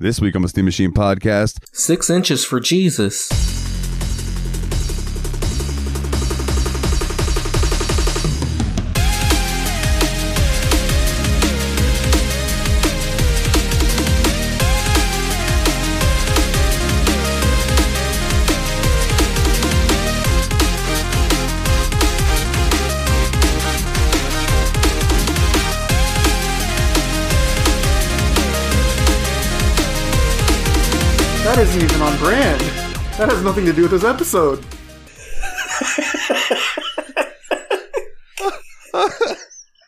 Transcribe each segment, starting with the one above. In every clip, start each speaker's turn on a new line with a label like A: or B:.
A: This week on the Steam Machine Podcast,
B: Six inches for Jesus.
C: That has nothing to do with this episode.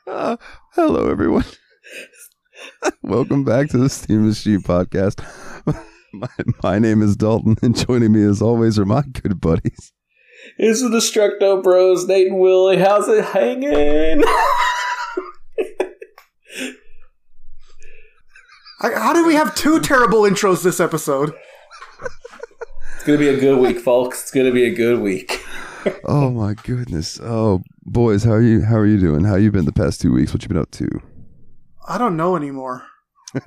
A: uh, hello everyone. Welcome back to the Steam Machine Podcast. my, my name is Dalton, and joining me as always are my good buddies.
B: It's the Destructo Bros, Nate and Willie. How's it hanging?
C: I, how did we have two terrible intros this episode?
B: It's gonna be a good week, folks. It's gonna be a good week.
A: oh my goodness. Oh boys, how are you how are you doing? How you been the past two weeks? What you been up to?
C: I don't know anymore.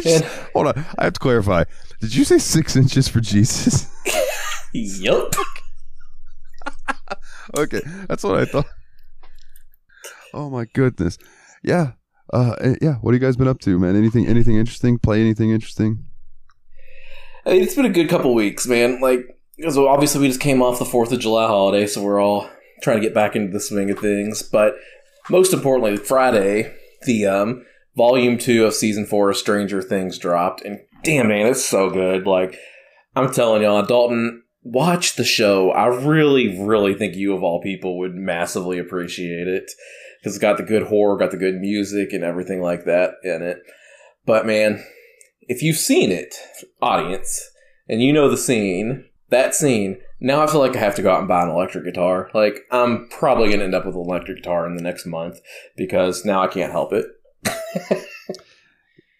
A: Just, hold on. I have to clarify. Did you say six inches for Jesus?
B: yup.
A: okay, that's what I thought. Oh my goodness. Yeah. Uh eh, yeah, what have you guys been up to, man? Anything anything interesting? Play anything interesting?
B: It's been a good couple weeks, man. Like, because obviously we just came off the Fourth of July holiday, so we're all trying to get back into the swing of things. But most importantly, Friday, the um, volume two of season four of Stranger Things dropped, and damn man, it's so good. Like, I'm telling y'all, Dalton, watch the show. I really, really think you of all people would massively appreciate it because it's got the good horror, got the good music, and everything like that in it. But man, if you've seen it, audience, and you know the scene, that scene, now I feel like I have to go out and buy an electric guitar. Like, I'm probably going to end up with an electric guitar in the next month because now I can't help it.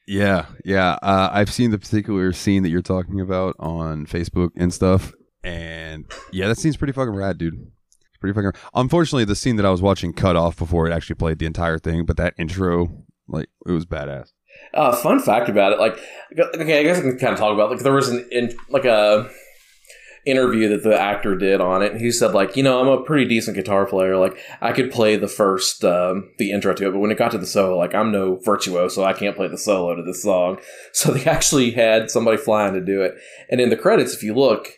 A: yeah, yeah. Uh, I've seen the particular scene that you're talking about on Facebook and stuff. And yeah, that scene's pretty fucking rad, dude. Pretty fucking. Unfortunately, the scene that I was watching cut off before it actually played the entire thing, but that intro, like, it was badass.
B: Uh, fun fact about it, like, okay, I guess I can kind of talk about like there was an in, like a interview that the actor did on it. And he said like, you know, I'm a pretty decent guitar player. Like, I could play the first um, the intro to it, but when it got to the solo, like, I'm no virtuoso, so I can't play the solo to this song. So they actually had somebody flying to do it. And in the credits, if you look,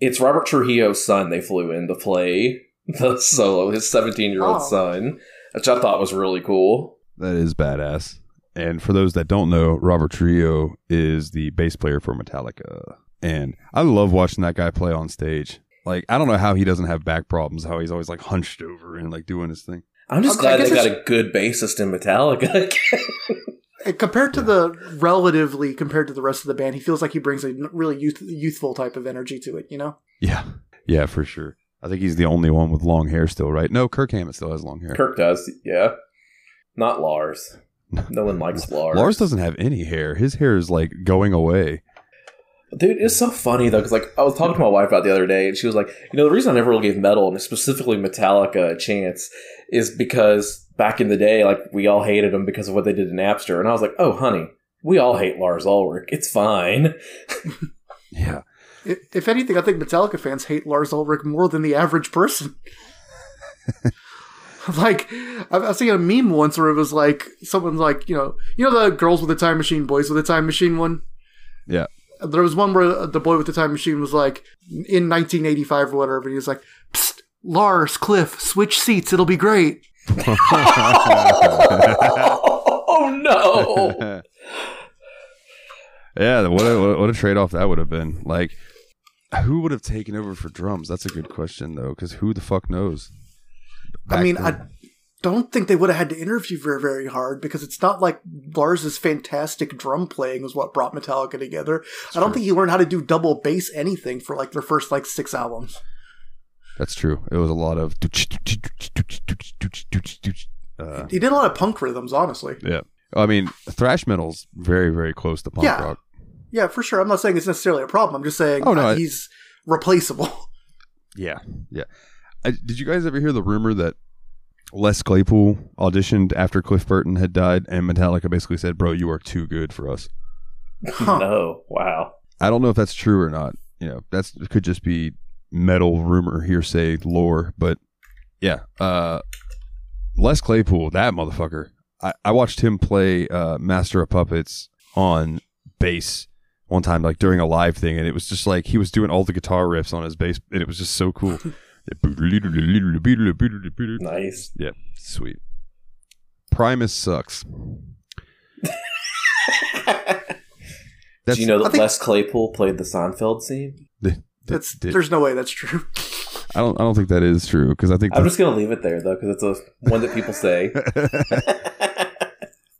B: it's Robert Trujillo's son. They flew in to play the solo, his 17 year old
C: Oh.
B: son, which I thought was really cool.
A: That is badass. And for those that don't know, Robert Trujillo is the bass player for Metallica. And I love watching that guy play on stage. Like, I don't know how he doesn't have back problems, how he's always like hunched over and like doing his thing.
B: I'm just
C: Okay, I
B: glad they got a good bassist in Metallica.
C: Eh, compared to the relatively compared to the rest of the band, he feels like he brings a really youth, youthful type of energy to it. You know,
A: Yeah. Yeah, for sure. I think he's the only one with long hair still, right? No, Kirk Hammett still has long hair.
B: Kirk does, yeah. Not Lars. No one likes Lars.
A: Lars doesn't have any hair. His hair is like going away.
B: Dude, it's so funny though, because like I was talking to my wife about it the other day, and she was like, you know, the reason I never really gave metal and specifically Metallica a chance is because back in the day, like we all hated them because of what they did in Napster, and I was like, oh, honey, we all hate Lars Ulrich. It's fine.
A: Yeah.
C: If anything, I think Metallica fans hate Lars Ulrich more than the average person. like, I've, I've seen a meme once where it was like someone's like, you know, you know the girls with the time machine, boys with the time machine one.
A: Yeah.
C: There was one where the boy with the time machine was like, in 1985 or whatever, and he was like, Psst, Lars, Cliff, switch seats, it'll be great.
B: oh no!
A: yeah, what a, what a trade off that would have been. Like, who would have taken over for drums? That's a good question, though, because who the fuck knows?
C: I mean,
A: then.
C: I don't think they would have had to interview very, very hard because it's not like Lars's fantastic drum playing was what brought Metallica together. I don't think he learned how to do double bass anything for like their first like six albums.
A: That's true. It was a lot of. Uh,
C: He did a lot of punk rhythms, honestly.
A: yeah. I mean, thrash metal's very, very close to punk
C: Yeah.
A: rock.
C: Yeah, for sure. I'm not saying it's necessarily a problem. I'm just saying
A: Oh, no,
C: uh,
A: I-
C: he's replaceable.
A: Yeah, yeah. I, did you guys ever hear the rumor that Les Claypool auditioned after Cliff Burton had died, and Metallica basically said, "Bro, you are too good for us."
C: Huh.
B: No, wow.
A: I don't know if that's true or not. You know, that's it could just be metal rumor, hearsay, lore. But yeah, uh, Les Claypool, that motherfucker. I, I watched him play uh, Master of Puppets on bass one time, like during a live thing, and it was just like he was doing all the guitar riffs on his bass, and it was just so cool.
B: Nice.
A: Yeah, sweet. Primus sucks.
B: Do you know that
C: think-
B: Les Claypool played the Seinfeld scene?
C: That's
A: did-
C: there's no way that's true.
A: I don't. I don't think that is true because I think
B: I'm just gonna leave it there though, because it's a one that people say.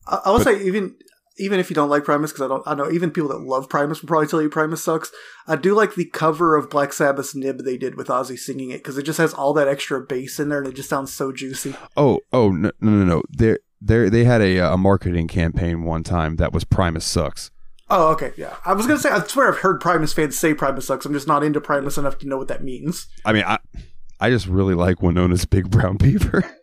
C: I, I will say even even if you don't like Primus, because I don't, I know even people that love Primus will probably tell you Primus sucks. I do like the cover of Black Sabbath's "Nib" they did with Ozzy singing it because it just has all that extra bass in there and it just sounds so juicy.
A: Oh, oh no, no, no, no. They they they had a uh, a marketing campaign one time that was Primus sucks.
C: Oh, okay, yeah. I was gonna say I swear I've heard Primus fans say Primus sucks. I'm just not into Primus enough to know what that means.
A: I mean, I I just really like Wynona's Big Brown Beaver.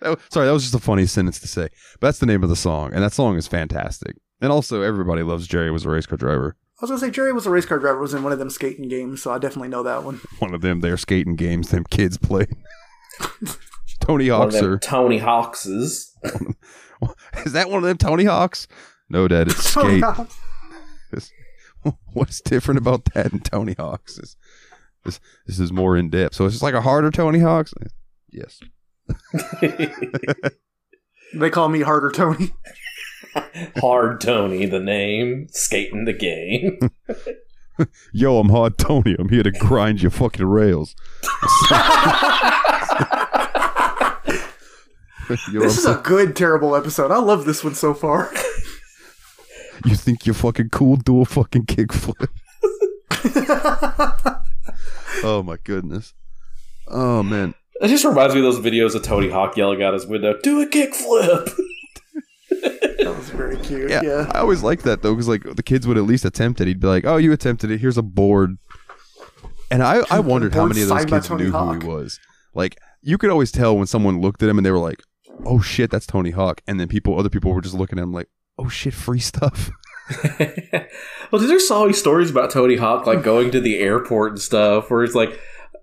A: That Sorry, that was just a funny sentence to say. But that's the name of the song, and that song is fantastic. And also, everybody loves Jerry was a race car driver.
C: I was gonna say Jerry was a race car driver, was in one of them skating games, so I definitely know that one.
A: One of them, their skating games, them kids play. Tony
B: One
A: Hawks
B: them
A: are.
B: Tony Hawkses.
A: Is that one of them Tony Hawks? No, Dad, it's skate. What's different about that and Tony Hawk's? This, this, this is more in depth. So it's just like a harder Tony Hawk's? Yes.
C: they call me Harder Tony.
B: Hard Tony, the name, skating the game.
A: Yo, I'm Hard Tony. I'm here to grind your fucking rails. you, know what
C: This is
A: I'm
C: a good terrible episode. I love this one so far.
A: you think you're fucking cool? Do a fucking kickflip. oh my goodness. Oh man.
B: It just reminds me of those videos of Tony Hawk yelling out his window, "Do a kickflip!"
C: that was very cute.
A: Yeah,
C: Yeah.
A: I always liked that though, because like the kids would at least attempt it. He'd be like, "Oh, you attempted it. Here's a board." And I, I wondered how many of those kids knew
C: Hawk.
A: who he was. Like, you could always tell when someone looked at him and they were like, "Oh shit, that's Tony Hawk," and then people, other people were just looking at him like, "Oh shit, free stuff."
B: well, did there's always stories about Tony Hawk like going to the airport and stuff, where it's like,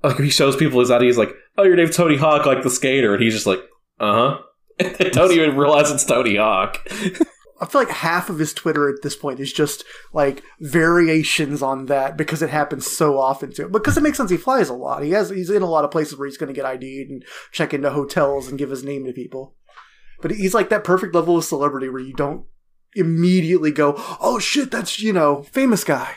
B: like he shows people his ID, he's like, "Oh, your name's Tony Hawk, like the skater," and he's just like, "Uh huh." don't even realize it's Tony Hawk.
C: I feel like half of his Twitter at this point is just like variations on that because it happens so often to him. Because it makes sense. He flies a lot. He has he's in a lot of places where he's going to get ID'd and check into hotels and give his name to people. But he's like that perfect level of celebrity where you don't immediately go, "Oh shit, that's you know famous guy."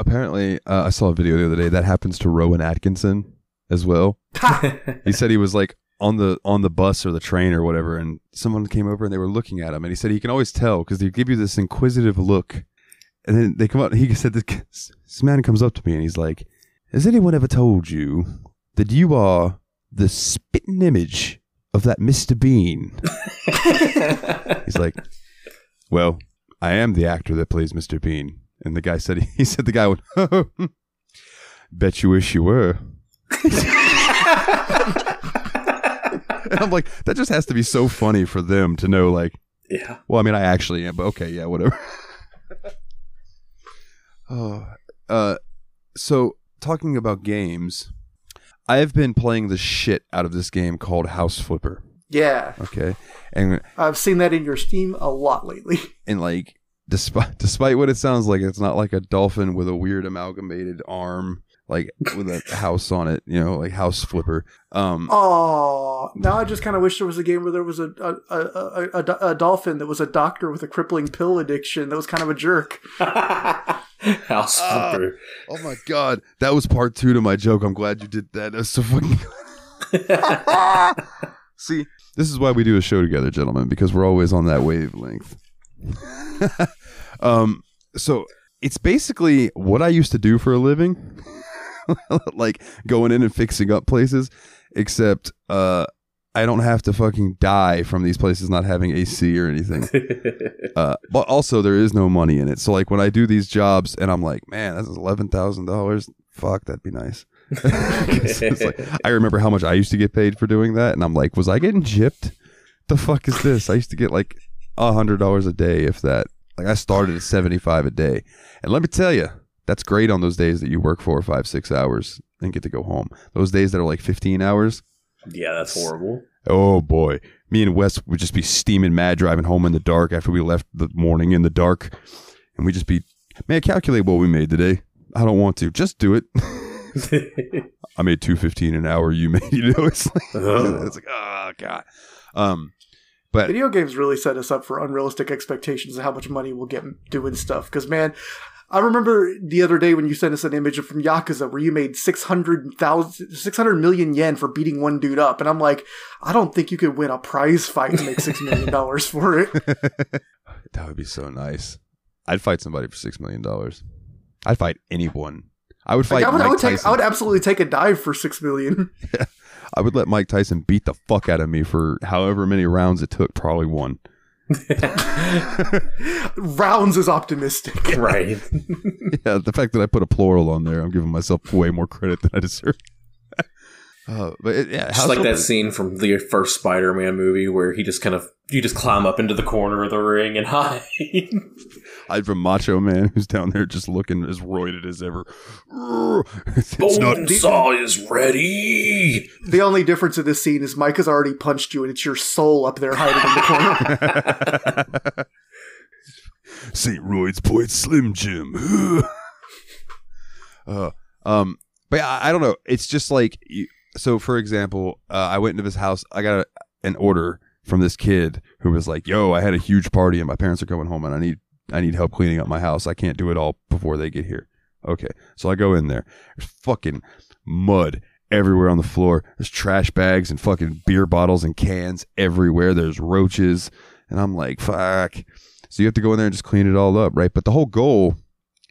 A: Apparently, uh, I saw a video the other day that happens to Rowan Atkinson as well. He said he was like on the on the bus or the train or whatever, and someone came over and they were looking at him, and he said he can always tell because they give you this inquisitive look, and then they come up. He said this, this man comes up to me and he's like, "Has anyone ever told you that you are the spitting image of that Mister Bean?" He's like, "Well, I am the actor that plays Mr. Bean." And the guy said, "He said the guy went, bet you wish you were." and I'm like, that just has to be so funny for them to know, like,
B: yeah.
A: well, I mean, I actually am, but okay, yeah, whatever. oh, uh, so talking about games, I have been playing the shit out of this game called House Flipper.
C: Yeah,
A: Okay, and
C: I've seen that in your Steam a lot lately.
A: and like despite despite what it sounds like, it's not like a dolphin with a weird amalgamated arm, like with a house on it, you know, like House Flipper. Um,
C: Oh, now I just kind of wish there was a game where there was a a, a, a, a a dolphin that was a doctor with a crippling pill addiction that was kind of a jerk.
B: House
A: Ah.
B: flipper.
A: oh my god, that was part two to my joke. I'm glad you did that. That's so fucking. See, this is why we do a show together, gentlemen, because we're always on that wavelength. um, so it's basically what I used to do for a living, like going in and fixing up places, except uh, I don't have to fucking die from these places not having AC or anything. Uh, but also there is no money in it. So like when I do these jobs and I'm like, man, that's eleven thousand dollars. Fuck, that'd be nice. it's like, I remember how much I used to get paid for doing that, and I'm like, was I getting gypped? The fuck is this? I used to get like a hundred dollars a day, if that. Like I started at 75 a day. And let me tell you, that's great on those days that you work four, five, six hours and get to go home. Those days that are like 15 hours,
B: Yeah, that's horrible.
A: oh boy. Me and Wes would just be steaming mad driving home in the dark after we left the morning in the dark. And we'd just be, man, calculate what we made today. I don't want to. Just do it. I made 215 an hour. You made, you know, it's like,
B: Ugh.
A: it's like, oh God. Um, but
C: Video games really set us up for unrealistic expectations of how much money we'll get doing stuff. Because man, I remember the other day when you sent us an image from Yakuza where you made 600,000 600 million yen for beating one dude up, and I'm like, I don't think you could win a prize fight and make six million dollars for it.
A: That would be so nice. I'd fight somebody for six million dollars. I'd fight anyone. I would fight
C: Like, I would, I would take. I would absolutely take a dive for six million.
A: I would let Mike Tyson beat the fuck out of me for however many rounds it took. Probably one.
C: Rounds is optimistic.
B: right.
A: Yeah, the fact that I put a plural on there, I'm giving myself way more credit than I deserve. Uh, but it, yeah,
B: Just like that
A: open-
B: scene from the first Spider-Man movie where he just kind of you just climb up into the corner of the ring and hide.
A: Hide from Macho Man, who's down there just looking as roided as ever. It's not-
B: Saw is ready.
C: The only difference in this scene is Mike has already punched you, and it's your soul up there hiding in the corner.
A: St. Royd's Point Slim Jim. uh, um, but yeah, I, I don't know. It's just like you, so. For example, uh, I went into this house. I got a, an order from this kid who was like, "Yo, I had a huge party and my parents are coming home and I need I need help cleaning up my house. I can't do it all before they get here." Okay, so I go in there. There's fucking mud everywhere on the floor. There's trash bags and fucking beer bottles and cans everywhere. There's roaches, and I'm like, "Fuck." So you have to go in there and just clean it all up, right? But the whole goal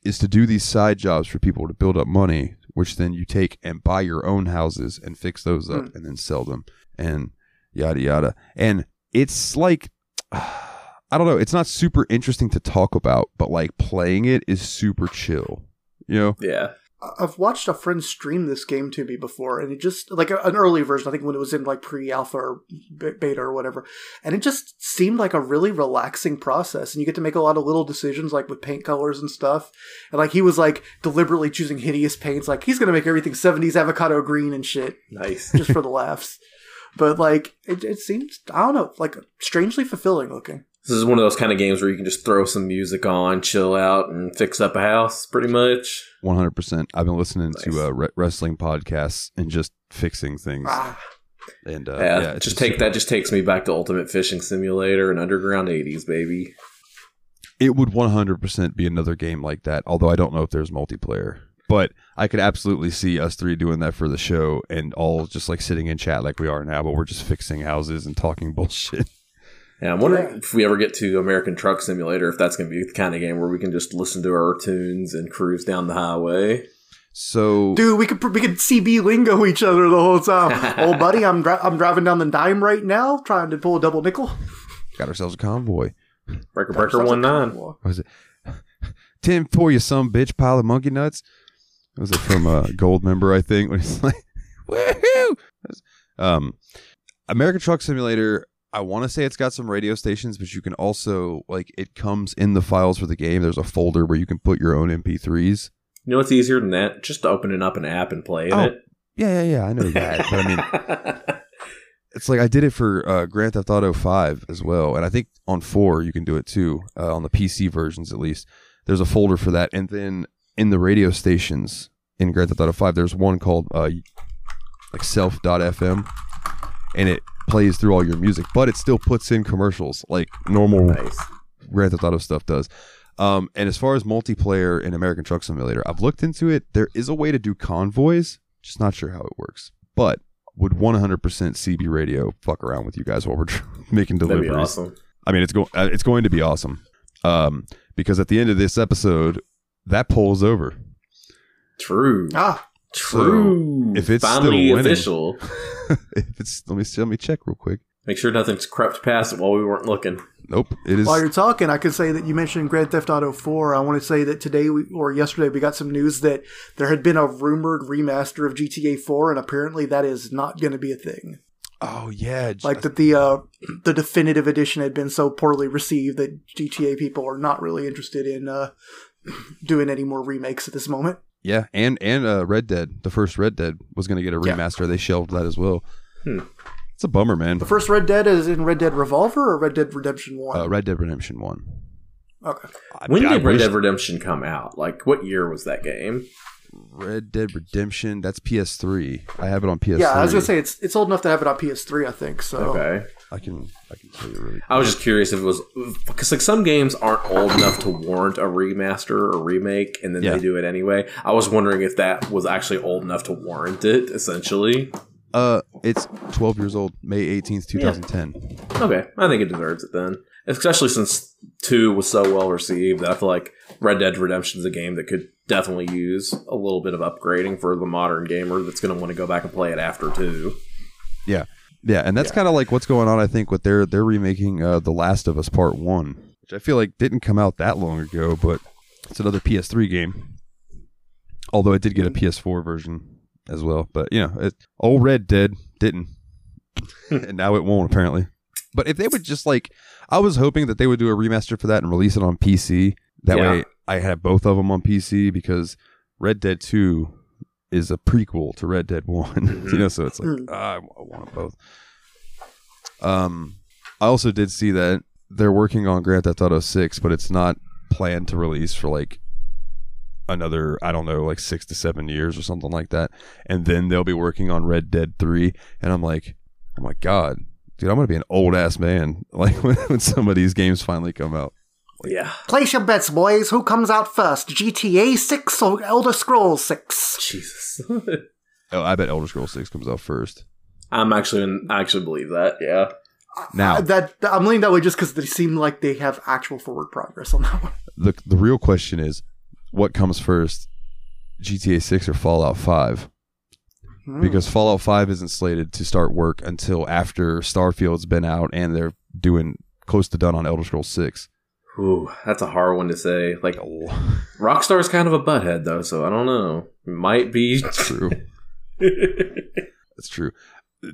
A: is to do these side jobs for people to build up money, which then you take and buy your own houses and fix those up hmm. and then sell them and yada yada. And it's like I don't know, it's not super interesting to talk about, but like playing it is super chill. You know?
B: Yeah.
C: I've watched a friend stream this game to me before, and it just like an early version. I think when it was in like pre-alpha or beta or whatever, and it just seemed like a really relaxing process. And you get to make a lot of little decisions, like with paint colors and stuff. And like he was like deliberately choosing hideous paints, like he's gonna make everything '70s avocado green and shit
B: Nice.
C: just for the laughs. But like it, it seems I don't know, like strangely fulfilling looking.
B: This is one of those kind of games where you can just throw some music on, chill out, and fix up a house, pretty much.
A: One hundred percent. I've been listening
B: Nice.
A: to uh, re- wrestling podcasts and just fixing things.
C: Ah,
A: And uh,
B: yeah,
A: yeah, it's
B: just take that. Just takes me back to Ultimate Fishing Simulator and Underground '80s, baby.
A: It would 100% be another game like that, although I don't know if there's multiplayer. But I could absolutely see us three doing that for the show and all just like sitting in chat like we are now, but we're just fixing houses and talking bullshit.
B: Yeah, I'm wondering
C: Yeah.
B: if we ever get to American Truck Simulator, if that's going to be the kind of game where we can just listen to our tunes and cruise down the highway.
A: So,
C: dude, we could we could CB lingo each other the whole time. oh, buddy, I'm dri- I'm driving down the dime right now, trying to pull a double nickel.
A: got ourselves a convoy.
B: Breaker Breaker One Nine.
A: What was it? 10 for you, some bitch pile of monkey nuts. Was it from a Goldmember, I think? When he's like, woohoo! Um, American Truck Simulator, I want to say it's got some radio stations, but you can also, like, it comes in the files for the game. There's a folder where you can put your own MP3s.
B: You know what's easier than that? Just opening up an app and playing
A: Oh,
B: it.
A: Yeah, yeah, yeah. I know that. but I mean, it's like I did it for uh, Grand Theft Auto 5 as well. And I think on 4 you can do it too, uh, on the PC versions at least. There's a folder for that. And then in the radio stations in Grand Theft Auto 5, there's one called uh, like self.fm. And it plays through all your music, but it still puts in commercials like normal
B: nice.
A: Grand Theft Auto stuff does. Um, and as far as multiplayer in American Truck Simulator, I've looked into it. There is a way to do convoys, just not sure how it works. But would 100% CB radio fuck around with you guys while we're making
B: That'd
A: deliveries?
B: be awesome.
A: I mean, it's going uh, it's going to be awesome. Um, because at the end of this episode, that poll is over.
B: True.
C: Ah,
B: True.
A: if it's
B: finally
A: still winning-
B: official,
A: if it's let me see, let me check real quick.
B: make sure nothing's crept past it while we weren't looking.
A: Nope, it is.
C: while you're talking, I could say that you mentioned Grand Theft Auto 4. I want to say that today we, or yesterday we got some news that there had been a rumored remaster of GTA 4, and apparently that is not going to be a thing.
A: Oh yeah,
C: like that the uh, the definitive edition had been so poorly received that GTA people are not really interested in uh, doing any more remakes at this moment.
A: Yeah, and and uh, Red Dead, the first Red Dead was going to get a
C: Yeah.
A: remaster. They shelved that as well.
B: Hmm.
A: It's a bummer, man.
C: The first Red Dead is in Red Dead Revolver or Red Dead Redemption One.
A: Uh, Red Dead Redemption One.
C: okay,
A: I-
B: When
A: I
B: did Red Dead Redemption come out? Like, what year was that game?
A: Red Dead Redemption? That's PS3. I have it on PS3.
C: yeah, I was gonna say it's it's old enough to have it on PS3, I think. So
B: Okay.
A: I can I can tell you really.
B: I was just curious if it was because like some games aren't old enough to warrant a remaster or remake, and then
A: Yeah.
B: they do it anyway. I was wondering if that was actually old enough to warrant it. Essentially,
A: Uh, it's 12 years old. May 18th, 2010.
B: okay, I think it deserves it then. Especially since two was so well received, that I feel like Red Dead Redemption is a game that could definitely use a little bit of upgrading for the modern gamer that's going to want to go back and play it after two.
A: Yeah, and that's kind of like what's going on. I think with their they're remaking uh, The Last of Us Part One, which I feel like didn't come out that long ago, but it's another PS3 game. Although it did get a PS4 version as well, but you know, it, old Red Dead didn't, and now it won't apparently. But if they would just like, I was hoping that they would do a remaster for that and release it on PC. That
B: Yeah.
A: way, I have both of them on PC because Red Dead Two is a prequel to Red Dead One. you know, so it's like ah, I want both. Um, I also did see that they're working on Grand Theft Auto Six, but it's not planned to release for like another I don't know like six to seven years or something like that, and then they'll be working on Red Dead Three, and I'm like, oh my god, dude, I'm gonna be an old ass man like when, when some of these games finally come out.
B: Yeah,
C: place your bets, boys. Who comes out first, GTA Six or Elder Scrolls Six?
B: Jesus.
A: Oh, I bet Elder Scrolls Six comes out first.
B: I'm actually I actually believe that. Yeah.
A: Now,
C: Uh, that I'm leaning that way just because they seem like they have actual forward progress on that one.
A: the the real question is, what comes first, GTA Six or Fallout Five?
C: Hmm.
A: because Fallout 5 isn't slated to start work until after Starfield's been out and they're doing close to done on Elder Scrolls 6.
B: Ooh, that's a hard one to say. Like
A: Oh,
B: Rockstar's kind of a butthead though, so I don't know. Might be
A: true. That's true.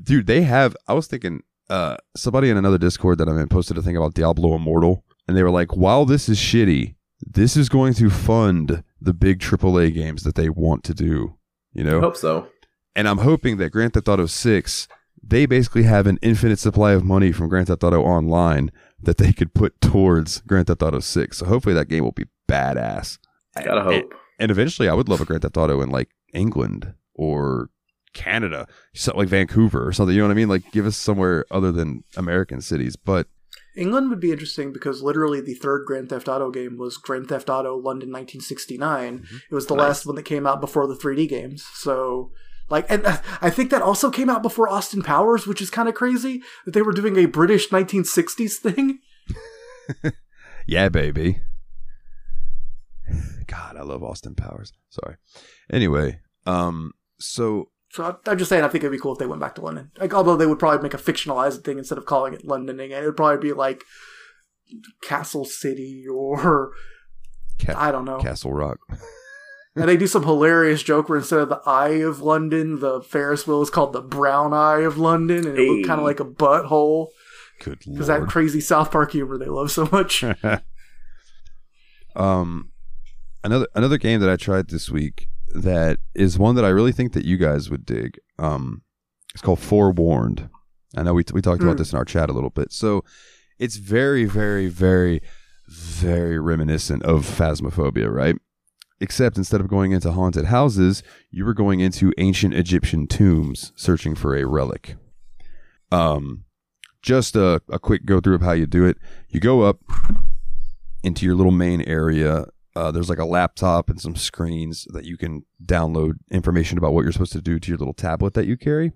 A: Dude, they have I was thinking uh somebody in another Discord that I'm in posted a thing about Diablo Immortal and they were like, "While this is shitty, this is going to fund the big AAA games that they want to do." You
B: I
A: know?
B: hope so.
A: And I'm hoping that Grand Theft Auto 6, they basically have an infinite supply of money from Grand Theft Auto Online that they could put towards Grand Theft Auto 6. So hopefully that game will be badass.
B: I gotta
A: And,
B: hope.
A: and eventually I would love a Grand Theft Auto in like England or Canada, something like Vancouver or something. You know what I mean? Like give us somewhere other than American cities. But
C: England would be interesting because literally the third Grand Theft Auto game was Grand Theft Auto London 1969.
A: Mm-hmm.
C: It was the
B: Nice.
C: last one that came out before the 3D games. So, like, and uh, I think that also came out before Austin Powers, which is kind of crazy that they were doing a British 1960s thing.
A: yeah, baby. God, I love Austin Powers. Sorry. Anyway, um, so
C: So I'm just saying, I think it'd be cool if they went back to London. Like, although they would probably make a fictionalized thing instead of calling it Londoning, and it would probably be like Castle City or
A: Ca-
C: I don't know.
A: Castle Rock.
C: And they do some hilarious joke where instead of the Eye of London, the Ferris wheel is called the Brown Eye of London, and it looked kind of like a butthole
A: Good
C: because that crazy South Park humor they love so much.
A: um, another another game that I tried this week that is one that I really think that you guys would dig. Um, it's called Forewarned. I know we we talked about
C: Hmm.
A: this in our chat a little bit. So it's very, very, very, very reminiscent of Phasmophobia, right? Except instead of going into haunted houses, you were going into ancient Egyptian tombs searching for a relic. Um, just a, a quick go through of how you do it. You go up into your little main area. Uh, there's like a laptop and some screens that you can download information about what you're supposed to do to your little tablet that you carry.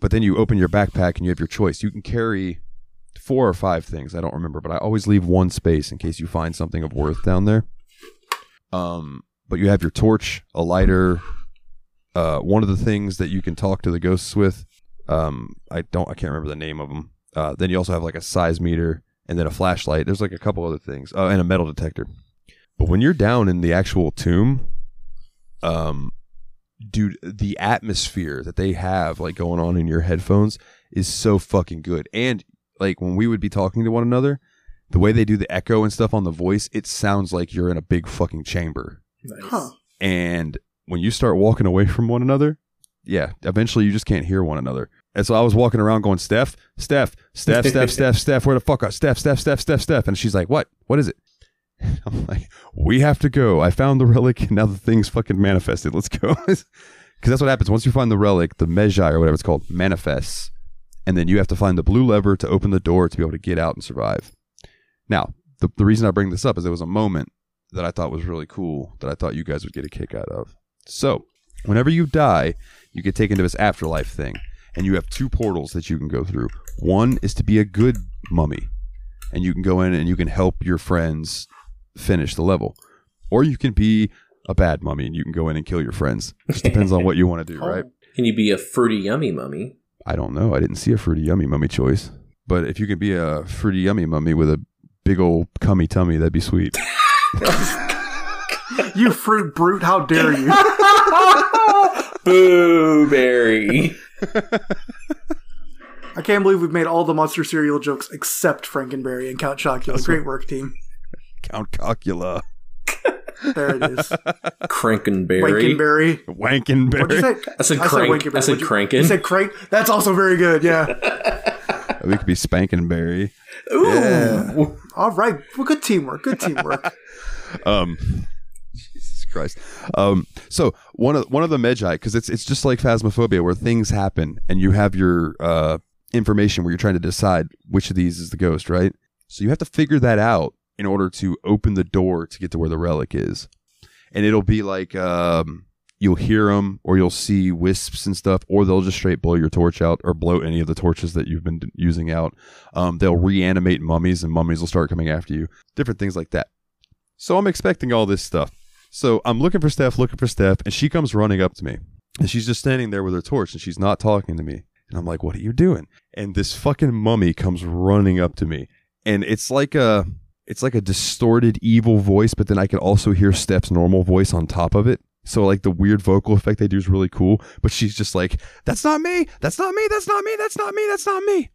A: But then you open your backpack and you have your choice. You can carry four or five things. I don't remember, but I always leave one space in case you find something of worth down there. Um, but you have your torch, a lighter, uh, one of the things that you can talk to the ghosts with. Um, I don't, I can't remember the name of them. Uh, then you also have like a size meter and then a flashlight. There's like a couple other things. Oh, and a metal detector. But when you're down in the actual tomb, um, dude, the atmosphere that they have like going on in your headphones is so fucking good. And like when we would be talking to one another, the way they do the echo and stuff on the voice, it sounds like you're in a big fucking chamber.
B: Nice.
C: Huh.
A: And when you start walking away from one another, yeah, eventually you just can't hear one another. And so I was walking around going, Steph, Steph, Steph, Steph, Steph, Steph, where the fuck are Steph, Steph, Steph, Steph, Steph? And she's like, what? What is it? I'm like, we have to go. I found the relic and now the thing's fucking manifested. Let's go. Because that's what happens. Once you find the relic, the Mejai or whatever it's called manifests. And then you have to find the blue lever to open the door to be able to get out and survive. Now, the, the reason I bring this up is there was a moment that I thought was really cool that I thought you guys would get a kick out of. So, whenever you die, you get taken to this afterlife thing, and you have two portals that you can go through. One is to be a good mummy, and you can go in and you can help your friends finish the level, or you can be a bad mummy and you can go in and kill your friends. It Just depends on what you want to do, oh. right?
B: Can you be a fruity yummy mummy?
A: I don't know. I didn't see a fruity yummy mummy choice, but if you could be a fruity yummy mummy with a big old cummy tummy, that'd be sweet.
C: You fruit brute, how dare you?
B: Boo, Barry.
C: I can't believe we've made all the monster cereal jokes except Frankenberry and Count Chocula. Great work, team.
A: Count Cocula,
C: There it is.
B: Crankenberry.
C: Wankenberry.
A: Wankenberry.
C: What'd you say?
B: I said
C: I
B: crank.
C: Wankenberry.
B: I said
C: What'd you-
B: crankin.
C: You said crank? That's also very good, yeah.
A: We could be Spankenberry.
B: Ooh.
A: Yeah.
C: All right. Well, good teamwork. Good teamwork.
A: Um, Jesus Christ. Um, so one of one of the Mejai, because it's it's just like Phasmophobia, where things happen and you have your uh information where you're trying to decide which of these is the ghost, right? So you have to figure that out in order to open the door to get to where the relic is, and it'll be like um. You'll hear them, or you'll see wisps and stuff, or they'll just straight blow your torch out, or blow any of the torches that you've been using out. Um, they'll reanimate mummies, and mummies will start coming after you. Different things like that. So I'm expecting all this stuff. So I'm looking for Steph, looking for Steph, and she comes running up to me. And she's just standing there with her torch and she's not talking to me. And I'm like, what are you doing? And this fucking mummy comes running up to me. And it's like a it's like a distorted evil voice, but then I can also hear Steph's normal voice on top of it. So like the weird vocal effect they do is really cool. But she's just like, That's not me, that's not me, that's not me, that's not me, that's not me.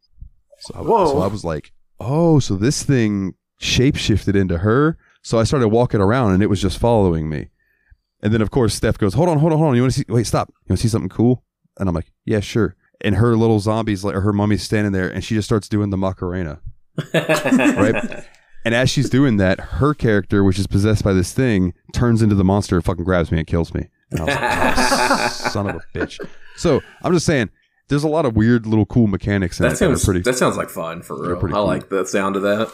A: So I,
C: Whoa.
A: so I was like, Oh, so this thing shapeshifted into her. So I started walking around and it was just following me. And then of course Steph goes, Hold on, hold on, hold on. You want to see wait, stop. You want to see something cool? And I'm like, Yeah, sure. And her little zombies like or her mummy's standing there and she just starts doing the Macarena. Right? And as she's doing that, her character, which is possessed by this thing, turns into the monster and fucking grabs me and kills me. And I was like, "Oh, son of a bitch. So I'm just saying, there's a lot of weird little cool mechanics in
B: That
A: it that are
B: sounds
A: pretty.
B: that sounds like fun for
A: They're
B: real. I
A: cool.
B: like the sound of that.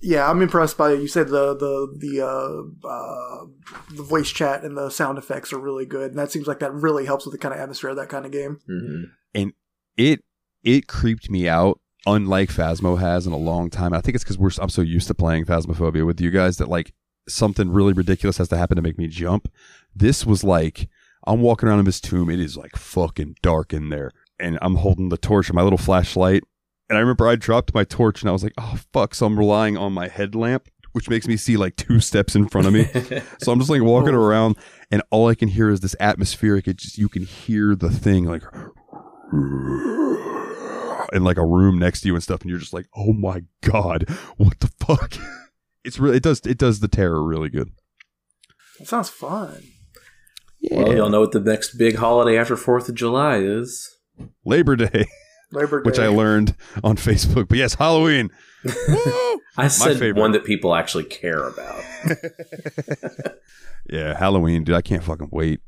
C: Yeah, I'm impressed by it. You said the the the uh, uh, the voice chat and the sound effects are really good, and that seems like that really helps with the kind of atmosphere of that kind of game.
B: hmm And
A: it it creeped me out, unlike Phasmo has in a long time. I think it's because we're I'm so used to playing Phasmophobia with you guys that like something really ridiculous has to happen to make me jump. This was like I'm walking around in this tomb. It is like fucking dark in there, and I'm holding the torch and my little flashlight. And I remember I dropped my torch and I was like, oh fuck! So I'm relying on my headlamp, which makes me see like two steps in front of me. So I'm just like walking oh. around, and all I can hear is this atmospheric. It just you can hear the thing like in like a room next to you and stuff, and you're just like, oh my god, what the fuck? It's really it does it does the terror really good.
C: That sounds fun.
B: Well, y'all know what the next big holiday after Fourth of July is.
A: Labor Day,
C: Labor Day.
A: which I learned on Facebook, but yes, Halloween.
B: I said
A: favorite.
B: one that people actually care about.
A: Yeah, Halloween, dude. I can't fucking wait.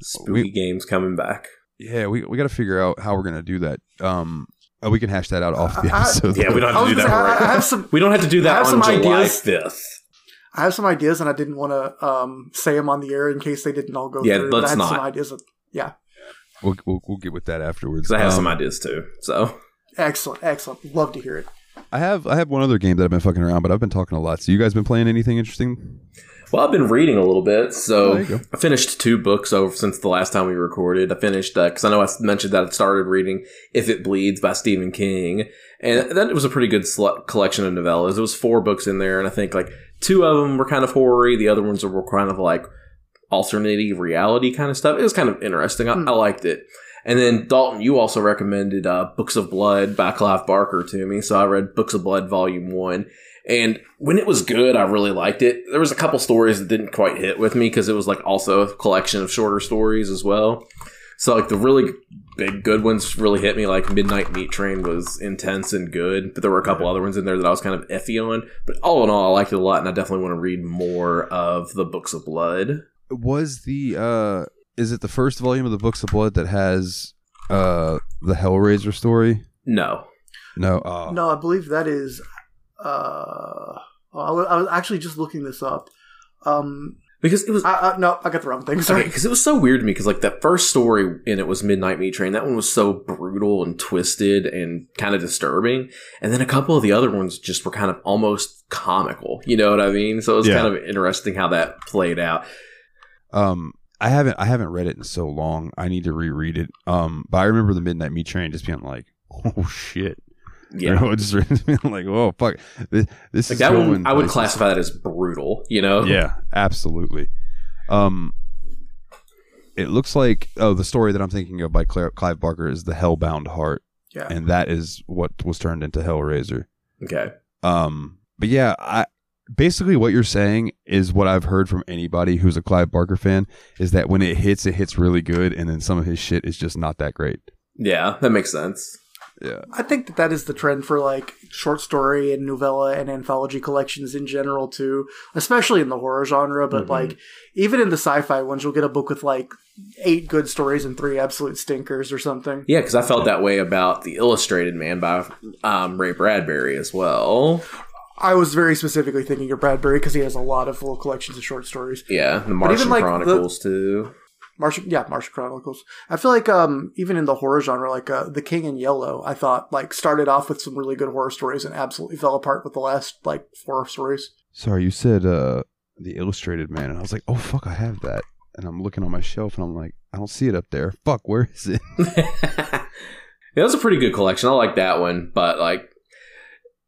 B: Spooky
A: We-
B: games coming back.
A: Yeah, we we got to figure out how we're gonna do that. Um, oh, we can hash that out off the
C: I- I-
A: episode.
B: Yeah, we don't have to do that right
C: I have some
B: We don't have to do that.
C: I
B: that
C: have
B: on
C: some
B: July
C: ideas.
B: fifth.
C: I have some ideas, and I didn't want to um, say them on the air in case they didn't all go
B: Yeah,
C: through. but
B: let's
C: I had
B: not.
C: some ideas. That, yeah,
A: We'll, we'll we'll get with that afterwards.
B: I have
A: Um,
B: some ideas too. So
C: excellent, excellent. Love to hear it.
A: I have I have one other game that I've been fucking around, but I've been talking a lot. So you guys been playing anything interesting?
B: Well, I've been reading a little bit.
A: Oh,
B: So
A: there you go.
B: I finished two books over since the last time we recorded. I finished because I know I mentioned that I started reading "If It Bleeds" by Stephen King, and that was a pretty good sele- collection of novellas. There was four books in there, and I think like two of them were kind of horror The other ones were kind of like alternative reality kind of stuff. It was kind of interesting. I,
C: Hmm.
B: I liked it. And then Dalton, you also recommended uh, Books of Blood by Clive Barker to me, so I read Books of Blood Volume One. And when it was good, I really liked it. There was a couple stories that didn't quite hit with me because it was like also a collection of shorter stories as well. So like the really big good ones really hit me. Like Midnight Meat Train was intense and good, but there were a couple other ones in there that I was kind of iffy on. But all in all, I liked it a lot, and I definitely want to read more of the Books of Blood.
A: Was the uh is it the first volume of the Books of Blood that has uh the Hellraiser story?
B: No,
A: No. Uh,
C: No, I believe that is. Uh, I was, I was actually just looking this up. Um,
B: because it was
C: I, I, no, I got the wrong thing. Sorry.
B: because it was so weird to me. Because like that first story in it was Midnight Meat Train. That one was so brutal and twisted and kind of disturbing. And then a couple of the other ones just were kind of almost comical. You know what I mean? So it was
A: Yeah.
B: kind of interesting how that played out.
A: Um, I haven't I haven't read it in so long. I need to reread it. Um, but I remember the Midnight Meat Train just being like, oh shit.
B: Yeah.
A: You know, just being like, oh fuck, this, this
B: Like
A: is
B: that
A: going
B: one, I would
A: places.
B: classify that as brutal. You know?
A: Yeah, absolutely. Um, it looks like oh, the story that I'm thinking of by Claire, Clive Barker is the Hellbound Heart,
C: Yeah.
A: and that is what was turned into Hellraiser.
B: Okay.
A: Um, but yeah, I basically what you're saying is what I've heard from anybody who's a Clive Barker fan is that when it hits, it hits really good, and then some of his shit is just not that great.
B: Yeah, that makes sense.
A: Yeah,
C: I think that that is the trend for like short story and novella and anthology collections in general too, especially in the horror genre. But
B: Mhm.
C: like even in the sci-fi ones, you'll get a book with like eight good stories and three absolute stinkers or something.
B: Yeah, because I felt that way about the Illustrated Man by um, Ray Bradbury as well.
C: I was very specifically thinking of Bradbury because he has a lot of little collections of short stories.
B: Yeah, the Martian
C: like, the-
B: Chronicles too.
C: Martian, yeah, Martian Chronicles. I feel like um, even in the horror genre, like uh, The King in Yellow, I thought like started off with some really good horror stories and absolutely fell apart with the last like four stories.
A: sorry, you said uh the Illustrated Man, and I was like, oh fuck, I have that, and I'm looking on my shelf, and I'm like, I don't see it up there. Fuck, where is it?
B: yeah, it was a pretty good collection. I like that one, but like,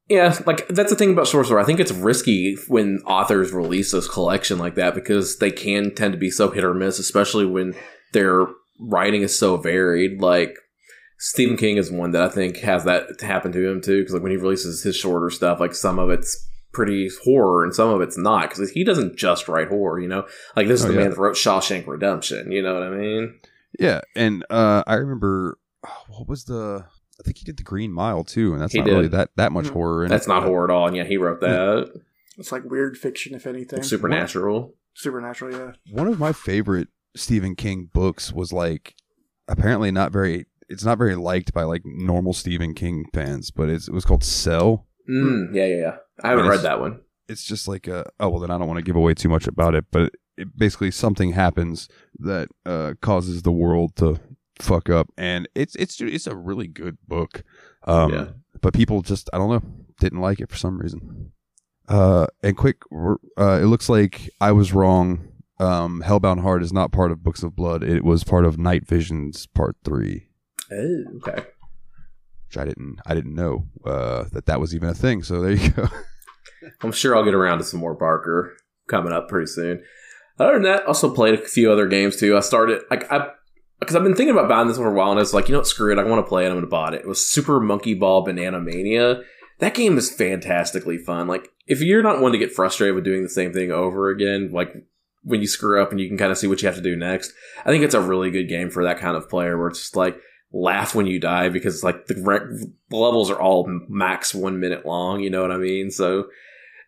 B: yeah, like that's the thing about short story. I think it's risky when authors release this collection like that because they can tend to be so hit or miss, especially when their writing is so varied. Like Stephen King is one that I think has that happen to him too. Because like when he releases his shorter stuff, like some of it's pretty horror and some of it's not because he doesn't just write horror. You know, like this is
A: Oh,
B: the
A: yeah.
B: man that wrote Shawshank Redemption. You know what I mean?
A: Yeah, and uh, I remember oh, what was the? I think he did the Green Mile too, and that's
B: He
A: not
B: did.
A: really that that much
C: Mhm.
A: horror. In
B: That's
A: it.
B: not horror at all. And yeah, he wrote that.
C: It's like weird fiction, if anything.
B: Supernatural.
C: Supernatural, yeah.
A: One of my favorite Stephen King books was like apparently not very. It's not very liked by like normal Stephen King fans, but it's, it was called Cell.
B: Mm, yeah, yeah, yeah. I haven't
A: Yes.
B: read that one.
A: It's just like a oh well then I don't want to give away too much about it, but it, basically something happens that uh, causes the world to fuck up, and it's it's it's a really good book. Um,
B: Yeah.
A: but people just I don't know didn't like it for some reason. Uh, and quick, uh, it looks like I was wrong. Um, Hellbound Heart is not part of Books of Blood. It was part of Night Visions Part Three,
B: Oh, okay.
A: which I didn't I didn't know uh, that that was even a thing. So there you go.
B: I'm sure I'll get around to some more Barker coming up pretty soon. Other than that, also played a few other games too. I started like I because I've been thinking about buying this for a while, and it's like you know what, screw it, I want to play it. I'm going to buy it. It was Super Monkey Ball Banana Mania. That game is fantastically fun. Like if you're not one to get frustrated with doing the same thing over again, like when you screw up and you can kind of see what you have to do next, I think it's a really good game for that kind of player where it's just like laugh when you die because like the levels are all max one minute long. You know what I mean? So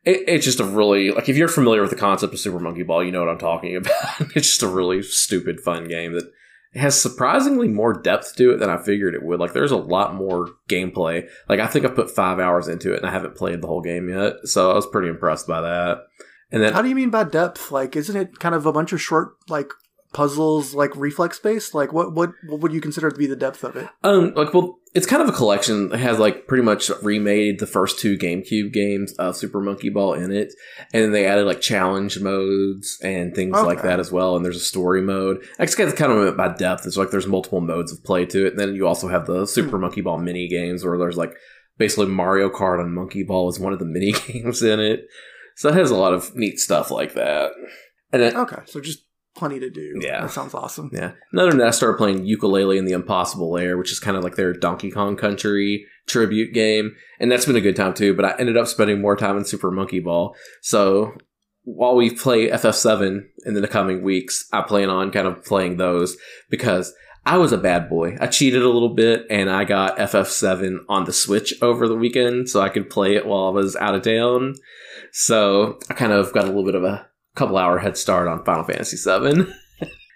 B: it, it's just a really like if you're familiar with the concept of Super Monkey Ball, you know what I'm talking about. it's just a really stupid fun game that has surprisingly more depth to it than I figured it would. Like there's a lot more gameplay. Like I think I put five hours into it and I haven't played the whole game yet, so I was pretty impressed by that. And then
C: How do you mean by depth? Like, isn't it kind of a bunch of short, like, puzzles, like reflex based? Like, what, what, what would you consider to be the depth of it?
B: Um, like, well, it's kind of a collection. It has like pretty much remade the first two GameCube games of Super Monkey Ball in it, and then they added like challenge modes and things like that as well. And there's a story mode. I guess kind of meant by depth. It's like there's multiple modes of play to it. And then you also have the Super Monkey Ball mini games where there's like basically Mario Kart on Monkey Ball is one of the mini games in it. So it has a lot of neat stuff like that. And then
C: Okay, so just plenty to do.
B: Yeah.
C: that sounds awesome.
B: Yeah. Another than that, I started playing Yooka-Laylee and the Impossible Lair, which is kind of like their Donkey Kong Country tribute game. And that's been a good time too, but I ended up spending more time in Super Monkey Ball. So while we play FF7 in the coming weeks, I plan on kind of playing those because I was a bad boy. I cheated a little bit and I got FF7 on the Switch over the weekend so I could play it while I was out of town. So I kind of got a little bit of a couple hour head start on Final Fantasy VII.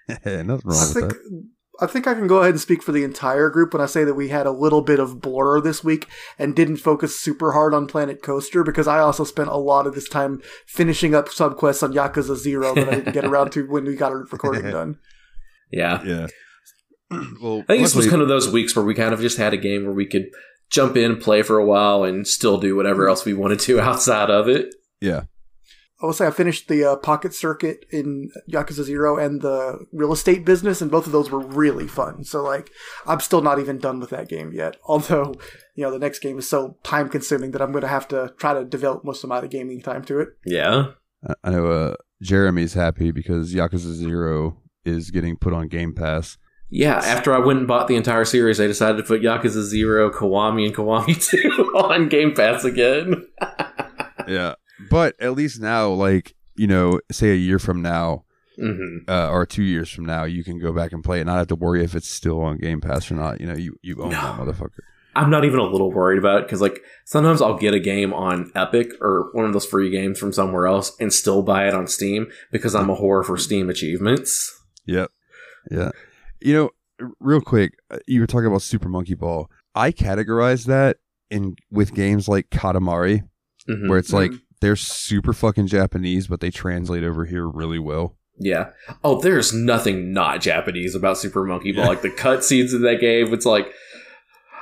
A: Nothing wrong
C: I
A: with
C: think
A: that.
C: I think I can go ahead and speak for the entire group when I say that we had a little bit of blur this week and didn't focus super hard on Planet Coaster because I also spent a lot of this time finishing up subquests on Yakuza Zero that I didn't get around to when we got our recording done.
B: Yeah.
A: Yeah. well,
B: I think this was kind of those weeks where we kind of just had a game where we could jump in, play for a while, and still do whatever mm. else we wanted to outside of it.
A: yeah.
C: I will say I finished the uh, Pocket Circuit in Yakuza Zero and the real estate business, and both of those were really fun. So, like, I'm still not even done with that game yet. Although, you know, the next game is so time consuming that I'm going to have to try to devote most of my gaming time to it.
B: Yeah.
A: I- I know uh, Jeremy's happy because Yakuza Zero is getting put on Game Pass.
B: Yeah, after I went and bought the entire series, I decided to put Yakuza 0, Kiwami, and Kiwami 2 on Game Pass again.
A: Yeah. But at least now, like, you know, say a year from now,
B: hmm
A: uh, or two years from now, you can go back and play it, not have to worry if it's still on Game Pass or not. You know, you, you own that motherfucker.
B: I'm not even a little worried about it because, like, sometimes I'll get a game on Epic or one of those free games from somewhere else and still buy it on Steam because I'm a whore for Steam achievements.
A: Yep. Yeah. You know, real quick, uh, you were talking about Super Monkey Ball. I categorize that in with games like Katamari,
B: Mhm.
A: where it's like
C: Mhm.
A: They're super fucking Japanese, but they translate over here really well.
B: Yeah. Oh, there's nothing not Japanese about Super Monkey Ball.
A: Yeah.
B: Like the cutscenes in that game, it's like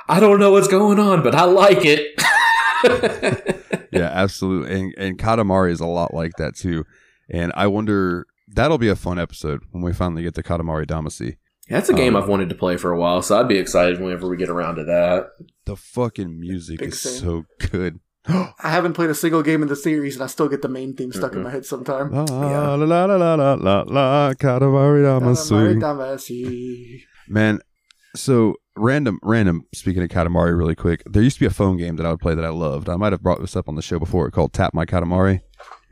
B: I don't know what's going on, but I like it.
A: yeah, absolutely. And and Katamari is a lot like that too. And I wonder that'll be a fun episode when we finally get to Katamari Damacy.
B: That's a game
A: Um,
B: I've wanted to play for a while, so I'd be excited whenever we get around to that.
A: The fucking music
C: Big
A: is
C: fan.
A: so good.
C: I haven't played a single game in the series, and I still get the main theme stuck in
B: Mhm.
C: my head sometime.
A: La la la la la la la la Katamari Damacy.
C: Katamari.
A: Man, so random, random. Speaking of Katamari, really quick, there used to be a phone game that I would play that I loved. I might have brought this up on the show before. Called Tap My Katamari,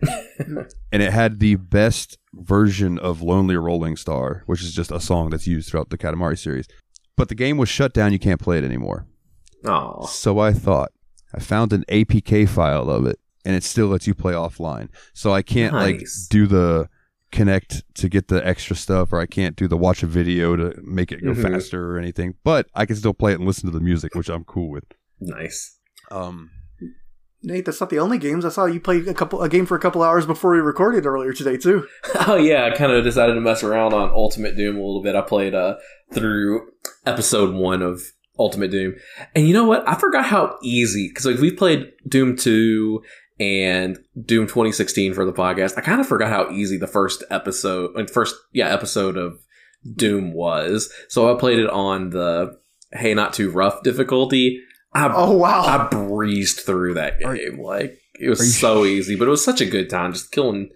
A: and it had the best version of Lonely Rolling Star, which is just a song that's used throughout the Katamari series. But the game was shut down. You can't play it anymore.
B: Oh,
A: So I thought I found an APK file of it, and it still lets you play offline. So I can't like do the connect to get the extra stuff, or I can't do the watch a video to make it go
B: Mhm.
A: faster or anything. But I can still play it and listen to the music, which I'm cool with.
B: nice.
A: Um,
C: Nate, that's not the only games. I saw you play a couple a game for a couple hours before we recorded earlier today too.
B: Oh yeah, I kind of decided to mess around on Ultimate Doom a little bit. I played uh through episode one of Ultimate Doom, and you know what? I forgot how easy because like we played Doom two and Doom 2016 for the podcast. I kind of forgot how easy the first episode, and first yeah episode of Doom was. So I played it on the Hey Not Too Rough difficulty. I
C: Oh wow!
B: I breezed through that
A: Are-
B: game. like it was so easy, but it was such a good time just killing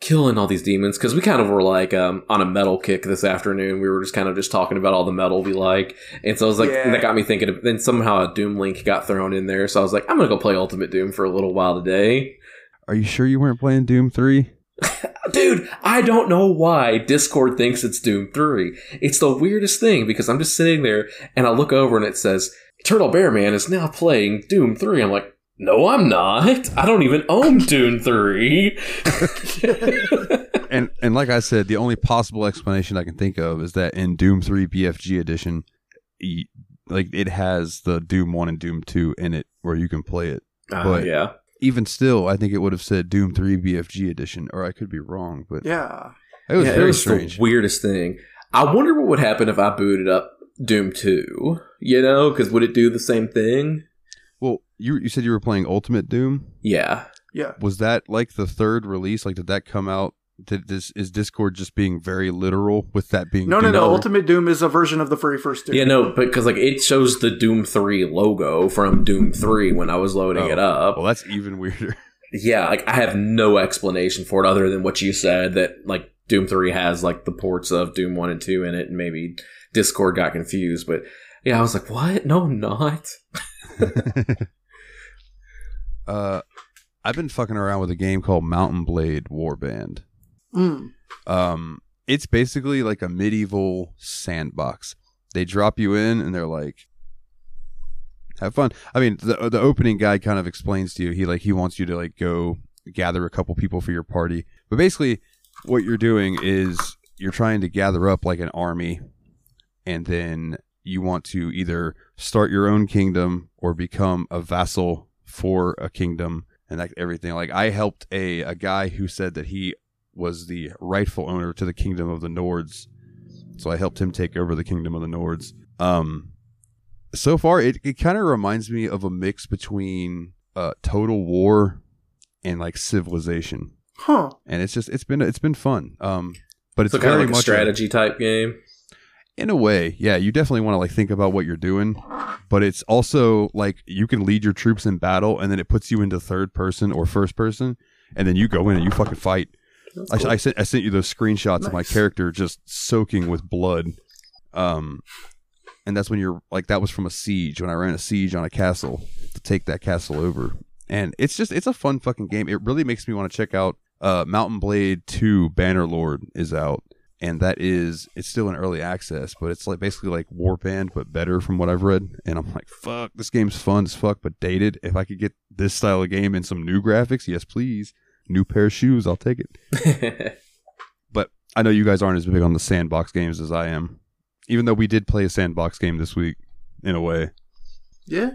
B: killing all these demons because we kind of were like um, on a metal kick this afternoon. We were just kind of just talking about all the metal we like, and so I was like,
C: Yeah.
B: that got me thinking. Of, then somehow a Doom link got thrown in there, so I was like, I'm gonna go play Ultimate Doom for a little while today.
A: are you sure you weren't playing Doom Three?
B: Dude, I don't know why Discord thinks it's Doom 3. It's the weirdest thing because I'm just sitting there and I look over and it says, Turtle Bear Man is now playing Doom 3. I'm like, no, I'm not. I don't even own Doom 3.
A: And and like I said, the only possible explanation I can think of is that in Doom Three BFG edition, like it has the Doom One and Doom Two in it where you can play it.
B: Uh,
A: But-
B: yeah.
A: Even still, I think it would have said Doom Three BFG edition, or I could be wrong, but
C: yeah,
A: it was
B: yeah,
A: very
B: it was
A: strange.
B: the weirdest thing. I wonder what would happen if I booted up Doom 2. You know, because would it do the same thing?
A: Well, you you said you were playing Ultimate Doom.
B: Yeah.
C: yeah.
A: Was that like the third release? Like, did that come out? Did this is Discord just being very literal with that being?
C: No, no,
A: Doom
C: no.
A: three?
C: Ultimate Doom is a version of the very first Doom.
B: Yeah, no, but because like it shows the Doom 3 logo from Doom 3 when I was loading
A: Oh.
B: it up.
A: Well, that's even weirder.
B: Yeah, like I have no explanation for it other than what you said that like Doom 3 has like the ports of Doom 1 and 2 in it, and maybe Discord got confused. But yeah, I was like, what? No, I'm not.
A: uh, I've been fucking around with a game called Mount & Blade Warband.
C: Mm.
A: Um, it's basically like a medieval sandbox. They drop you in and they're like, have fun. I mean, the the opening guy kind of explains to you. He like he wants you to like go gather a couple people for your party. But basically, what you're doing is you're trying to gather up like an army, and then you want to either start your own kingdom or become a vassal for a kingdom and like everything. Like I helped a a guy who said that he was the rightful owner to the kingdom of the Nords. So I helped him take over the kingdom of the Nords. Um, so far, it, it kind of reminds me of a mix between uh, Total War and like Civilization,
C: Huh.
A: and it's just it's been it's been fun. Um, but it's
B: So kind
A: very
B: of like a
A: much a-
B: strategy type game.
A: In a way, yeah. You definitely want to like think about what you're doing, but it's also like you can lead your troops in battle, and then it puts you into third person or first person, and then you go in and you fucking fight. I,
B: cool.
A: I sent I sent you those screenshots of my character just soaking with blood. Um, and that's when you're like that was from a siege when I ran a siege on a castle to take that castle over. And it's just it's a fun fucking game. It really makes me want to check out uh Mount & Blade 2 Bannerlord is out and that is it's still in early access, but it's like basically like Warband but better from what I've read. And I'm like, fuck, this game's fun as fuck but dated. If I could get this style of game and some new graphics, yes please. New pair of shoes, I'll take it. But I know you guys aren't as big on the sandbox games as I am. Even though we did play a sandbox game this week, in a way.
C: Yeah.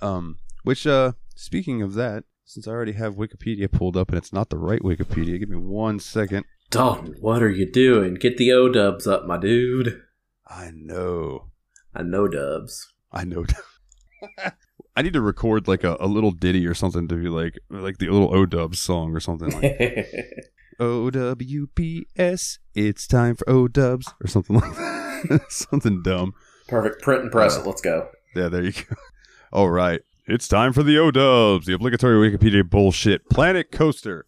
A: Um, which, uh, speaking of that, since I already have Wikipedia pulled up and it's not the right Wikipedia, give me one second.
B: Dalton, what are you doing? Get the O dubs up, my dude.
A: I know.
B: I know dubs.
A: I know. I need to record like a, a little ditty or something to be like like the little O Dubs song or something like O W P S. It's time for O Dubs or something like that. something dumb.
B: Perfect. Print and press
A: Uh,
B: it. Let's go.
A: Yeah, there you go. All right. It's time for the O Dubs, the obligatory Wikipedia bullshit. Planet Coaster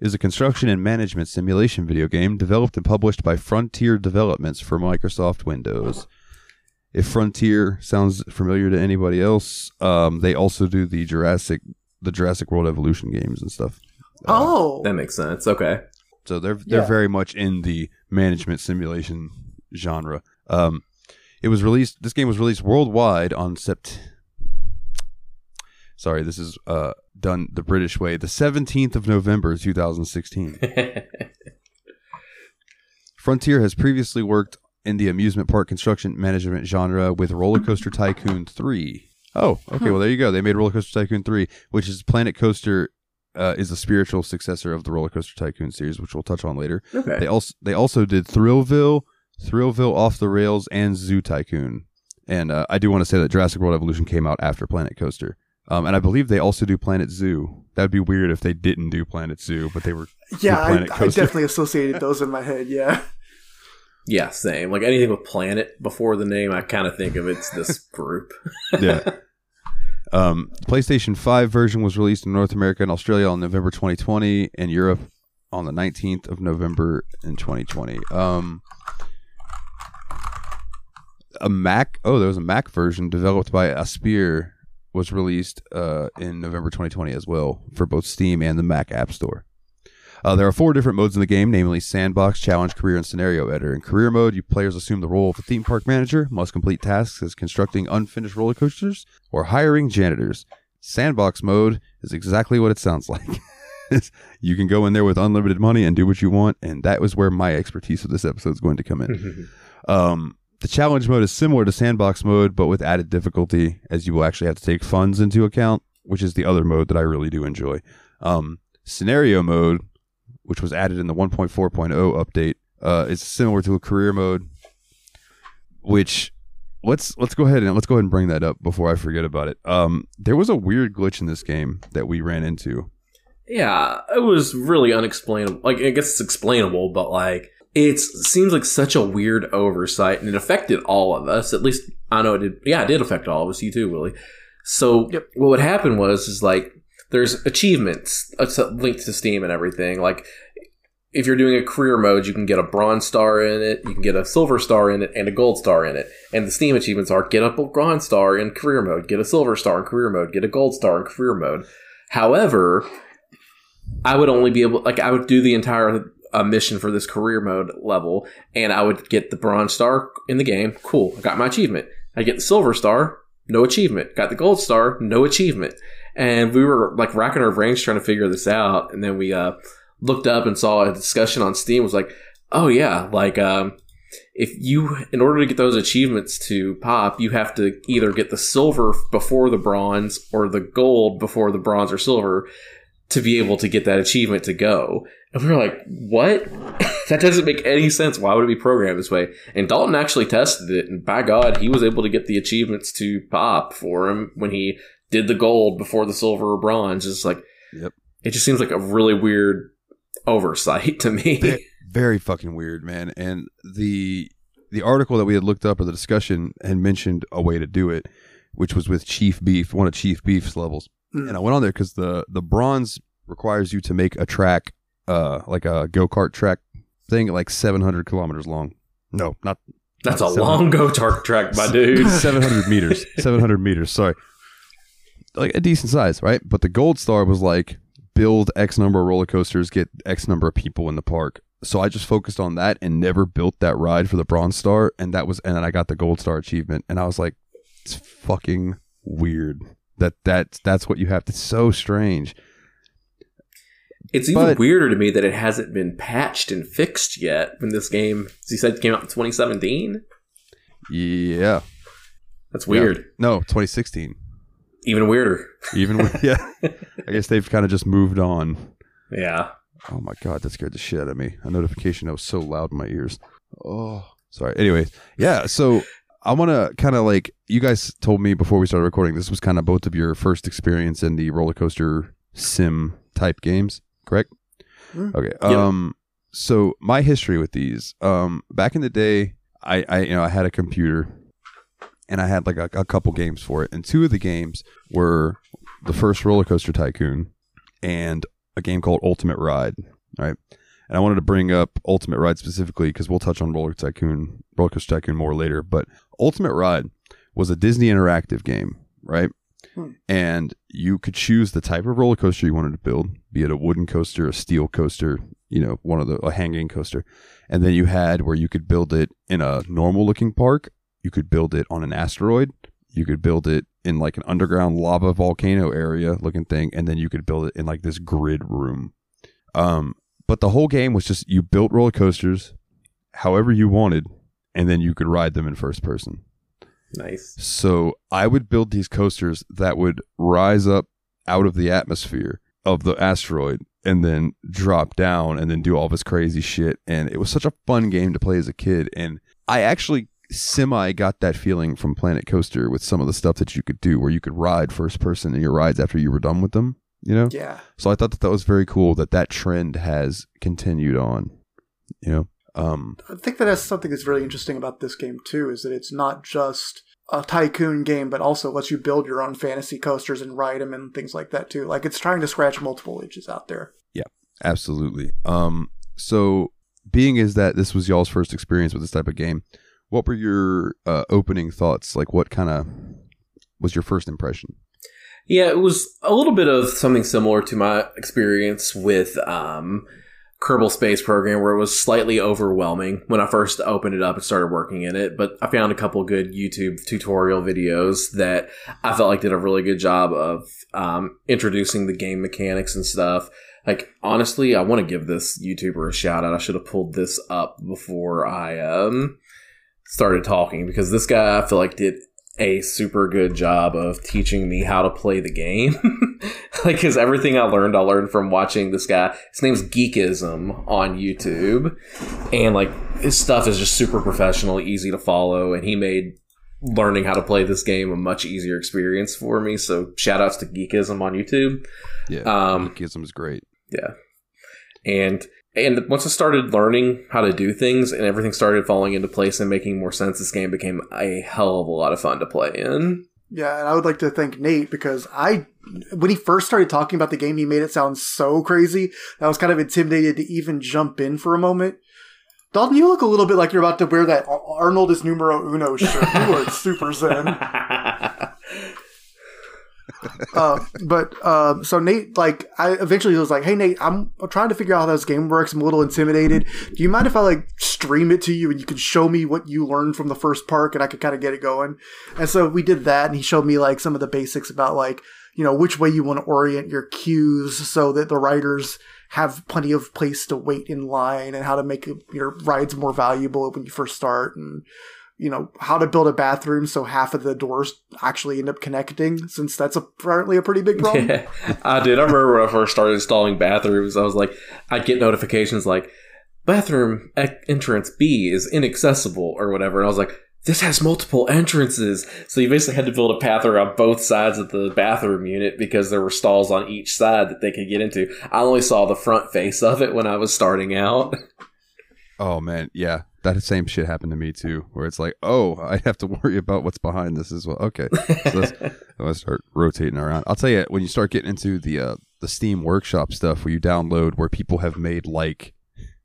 A: is a construction and management simulation video game developed and published by Frontier Developments for Microsoft Windows. If Frontier sounds familiar to anybody else, um, they also do the Jurassic the Jurassic World Evolution games and stuff. Uh,
C: Oh.
B: That makes sense. Okay.
A: so they're they're
C: Yeah.
A: very much in the management simulation genre. Um, it was released. This game was released worldwide on Sept. Sorry, this is uh, done the British way. The seventeenth of November, two thousand sixteen. Frontier has previously worked in the amusement park construction management genre with Roller Coaster Tycoon 3. Oh, okay. Well, there you go. They made Roller Coaster Tycoon 3, which is Planet Coaster uh, is a spiritual successor of the Roller Coaster Tycoon series, which we'll touch on later.
B: okay.
A: They also they also did Thrillville, Thrillville Off the Rails, and Zoo Tycoon. And uh, I do want to say that Jurassic World Evolution came out after Planet Coaster. Um, and I believe they also do Planet Zoo. That'd be weird if they didn't do Planet Zoo, but they were
C: yeah, I, I definitely associated those in my head. Yeah.
B: yeah, same. Like anything with planet before the name, I kind of think of it's this group.
A: yeah. Um, PlayStation 5 version was released in North America and Australia on November 2020 and Europe on the 19th of November in 2020. Um, a Mac, oh, there was a Mac version developed by Aspyr was released uh, in November 2020 as well for both Steam and the Mac App Store. Uh, there are four different modes in the game, namely Sandbox, Challenge, Career, and Scenario Editor. In Career mode, you players assume the role of a theme park manager, must complete tasks as constructing unfinished roller coasters or hiring janitors. Sandbox mode is exactly what it sounds like. you can go in there with unlimited money and do what you want, and that was where my expertise of this episode is going to come in. Um, the challenge mode is similar to sandbox mode, but with added difficulty, as you will actually have to take funds into account, which is the other mode that I really do enjoy. Um, scenario mode, which was added in the 1.4.0 update, uh, is similar to a career mode, which let's let's go ahead and let's go ahead and bring that up before I forget about it. Um, there was a weird glitch in this game that we ran into.
B: Yeah, it was really unexplainable. Like, I guess it's explainable, but like, it seems like such a weird oversight, and it affected all of us. At least I know it did. Yeah, it did affect all of us. You too, Willie. So
C: Yep.
B: what would happen was is like there's achievements uh, linked to Steam and everything. Like if you're doing a career mode, you can get a bronze star in it, you can get a silver star in it, and a gold star in it. And the Steam achievements are get a bronze star in career mode, get a silver star in career mode, get a gold star in career mode. However, I would only be able, like, I would do the entire uh, mission for this career mode level, and I would get the bronze star in the game. Cool, I got my achievement. I get the silver star, no achievement. Got the gold star, no achievement. And we were like racking our brains trying to figure this out, and then we uh, looked up and saw a discussion on Steam. Was like, oh yeah, like um, if you in order to get those achievements to pop, you have to either get the silver before the bronze or the gold before the bronze or silver to be able to get that achievement to go. And we were like, what? that doesn't make any sense. Why would it be programmed this way? And Dalton actually tested it, and by God, he was able to get the achievements to pop for him when he did the gold before the silver or bronze. It's like,
A: Yep.
B: it just seems like a really weird oversight to me.
A: Ve- very fucking weird, man. And the the article that we had looked up or the discussion had mentioned a way to do it, which was with Chief Beef, one of Chief Beef's levels.
C: Mm.
A: And I went on there because the the bronze requires you to make a track, uh, like a go kart track thing, like seven hundred kilometers long. No, not
B: That's a long go kart track, my dude.
A: seven hundred meters. Seven hundred meters. Sorry, like a decent size, right? But the gold star was like build X number of roller coasters, get X number of people in the park. So I just focused on that and never built that ride for the bronze star, and that was, and then I got the gold star achievement, and I was like, it's fucking weird that that that's what you have to. It's so strange.
B: It's even
A: But-
B: weirder to me that it hasn't been patched and fixed yet. When this game, as you said, came out in 2017.
A: Yeah,
B: That's weird.
A: no, 2016.
B: Even weirder.
A: Even with, yeah, I guess they've kind of just moved on.
B: Yeah.
A: Oh my god, that scared the shit out of me. A notification that was so loud in my ears. Oh, sorry. Anyways, yeah. So I want to kind of like you guys told me before we started recording. This was kind of both of your first experience in the roller coaster sim type games, correct?
C: Mm.
A: Okay. Um. So my history with these, um, back in the day, I, I you know I had a computer, and I had like a, a couple games for it, and two of the games were the first Roller Coaster Tycoon and a game called Ultimate Ride. Right. And I wanted to bring up Ultimate Ride specifically because we'll touch on Roller Tycoon, Roller Coaster Tycoon more later. But Ultimate Ride was a Disney interactive game, right?
C: Hmm.
A: And you could choose the type of roller coaster you wanted to build, be it a wooden coaster, a steel coaster, you know, one of the a hanging coaster. And then you had where you could build it in a normal looking park, you could build it on an asteroid, you could build it in like an underground lava volcano area looking thing, and then you could build it in like this grid room. Um, but the whole game was just you built roller coasters however you wanted, and then you could ride them in first person.
B: Nice.
A: So I would build these coasters that would rise up out of the atmosphere of the asteroid and then drop down and then do all this crazy shit. And it was such a fun game to play as a kid. And I actually semi got that feeling from Planet Coaster with some of the stuff that you could do where you could ride first person in your rides after you were done with them, you know?
C: Yeah.
A: So I thought that that was very cool that that trend has continued on, you know? Um,
C: I think that that's something that's really interesting about this game too, is that it's not just a tycoon game, but also lets you build your own fantasy coasters and ride them and things like that too. Like it's trying to scratch multiple itches out there.
A: Yeah, absolutely. Um, so being is that this was y'all's first experience with this type of game, what were your uh, opening thoughts? Like, what kind of was your first impression?
B: Yeah, it was a little bit of something similar to my experience with um, Kerbal Space Program, where it was slightly overwhelming when I first opened it up and started working in it. But I found a couple good YouTube tutorial videos that I felt like did a really good job of um, introducing the game mechanics and stuff. Like honestly, I want to give this YouTuber a shout out. I should have pulled this up before I um, started talking because this guy I feel like did a super good job of teaching me how to play the game. like, because everything I learned, I learned from watching this guy. His name's Geekism on YouTube. And, like, his stuff is just super professional, easy to follow. And he made learning how to play this game a much easier experience for me. So, shout outs to Geekism on YouTube.
A: Yeah,
B: Um,
A: Geekism is great.
B: Yeah. And and once I started learning how to do things and everything started falling into place and making more sense, this game became a hell of a lot of fun to play in.
C: Yeah, and I would like to thank Nate because I, when he first started talking about the game, he made it sound so crazy. that I was kind of intimidated to even jump in for a moment. Dalton, you look a little bit like you're about to wear that Arnold is numero uno shirt. You look super zen. uh, but uh, so Nate, like, I eventually was like, "Hey Nate, I'm trying to figure out how this game works. I'm a little intimidated. Do you mind if I like stream it to you and you can show me what you learned from the first park and I could kind of get it going?" And so we did that, and he showed me like some of the basics about like you know which way you want to orient your queues so that the riders have plenty of place to wait in line and how to make your rides more valuable when you first start and you know how to build a bathroom so half of the doors actually end up connecting since that's apparently a pretty big problem.
B: Yeah, i did. I remember when i first started installing bathrooms i was like i'd get notifications like bathroom entrance b is inaccessible or whatever and i was like this has multiple entrances. So you basically had to build a path around both sides of the bathroom unit because there were stalls on each side that they could get into. I only saw the front face of it when i was starting out.
A: Oh man. Yeah that same shit happened to me too, where it's like, oh, I have to worry about what's behind this as well. Okay, so I start rotating around. I'll tell you when you start getting into the uh, the Steam Workshop stuff, where you download where people have made like,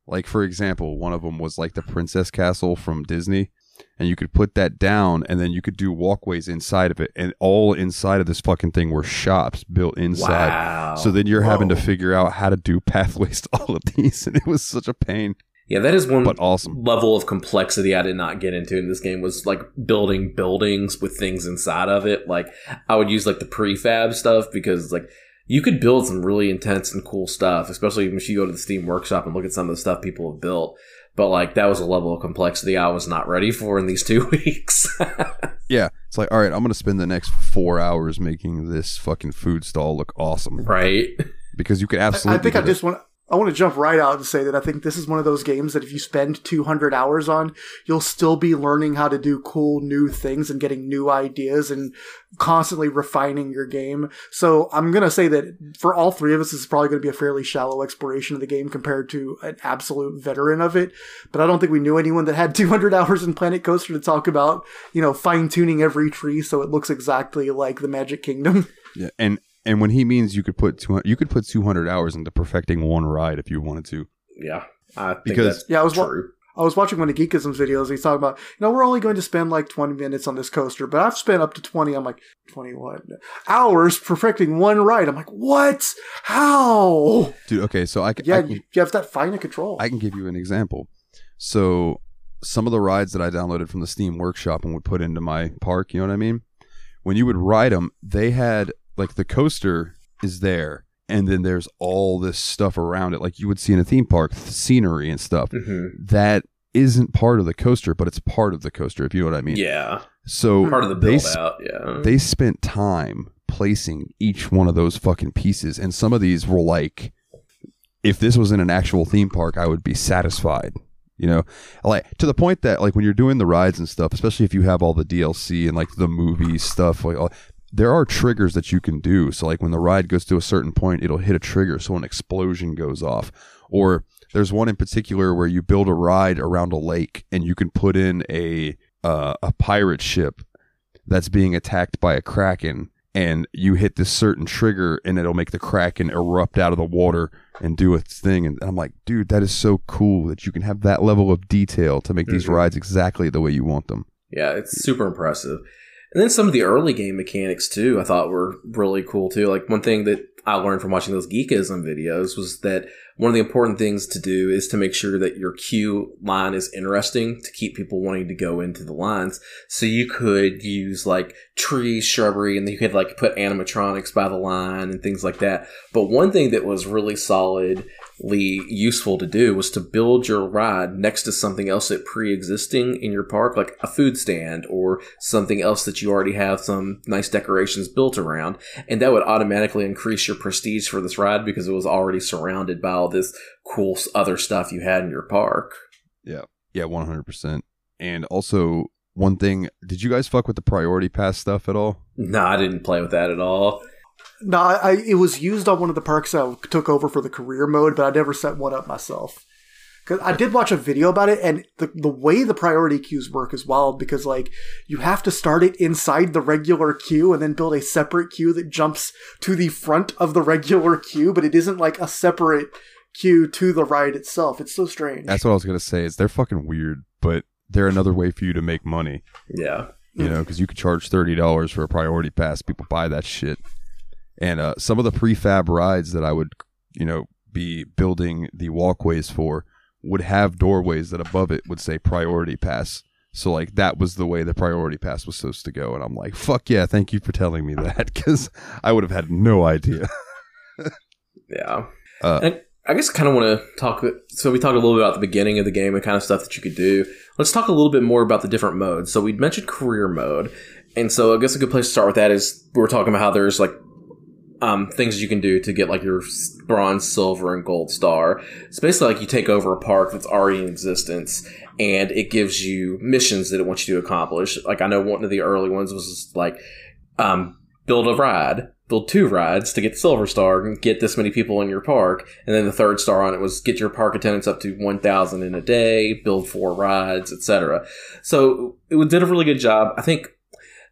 A: like for example, one of them was like the Princess Castle from Disney, and you could put that down, and then you could do walkways inside of it, and all inside of this fucking thing were shops built inside.
B: Wow.
A: So then you're Whoa. having to figure out how to do pathways to all of these, and it was such a pain.
B: Yeah, that is one
A: but awesome.
B: level of complexity I did not get into in this game was like building buildings with things inside of it. Like I would use like the prefab stuff because like you could build some really intense and cool stuff, especially when you go to the Steam Workshop and look at some of the stuff people have built. But like that was a level of complexity I was not ready for in these two weeks.
A: yeah, it's like all right, I'm gonna spend the next four hours making this fucking food stall look awesome,
B: right?
A: Because you could absolutely.
C: I, I think I just want I want to jump right out and say that I think this is one of those games that if you spend 200 hours on, you'll still be learning how to do cool new things and getting new ideas and constantly refining your game. So I'm going to say that for all three of us, this is probably going to be a fairly shallow exploration of the game compared to an absolute veteran of it. But I don't think we knew anyone that had 200 hours in Planet Coaster to talk about, you know, fine tuning every tree so it looks exactly like the Magic Kingdom.
A: Yeah. And and when he means you could put 200, you could put 200 hours into perfecting one ride if you wanted to.
B: Yeah. I because
C: yeah, I was
B: true.
C: I was watching one of Geekism's videos. He's talking about, you know, we're only going to spend like 20 minutes on this coaster, but I've spent up to 20. I'm like, 21 hours perfecting one ride. I'm like, what? How?
A: Dude, okay, so I can.
C: Yeah,
A: I can,
C: you have that fine control.
A: I can give you an example. So, some of the rides that I downloaded from the Steam Workshop and would put into my park, you know what I mean? When you would ride them, they had like the coaster is there and then there's all this stuff around it. Like you would see in a theme park scenery and stuff.
B: Mm-hmm.
A: that isn't part of the coaster but it's part of the coaster if you know what i mean.
B: Yeah.
A: So
B: part of the build they, out yeah.
A: they spent time placing each one of those fucking pieces and some of these were like if this was in an actual theme park i would be satisfied you know? Like to the point that like when you're doing the rides and stuff especially if you have all the dlc and like the movie stuff like there are triggers that you can do. So like when the ride goes to a certain point, it'll hit a trigger so an explosion goes off. Or there's one in particular where you build a ride around a lake and you can put in a uh, a pirate ship that's being attacked by a kraken and you hit this certain trigger and it'll make the kraken erupt out of the water and do its thing and i'm like dude that is so cool that you can have that level of detail to make mm-hmm. these rides exactly the way you want them
B: yeah it's super impressive and then some of the early game mechanics too, I thought were really cool too. Like one thing that I learned from watching those Geekism videos was that one of the important things to do is to make sure that your queue line is interesting to keep people wanting to go into the lines. So you could use like trees, shrubbery, and you could like put animatronics by the line and things like that. But one thing that was really solid useful to do was to build your ride next to something else that pre-existing in your park like a food stand or something else that you already have some nice decorations built around. And that would automatically increase your prestige for this ride because it was already surrounded by all this cool other stuff you had in your park.
A: Yeah. Yeah 100% and also one thing did you guys fuck with the priority pass stuff at all?
B: No i didn't play with that at all
C: no, I, it was used on one of the parks I took over for the career mode, but I never set one up myself. Because I did watch a video about it, and the the way the priority queues work is wild because like you have to start it inside the regular queue and then build a separate queue that jumps to the front of the regular queue, but it isn't like a separate queue to the ride itself. It's so strange.
A: That's what I was gonna say. Is they're fucking weird, but they're another way for you to make money.
B: Yeah.
A: You know, because you could charge thirty dollars for a priority pass. People buy that shit. And uh, some of the prefab rides that I would, you know, be building the walkways for would have doorways that above it would say priority pass. So like that was the way the priority pass was supposed to go, and I'm like, fuck yeah, thank you for telling me that because I would have had no idea.
B: Yeah.
A: Uh,
B: and I guess I kind of want to talk. So we talked a little bit about the beginning of the game and kind of stuff that you could do. Let's talk a little bit more about the different modes. So we mentioned career mode, and so I guess a good place to start with that is we are talking about how there's like um, things you can do to get like your bronze, silver, and gold star. It's basically like you take over a park that's already in existence, and it gives you missions that it wants you to accomplish. Like I know one of the early ones was like um, build a ride, build two rides to get the silver star and get this many people in your park. And then the third star on it was get your park attendance up to 1,000 in a day, build four rides, etc. So it did a really good job. I think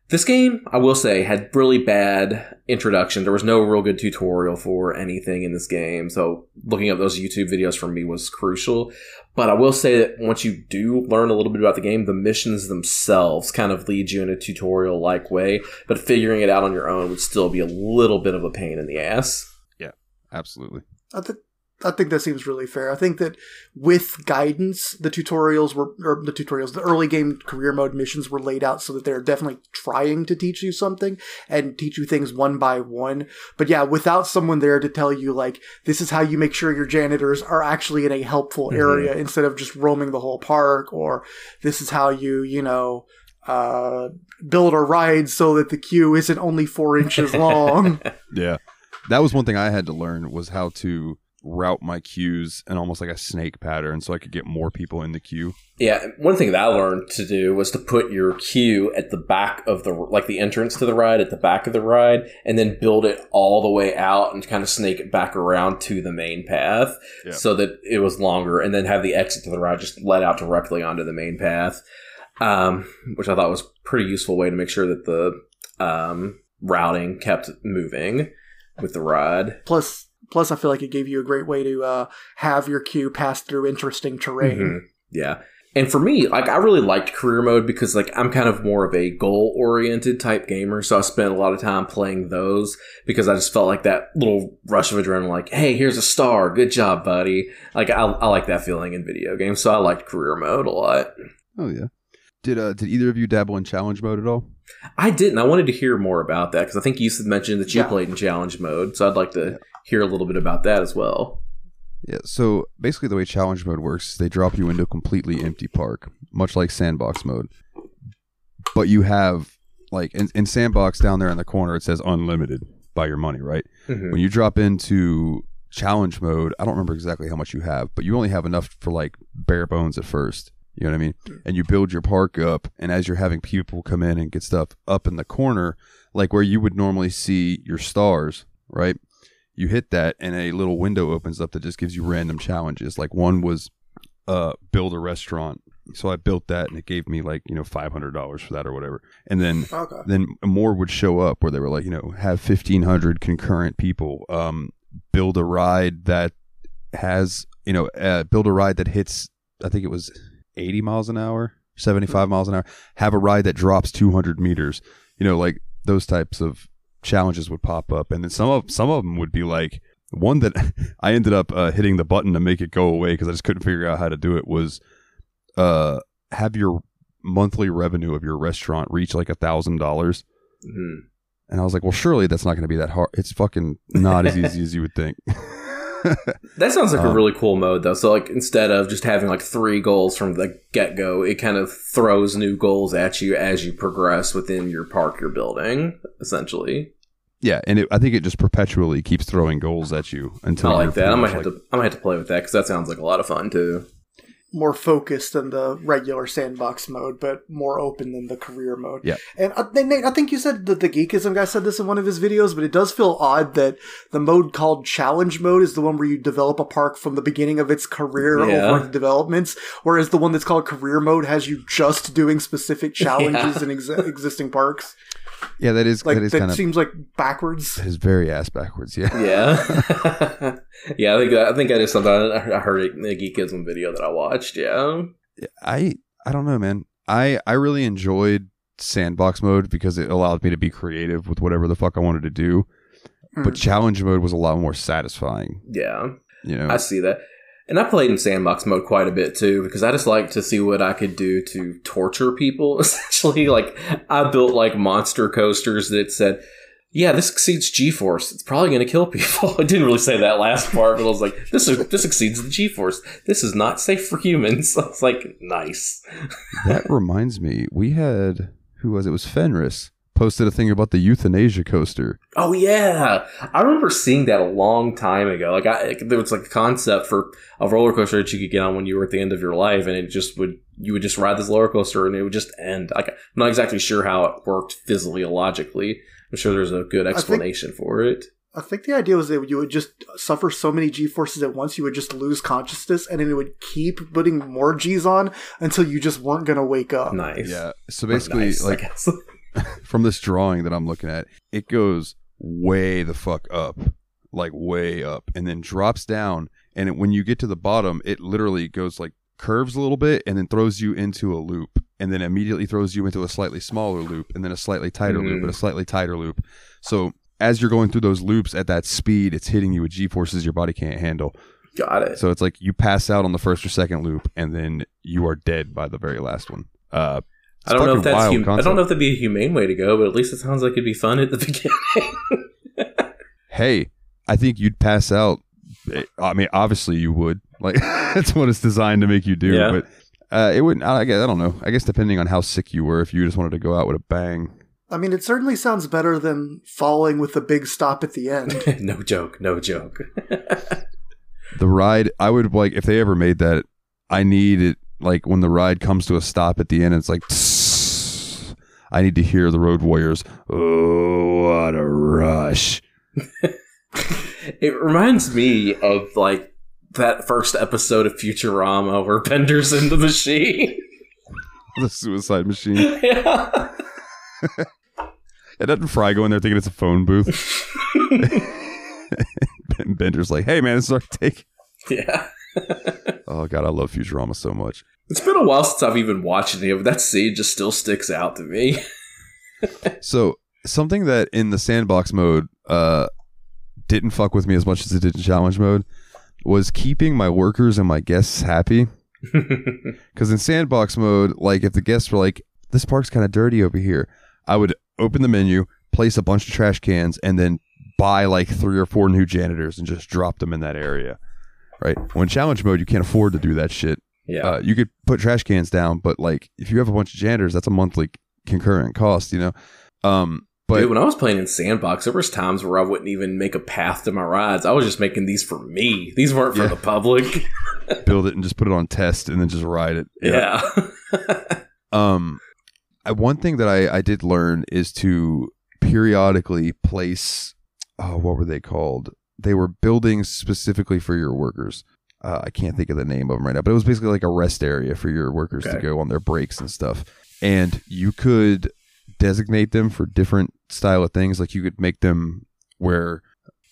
B: this game, I will say, had really bad introduction. There was no real good tutorial for anything in this game. So looking up those YouTube videos for me was crucial. But I will say that once you do learn a little bit about the game, the missions themselves kind of lead you in a tutorial like way. But figuring it out on your own would still be a little bit of a pain in the ass.
A: Yeah, absolutely.
C: I think I think that seems really fair. I think that with guidance, the tutorials were, or the tutorials, the early game career mode missions were laid out so that they're definitely trying to teach you something and teach you things one by one. But yeah, without someone there to tell you, like, this is how you make sure your janitors are actually in a helpful mm-hmm. area instead of just roaming the whole park, or this is how you, you know, uh, build a ride so that the queue isn't only four inches long.
A: yeah. That was one thing I had to learn was how to route my queues in almost like a snake pattern so I could get more people in the queue.
B: Yeah, one thing that I learned to do was to put your queue at the back of the like the entrance to the ride at the back of the ride and then build it all the way out and kind of snake it back around to the main path yeah. so that it was longer and then have the exit to the ride just let out directly onto the main path. Um, which I thought was pretty useful way to make sure that the um, routing kept moving with the ride.
C: Plus Plus, I feel like it gave you a great way to uh, have your queue pass through interesting terrain. Mm-hmm.
B: Yeah. And for me, like I really liked career mode because like I'm kind of more of a goal oriented type gamer, so I spent a lot of time playing those because I just felt like that little rush of adrenaline, like, hey, here's a star, good job, buddy. Like I, I like that feeling in video games, so I liked career mode a lot.
A: Oh yeah. Did uh did either of you dabble in challenge mode at all?
B: I didn't. I wanted to hear more about that because I think you mentioned that you yeah. played in challenge mode, so I'd like to hear a little bit about that as well.
A: Yeah, so basically the way challenge mode works is they drop you into a completely empty park, much like sandbox mode. But you have like in, in sandbox down there in the corner it says unlimited by your money, right? Mm-hmm. When you drop into challenge mode, I don't remember exactly how much you have, but you only have enough for like bare bones at first. You know what I mean? And you build your park up, and as you're having people come in and get stuff up in the corner, like where you would normally see your stars, right? You hit that and a little window opens up that just gives you random challenges. Like one was uh, build a restaurant. So I built that and it gave me like, you know, $500 for that or whatever. And then, okay. then more would show up where they were like, you know, have 1500 concurrent people, um, build a ride that has, you know, uh, build a ride that hits, I think it was 80 miles an hour, 75 miles an hour, have a ride that drops 200 meters, you know, like those types of challenges would pop up, and then some of some of them would be like one that I ended up uh, hitting the button to make it go away because I just couldn't figure out how to do it was uh, have your monthly revenue of your restaurant reach like a thousand dollars. Mm-hmm. And I was like, well, surely that's not going to be that hard. It's fucking not as easy as you would think.
B: that sounds like um, a really cool mode though. So like instead of just having like three goals from the get go, it kind of throws new goals at you as you progress within your park you're building, essentially.
A: Yeah, and it, I think it just perpetually keeps throwing goals at you until
B: I like that. I might have like, to I might have to play with that because that sounds like a lot of fun too.
C: More focused than the regular sandbox mode, but more open than the career mode.
A: Yeah.
C: And uh, Nate, I think you said that the Geekism guy said this in one of his videos, but it does feel odd that the mode called Challenge Mode is the one where you develop a park from the beginning of its career
B: Yeah.
C: over the developments, whereas the one that's called Career Mode has you just doing specific challenges in ex- existing parks.
A: Yeah, that is
C: Like
A: that is
C: that
A: kind of
C: seems like backwards.
A: that is very ass backwards. Yeah.
B: Yeah, yeah. I think I think I just something I I heard in a Geekism video that I watched. Yeah,
A: I I don't know, man. I I really enjoyed sandbox mode because it allowed me to be creative with whatever the fuck I wanted to do. But
C: Mm.
A: challenge mode was a lot more satisfying.
B: yeah.
A: You know,
B: I see that. And I played in sandbox mode quite a bit too because I just like to see what I could do to torture people. Essentially, like I built like monster coasters that said, "Yeah, this exceeds G-force. It's probably going to kill people." I didn't really say that last part, but I was like, "This is this exceeds the G-force. This is not safe for humans." I was like, "Nice."
A: that reminds me. We had who was it? it was Fenris posted a thing about the euthanasia coaster.
B: Oh yeah, I remember seeing that a long time ago. Like, I there was like a concept for a roller coaster that you could get on when you were at the end of your life, and it just would you would just ride this roller coaster and it would just end. Like, I'm not exactly sure how it worked physiologically. I'm sure there's a good
C: think-
B: explanation for it.
C: I think the idea was that you would just suffer so many G forces at once, you would just lose consciousness, and then it would keep putting more G's on until you just weren't going to wake up.
B: Nice.
A: Yeah. So basically,
B: Nice,
A: like
B: guess.
A: from this drawing that I'm looking at, it goes way the fuck up, like way up, and then drops down. And it, when you get to the bottom, it literally goes like curves a little bit and then throws you into a loop, and then immediately throws you into a slightly smaller loop, and then a slightly tighter loop,
B: Mhm.
A: and a slightly tighter loop. So as you're going through those loops at that speed, it's hitting you with g forces your body can't handle.
B: got it.
A: So it's like you pass out on the first or second loop, and then you are dead by the very last one. Uh,
B: I don't know if that's
A: wild
B: hum- I don't know if that'd be a humane way to go, but at least it sounds like it'd be fun at the beginning.
A: hey, I think you'd pass out. Eh, I mean, obviously you would. Like that's what it's designed to make you do.
B: Yeah.
A: But uh, it wouldn't. I guess I don't know. I guess depending on how sick you were, if you just wanted to go out with a bang.
C: I mean, it certainly sounds better than falling with a big stop at the end.
B: no joke. No joke.
A: The ride, I would like if they ever made that. I need it like when the ride comes to a stop at the end. It's like. I need to hear the road warriors. Oh, what a rush!
B: It reminds me of like that first episode of Futurama where Bender's in the machine.
A: The suicide machine.
B: yeah.
A: And doesn't Fry go in there thinking it's a phone booth? Bender's like, "Hey man, this is our take."
B: yeah.
A: Oh god, I love Futurama so much.
B: It's been a while since I've even watched any of it. That scene just still sticks out to me.
A: So something that in the sandbox mode uh didn't fuck with me as much as it did in challenge mode was keeping my workers and my guests happy. Because in sandbox mode, like if the guests were like, "This park's kind of dirty over here," I would open the menu, place a bunch of trash cans, and then buy like three or four new janitors and just drop them in that area. Right. When challenge mode, you can't afford to do that shit.
B: yeah.
A: Uh, you could put trash cans down, but like if you have a bunch of janitors, that's a monthly concurrent cost, you know. Um, but
B: Dude, when I was playing in Sandbox, there was times where I wouldn't even make a path to my rides. I was just making these for me. These weren't for
A: Yeah.
B: the public.
A: build it and just put it on test and then just ride it.
B: yeah.
A: Um, I, one thing that I, I did learn is to periodically place. Oh, what were they called? They were buildings specifically for your workers. Uh, I can't think of the name of them right now, but it was basically like a rest area for your workers to go on their breaks and stuff. And you could designate them for different style of things. Like you could make them where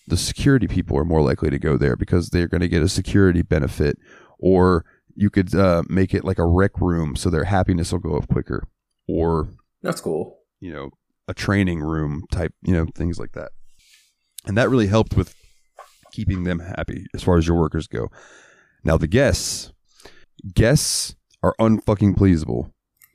A: the security people are more likely to go there because they're going to get a security benefit, or you could uh, make it like a rec room so their happiness will go up quicker, or
B: That's cool.
A: you know a training room type, you know things like that. And that really helped with keeping them happy as far as your workers go. Now the guests, guests are unfucking pleasable.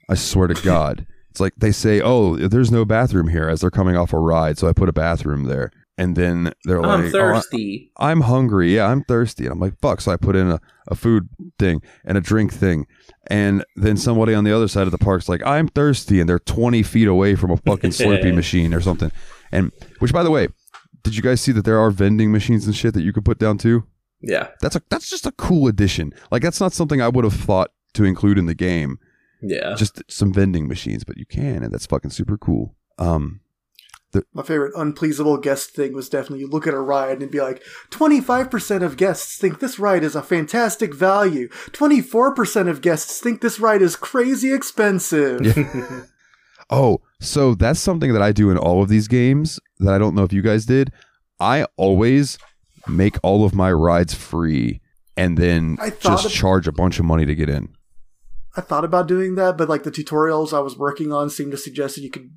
A: I swear to God. It's like they say, "Oh, there's no bathroom here," as they're coming off a ride, so I put a bathroom there, and then they're like,
B: I'm
A: "Oh, I-
B: thirsty.
A: I'm hungry. Yeah, I'm thirsty. And I'm like, fuck. So I put in a, a food thing and a drink thing. And then somebody on the other side of the park's like, I'm thirsty. And they're 20 feet away from a fucking Slurpee machine or something. And which, by the way, did you guys see that there are vending machines and shit that you could put down too?
B: Yeah,
A: That's a that's just a cool addition. Like that's not something I would have thought to include in the game.
B: yeah.
A: Just some vending machines, but you can, and that's fucking super cool. Um,
C: My favorite unpleasable guest thing was definitely you look at a ride and be like, 25% of guests think this ride is a fantastic value. 24% of guests think this ride is crazy expensive.
A: Oh, so that's something that I do in all of these games that I don't know if you guys did. I always make all of my rides free and then
C: I
A: just
C: of-
A: charge a bunch of money to get in.
C: I thought about doing that, but like the tutorials I was working on seemed to suggest that you could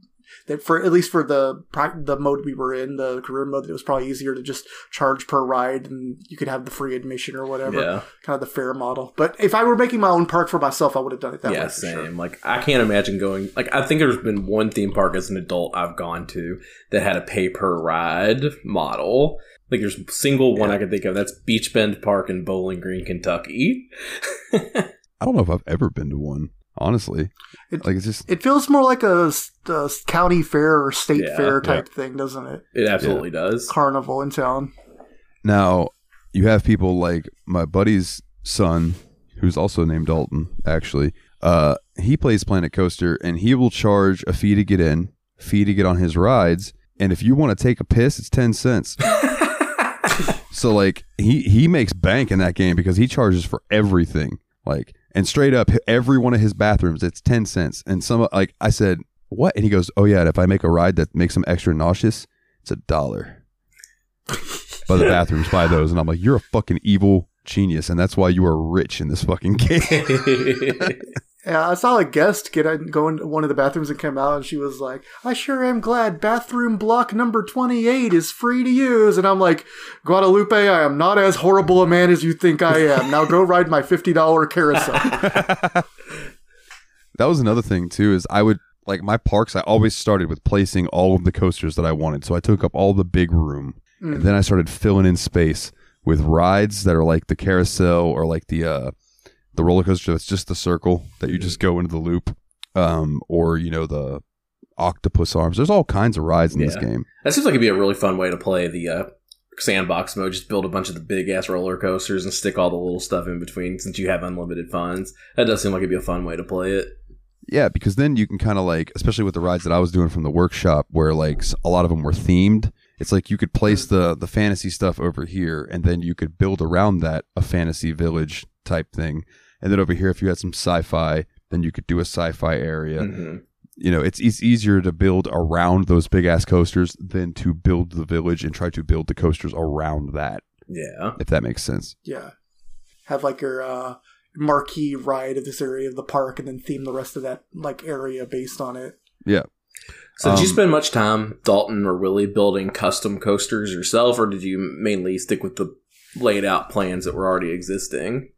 C: that for at least for the pri- the mode we were in, the career mode, that it was probably easier to just charge per ride and you could have the free admission or whatever,
B: Yeah.
C: kind of the fair model. But if I were making my own park for myself, I would have done it that
B: yeah,
C: way. For
B: same.
C: sure.
B: Like I can't imagine going. Like I think there's been one theme park as an adult I've gone to that had a pay per ride model. Like there's a single one I can think of. That's Beach Bend Park in Bowling Green, Kentucky.
A: I don't know if I've ever been to one, honestly.
C: It-
A: like it's just
C: It feels more like a county fair or state
B: Yeah,
C: fair type thing, doesn't it?
B: It absolutely does.
C: Carnival in town.
A: now you have people like my buddy's son, who's also named Dalton, actually. Uh, he plays Planet Coaster and he will charge a fee to get in, fee to get on his rides, and if you want to take a piss, it's ten cents. So like he he makes bank in that game because he charges for everything. Like and straight up every one of his bathrooms it's 10 cents. And some like I said, "What?" And he goes, "Oh yeah, and if I make a ride that makes him extra nauseous, it's a dollar." but the bathrooms buy those and I'm like, "You're a fucking evil genius and that's why you are rich in this fucking game."
C: Yeah, I saw a guest get in, go into one of the bathrooms and come out, and she was like, "I sure am glad bathroom block number twenty eight is free to use." And I'm like, "Guadalupe, I am not as horrible a man as you think I am. Now go ride my fifty dollar carousel."
A: That was another thing too. Is I would like my parks. I always started with placing all of the coasters that I wanted. So I took up all the big room, and then I started filling in space with rides that are like the carousel or like the uh the roller coaster that's just the circle that you just go into the loop, um, or you know the octopus arms. There's all kinds of rides in this game.
B: That seems like it'd be a really fun way to play the uh, sandbox mode. Just build a bunch of the big ass roller coasters and stick all the little stuff in between since you have unlimited funds. That does seem like it'd be a fun way to play it.
A: Yeah, because then you can kind of like, especially with the rides that I was doing from the workshop, where like a lot of them were themed. It's like you could place the the fantasy stuff over here, and then you could build around that a fantasy village type thing. And then over here, if you had some sci-fi, then you could do a sci-fi area.
B: Mhm.
A: You know, it's it's easier to build around those big ass coasters than to build the village and try to build the coasters around that.
B: Yeah.
A: If that makes sense.
C: yeah, have like your uh, marquee ride of this area of the park, and then theme the rest of that like area based on it.
A: Yeah.
B: So did you
A: Um,
B: spend much time, Dalton or Willie, building custom coasters yourself, or did you mainly stick with the laid out plans that were already existing?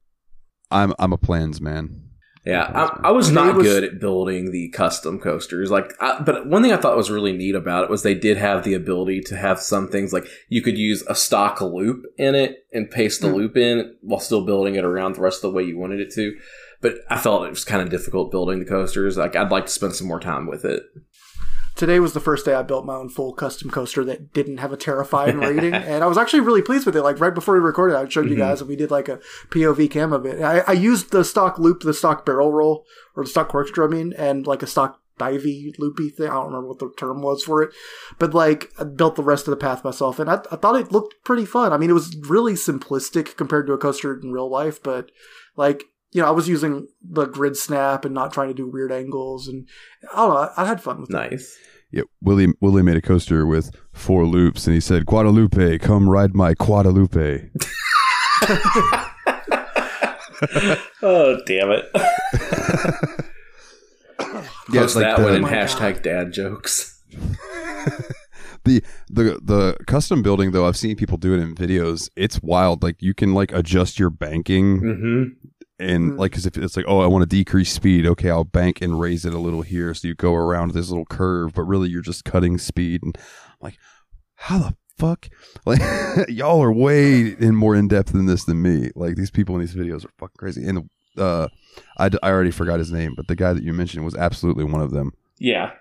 A: I'm I'm a plans man.
B: Yeah, I, I was not
C: was-
B: good at building the custom coasters. Like, I, but one thing I thought was really neat about it was they did have the ability to have some things like you could use a stock loop in it and paste the
C: Hmm.
B: loop in while still building it around the rest of the way you wanted it to. But I felt it was kind of difficult building the coasters. Like, I'd like to spend some more time with it.
C: Today was the first day I built my own full custom coaster that didn't have a terrifying rating, and I was actually really pleased with it. Like right before we recorded, I showed you
B: Mhm.
C: guys, and we did like a POV cam of it. I, I used the stock loop, the stock barrel roll, or the stock corkscrew, I mean, and like a stock divey loopy thing. I don't remember what the term was for it, but like I built the rest of the path myself, and I, I thought it looked pretty fun. I mean, it was really simplistic compared to a coaster in real life, but like. You know, I was using the grid snap and not trying to do weird angles, and I don't know. I had fun with it.
B: Nice.
A: Yeah, Willie Willie made a coaster with four loops, and he said, "Guadalupe, come ride my Guadalupe."
B: Oh, damn it.
A: Yeah,
B: Post
A: it's like
B: that
A: the-
B: one in
C: Oh my
B: hashtag dad jokes.
A: the the the custom building though. I've seen people do it in videos. It's wild. Like you can like adjust your banking
B: Mm-hmm.
A: And
C: Mm.
A: like because if it's like, oh, I want to decrease speed. Okay, I'll bank and raise it a little here, so you go around this little curve, but really you're just cutting speed. And I'm like, how the fuck? Like y'all are way in more in depth than this than me. Like these people in these videos are fucking crazy. And uh, I, d- I already forgot his name, but the guy that you mentioned was absolutely one of them.
B: Yeah.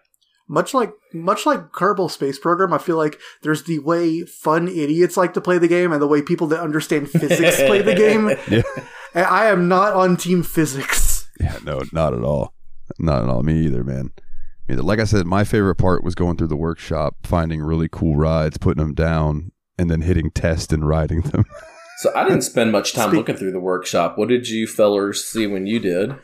C: much like much like Kerbal Space Program, I feel like there's the way fun idiots like to play the game and the way people that understand physics play the game.
A: Yeah.
C: And I am not on team physics.
A: Yeah, no, not at all. Not at all. Me either, man. Me Either. Like I said, my favorite part was going through the workshop, finding really cool rides, putting them down, and then hitting test and riding them.
B: So I didn't spend much time
C: Speak-
B: looking through the workshop. What did you fellers see when you did?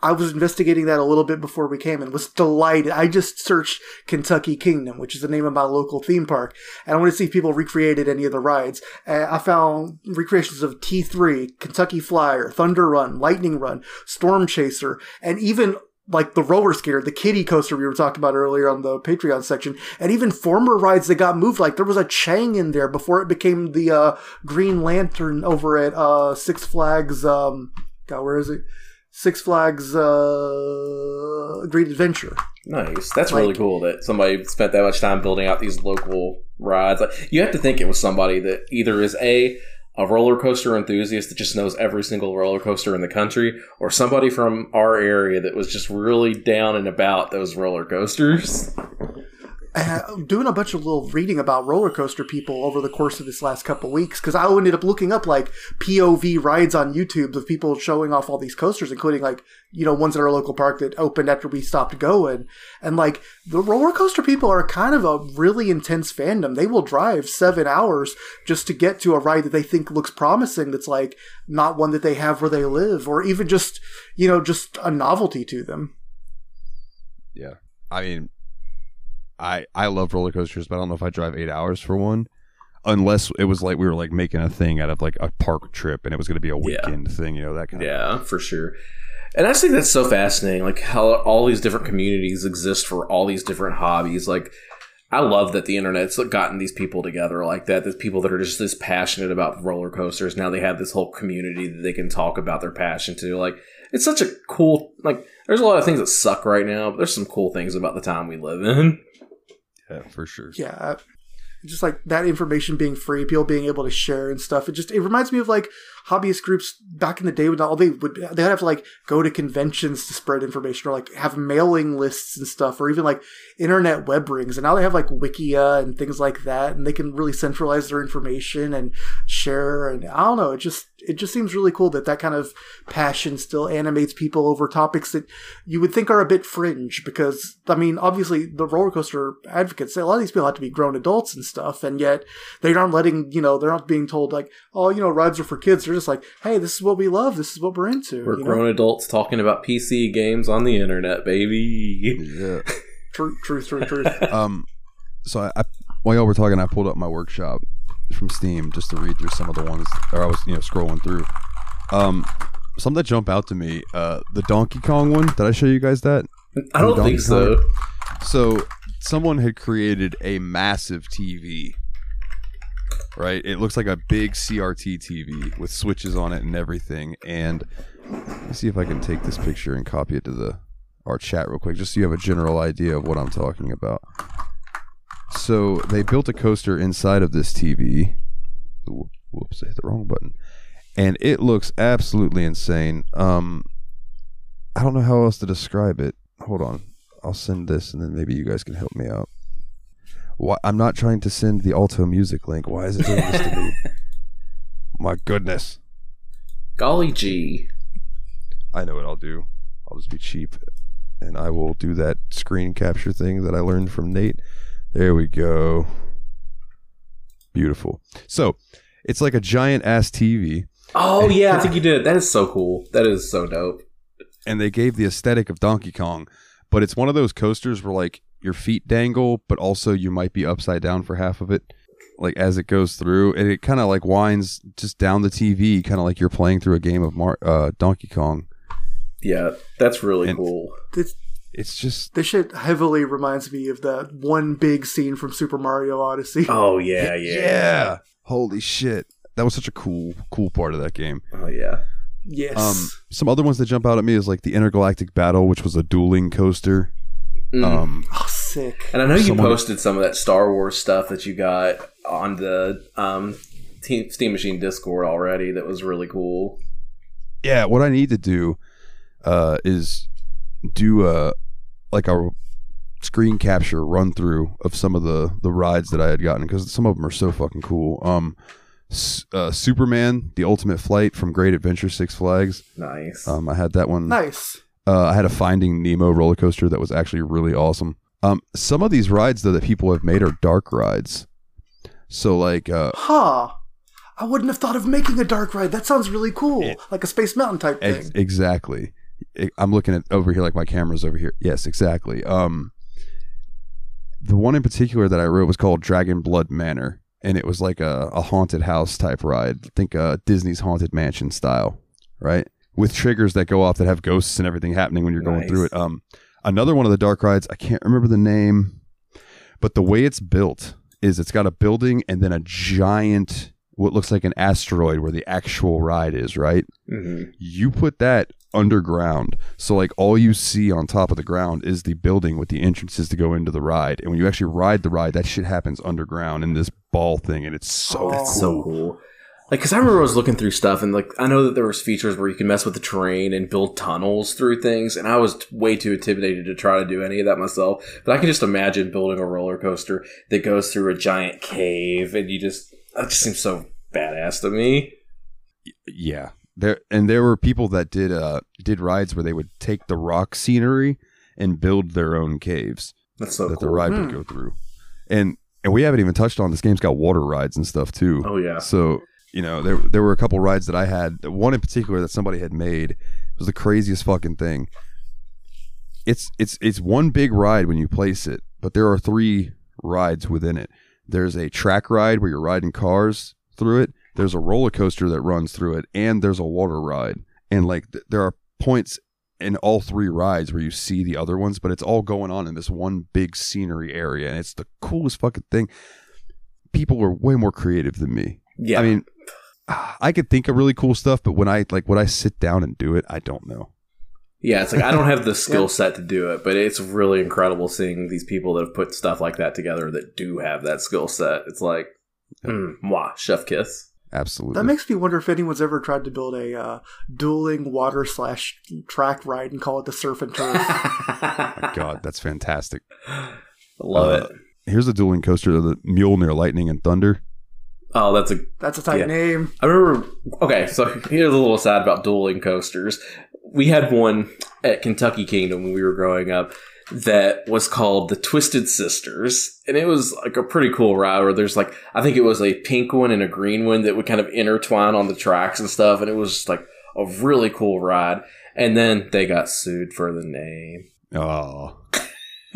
C: I was investigating that a little bit before we came and was delighted. I just searched Kentucky Kingdom, which is the name of my local theme park, and I wanted to see if people recreated any of the rides. And I found recreations of T3, Kentucky Flyer, Thunder Run, Lightning Run, Storm Chaser, and even like the roller skater, the kiddie coaster we were talking about earlier on the Patreon section, and even former rides that got moved. Like there was a Chang in there before it became the uh, Green Lantern over at uh, Six Flags. Um, God, where is it? Six Flags uh, Great Adventure.
B: Nice. That's
C: Like-
B: really cool that somebody spent that much time building out these local rides. Like you have to think it was somebody that either is a a roller coaster enthusiast that just knows every single roller coaster in the country, or somebody from our area that was just really down and about those roller coasters.
C: doing a bunch of little reading about roller coaster people over the course of this last couple weeks because I ended up looking up like POV rides on YouTube of people showing off all these coasters, including like you know ones at our local park that opened after we stopped going, and like the roller coaster people are kind of a really intense fandom. They will drive seven hours just to get to a ride that they think looks promising. That's like not one that they have where they live, or even just you know just a novelty to them.
A: yeah. I mean, I I love roller coasters, but I don't know if I drive eight hours for one. Unless it was like we were like making a thing out of like a park trip and it was going to be a
B: Yeah.
A: weekend thing, you know, that kind of
B: Yeah, for sure. And I just think that's so fascinating, like how all these different communities exist for all these different hobbies. Like, I love that the internet's gotten these people together like that. There's people that are just this passionate about roller coasters. Now they have this whole community that they can talk about their passion to. Like, it's such a cool. Like, there's a lot of things that suck right now, but there's some cool things about the time we live in.
A: Yeah, for sure.
C: yeah just like that information being free people being able to share and stuff it just it reminds me of like hobbyist groups back in the day when all they would they'd have to like go to conventions to spread information or like have mailing lists and stuff or even like internet web rings. And now they have like wikia and things like that and they can really centralize their information and share. And i don't know it just it just seems really cool that that kind of passion still animates people over topics that you would think are a bit fringe because I mean obviously the roller coaster advocates say a lot of these people have to be grown adults and stuff and yet they aren't letting you know they're not being told like oh you know rides are for kids just like hey this is what we love this is what we're into
B: We're
C: you know?
B: grown adults talking about PC games on the internet, baby.
A: Yeah.
C: truth truth truth truth
A: um, so I, I while y'all were talking, I pulled up my workshop from Steam just to read through some of the ones, or I was you know scrolling through. Um, some that jump out to me, uh, the Donkey Kong one. Did I show you guys that?
B: I don't
A: Donkey
B: think so.
A: So someone had created a massive TV. Right, it looks like a big CRT TV with switches on it and everything. And let's see if I can take this picture and copy it to the our chat real quick, just so you have a general idea of what I'm talking about. So they built a coaster inside of this TV. Whoops, I hit the wrong button. And it looks absolutely insane. Um, I don't know how else to describe it. Hold on. I'll send this and then maybe you guys can help me out. Why, I'm not trying to send the Alto music link. Why is it doing this to me? My goodness.
B: Golly gee.
A: I know what I'll do. I'll just be cheap and I will do that screen capture thing that I learned from Nate. There we go. Beautiful. So, it's like a giant ass TV
B: Oh yeah, I think you did. That is so cool. That is so dope.
A: and they gave the aesthetic of Donkey Kong, but it's one of those coasters where like your feet dangle, but also you might be upside down for half of it, like as it goes through, and it kind of like winds just down the TV, kind of like you're playing through a game of Mar- uh, Donkey Kong.
B: Yeah, that's really
A: And-
B: cool.
C: this,
A: It's just
C: this shit heavily reminds me of that one big scene from Super Mario Odyssey
B: Oh yeah, yeah,
A: holy shit, that was such a cool, cool part of that game.
B: Oh yeah.
C: yes
A: Um, some other ones that jump out at me is like the Intergalactic Battle, which was a dueling coaster.
B: Mm.
A: Um,
C: oh sick
B: and I know you
A: someone-
B: posted some of that Star Wars stuff that you got on the um, Team, Steam Machine Discord already. That was really cool.
A: yeah, what I need to do uh, is do a like a screen capture run through of some of the the rides that I had gotten because some of them are so fucking cool. Um, uh, Superman: The Ultimate Flight from Great Adventure Six Flags.
B: Nice.
A: Um, I had that one.
C: Nice.
A: Uh, I had a Finding Nemo roller coaster that was actually really awesome. Um, some of these rides though that people have made are dark rides. So like, uh,
C: Huh. I wouldn't have thought of making a dark ride. That sounds really cool.
A: It-
C: like a Space Mountain type thing.
A: ex- exactly. I- I'm looking at over here like my camera's over here. Yes, exactly. Um, the one in particular that I wrote was called Dragon Blood Manor, and it was like a, a haunted house type ride. Think uh, Disney's Haunted Mansion style, right? With triggers that go off that have ghosts and everything happening when you're going through it. Um, another one of the dark rides. I can't remember the name, but the way it's built is it's got a building and then a giant what looks like an asteroid where the actual ride is, right?
B: Mhm.
A: you put that underground so like all you see on top of the ground is the building with the entrances to go into the ride and when you actually ride the ride that shit happens underground in this ball thing and it's so
C: Oh.
B: That's
A: cool
B: so cool. Like, cause I remember I was looking through stuff, and like I know that there was features where you can mess with the terrain and build tunnels through things, and I was way too intimidated to try to do any of that myself. But I can just imagine building a roller coaster that goes through a giant cave, and you just that just seems so badass to me.
A: yeah there and there were people that did uh did rides where they would take the rock scenery and build their own caves
B: That's so
A: that the
B: cool.
A: ride would
C: Hmm.
A: go through and and we haven't even touched on this game's got water rides and stuff too
B: Oh yeah,
A: So you know, there there were a couple rides that I had. One in particular that somebody had made was the craziest fucking thing. It's it's it's one big ride when you place it, but there are three rides within it. There's a track ride where you're riding cars through it. There's a roller coaster that runs through it, and there's a water ride. And like th- there are points in all three rides where you see the other ones, but it's all going on in this one big scenery area, and it's the coolest fucking thing. People are way more creative than me.
B: yeah.
A: I mean, I could think of really cool stuff, but when I like when I sit down and do it, I don't know.
B: Yeah, it's like I don't have the skill set to do it, but it's really incredible seeing these people that have put stuff like that together that do have that skill set. It's like, mm, mwah, chef kiss.
A: Absolutely.
C: That makes me wonder if anyone's ever tried to build a uh, dueling water slash track ride and call it the surf and turf.
A: God, that's fantastic.
B: Love
A: Uh,
B: it.
A: Here's a dueling coaster: of the near Lightning and Thunder.
B: Oh, that's a.
C: That's a tight
B: Yeah.
C: name.
B: I remember. Okay, so here's a little sad about dueling coasters. We had one at Kentucky Kingdom when we were growing up that was called the Twisted Sisters, and it was like a pretty cool ride. Where there's like, I think it was a pink one and a green one that would kind of intertwine on the tracks and stuff, and it was just like a really cool ride. And then they got sued for the name.
A: Oh,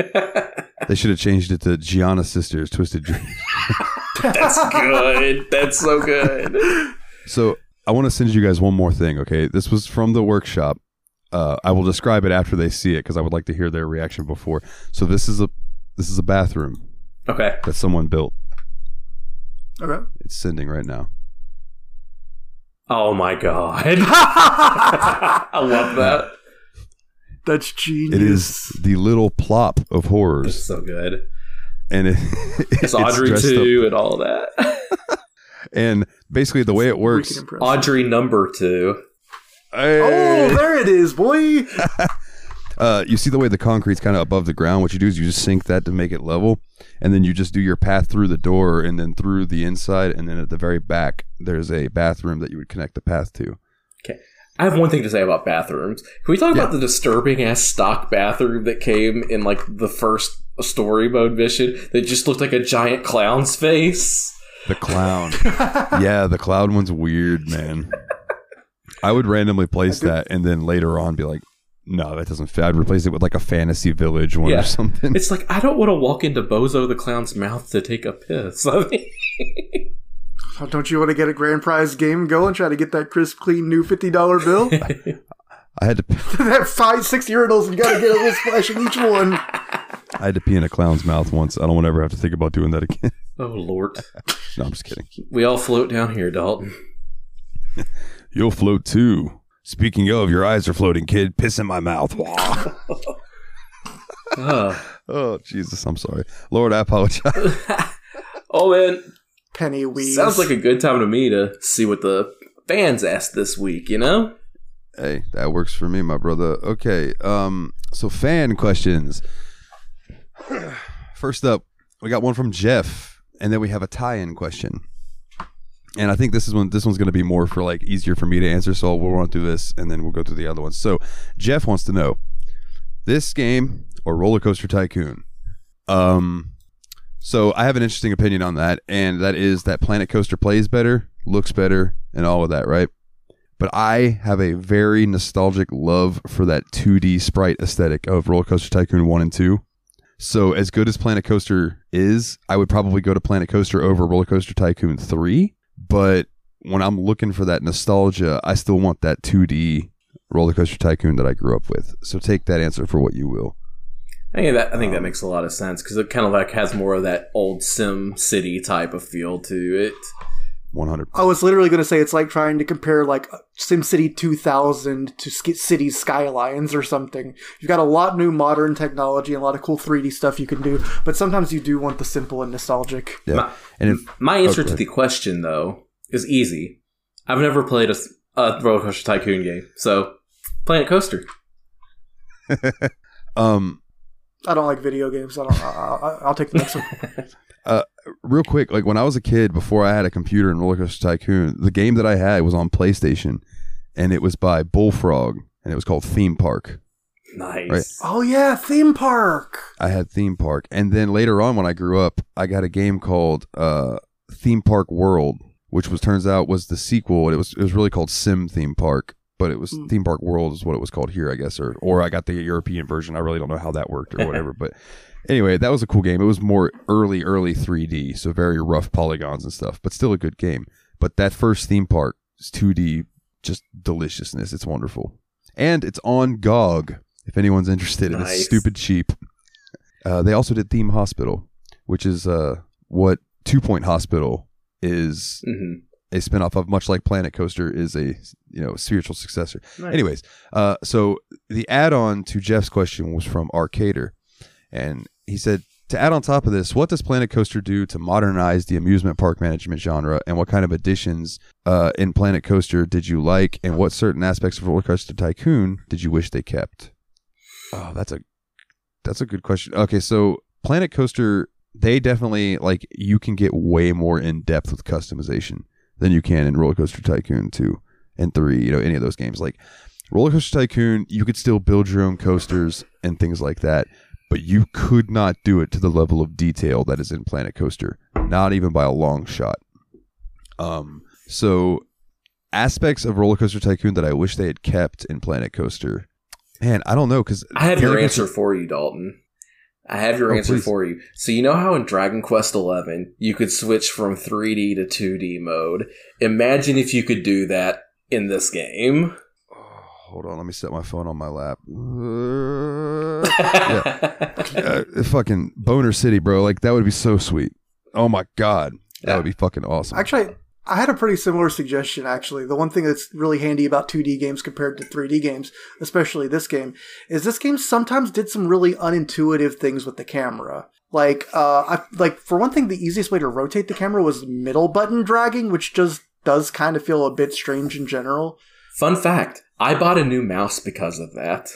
A: they should have changed it to Giana Sisters Twisted Dream.
B: That's good. That's so good.
A: So I want to send you guys one more thing. Okay, this was from the workshop. Uh, I will describe it after they see it because I would like to hear their reaction before. So this is a this is a bathroom
B: Okay.
A: that someone built.
C: Okay.
A: It's sending right now.
B: Oh my god. I love that.
C: That's genius.
A: It is the little plop of
B: It's
A: horrors,
B: so good.
A: And it,
B: It's Audrey
A: dressed up-
B: two and all that.
A: And basically, the way it works,
B: Audrey number two.
A: Hey!
C: Oh, there it is, boy.
A: uh, you see the way the concrete's kind of above the ground. What you do is you just sink that to make it level, and then you just do your path through the door and then through the inside, and then at the very back there's a bathroom that you would connect the path to. Okay.
B: I have one thing to say about bathrooms. Can we talk about the disturbing ass stock bathroom that came in like the first story mode mission that just looked like a giant clown's face?
A: The clown, yeah, the clown one's weird, man. I would randomly place that, and then later on be like, "No, that doesn't fit." I'd replace it with like a fantasy village one
B: Yeah.
A: or something.
B: It's like I don't want to walk into Bozo the clown's mouth to take a piss. I mean, oh,
C: Don't you want to get a grand prize game going? And try to get that crisp, clean, new fifty dollar bill.
A: I had to,
C: that five, six urinals, and you got to get a little splash in each one.
A: I had to pee in a clown's mouth once. I don't want to ever have to think about doing that again.
B: oh lord,
A: no, I'm just kidding.
B: we all float down here, Dalton.
A: You'll float too. Speaking of, your eyes are floating, kid. Piss in my mouth. Wah.
B: Ugh.
A: oh, Jesus. I'm sorry. Lord, I apologize.
B: oh man,
C: Pennywise.
B: sounds like a good time to me to see what the fans asked this week. You know.
A: hey, that works for me, my brother. Okay. Um, so fan questions. First up, we got one from Jeff, and then we have a tie-in question. And I think this is one. This one's going to be more for like easier for me to answer. So we'll run through this, and then we'll go through the other ones. So Jeff wants to know this game or Roller Coaster Tycoon. Um, so I have an interesting opinion on that, and that is that Planet Coaster plays better, looks better, and all of that, right? But I have a very nostalgic love for that 2D sprite aesthetic of Roller Coaster Tycoon 1 and 2. So as good as Planet Coaster is, I would probably go to Planet Coaster over Roller Coaster Tycoon 3. But when I'm looking for that nostalgia, I still want that 2D Roller Coaster Tycoon that I grew up with. So take that answer for what you will.
B: I think that I think that makes a lot of sense because it kind of like has more of that old Sim City type of feel to it.
A: 100.
C: I was literally going to say it's like trying to compare like SimCity 2000 to Sk- City Skylines or something. You've got a lot new modern technology and a lot of cool 3D stuff you can do, but sometimes you do want the simple and nostalgic.
A: Yeah.
B: My,
A: and if,
B: my answer
A: go
B: to the question though is easy. I've never played a roller coaster tycoon game, so Planet Coaster.
A: um,
C: I don't like video games. I don't. I, I, I'll take the next one.
A: real quick, like when I was a kid, before I had a computer in Roller Coaster Tycoon, the game that I had was on PlayStation, and it was by Bullfrog, and it was called Theme Park.
B: Nice.
A: Right.
C: Oh yeah, theme park.
A: I had Theme Park, and then later on, when I grew up, I got a game called uh, Theme Park World, which was turns out was the sequel. It was it was really called Sim Theme Park, but it was
C: Hmm.
A: Theme Park World is what it was called here, I guess, or or I got the European version. I really don't know how that worked or whatever, but anyway, that was a cool game. It was more early early 3D, so very rough polygons and stuff, but still a good game. But that first theme park is 2D, just deliciousness. It's wonderful, and it's on GOG. If anyone's interested, and it's stupid cheap. Uh, they also did Theme Hospital, which is uh, what Two Point Hospital is
B: hmm
A: a spinoff of, much like Planet Coaster is a you know spiritual successor.
B: Nice.
A: Anyways, uh, so the add-on to Jeff's question was from Arcader, and he said to add on top of this, what does Planet Coaster do to modernize the amusement park management genre, and what kind of additions uh, in Planet Coaster did you like, and what certain aspects of Roller Coaster Tycoon did you wish they kept? Oh, that's a that's a good question. Okay, so Planet Coaster, they definitely like you can get way more in depth with customization than you can in Roller Coaster Tycoon two and three. You know, any of those games like Roller Coaster Tycoon, you could still build your own coasters and things like that, but you could not do it to the level of detail that is in Planet Coaster, not even by a long shot. Um, so aspects of Roller Coaster Tycoon that I wish they had kept in Planet Coaster. Man, I don't know because
B: I have your answer for you, Dalton. I have your
A: Oh,
B: answer
A: please.
B: for you. So you know how in Dragon Quest XI you could switch from 3D to 2D mode. Imagine if you could do that in this game.
A: Hold on, let me set my phone on my lap. Uh, uh, fucking Boner City, bro. Like that would be so sweet. Oh my god, that
B: Yeah.
A: would be fucking awesome.
C: Actually, I had a pretty similar suggestion. Actually, the one thing that's really handy about 2D games compared to 3D games, especially this game, is this game sometimes did some really unintuitive things with the camera. Like, uh, I, like for one thing, the easiest way to rotate the camera was middle button dragging, which just does kind of feel a bit strange in general.
B: Fun fact I bought a new mouse because of that.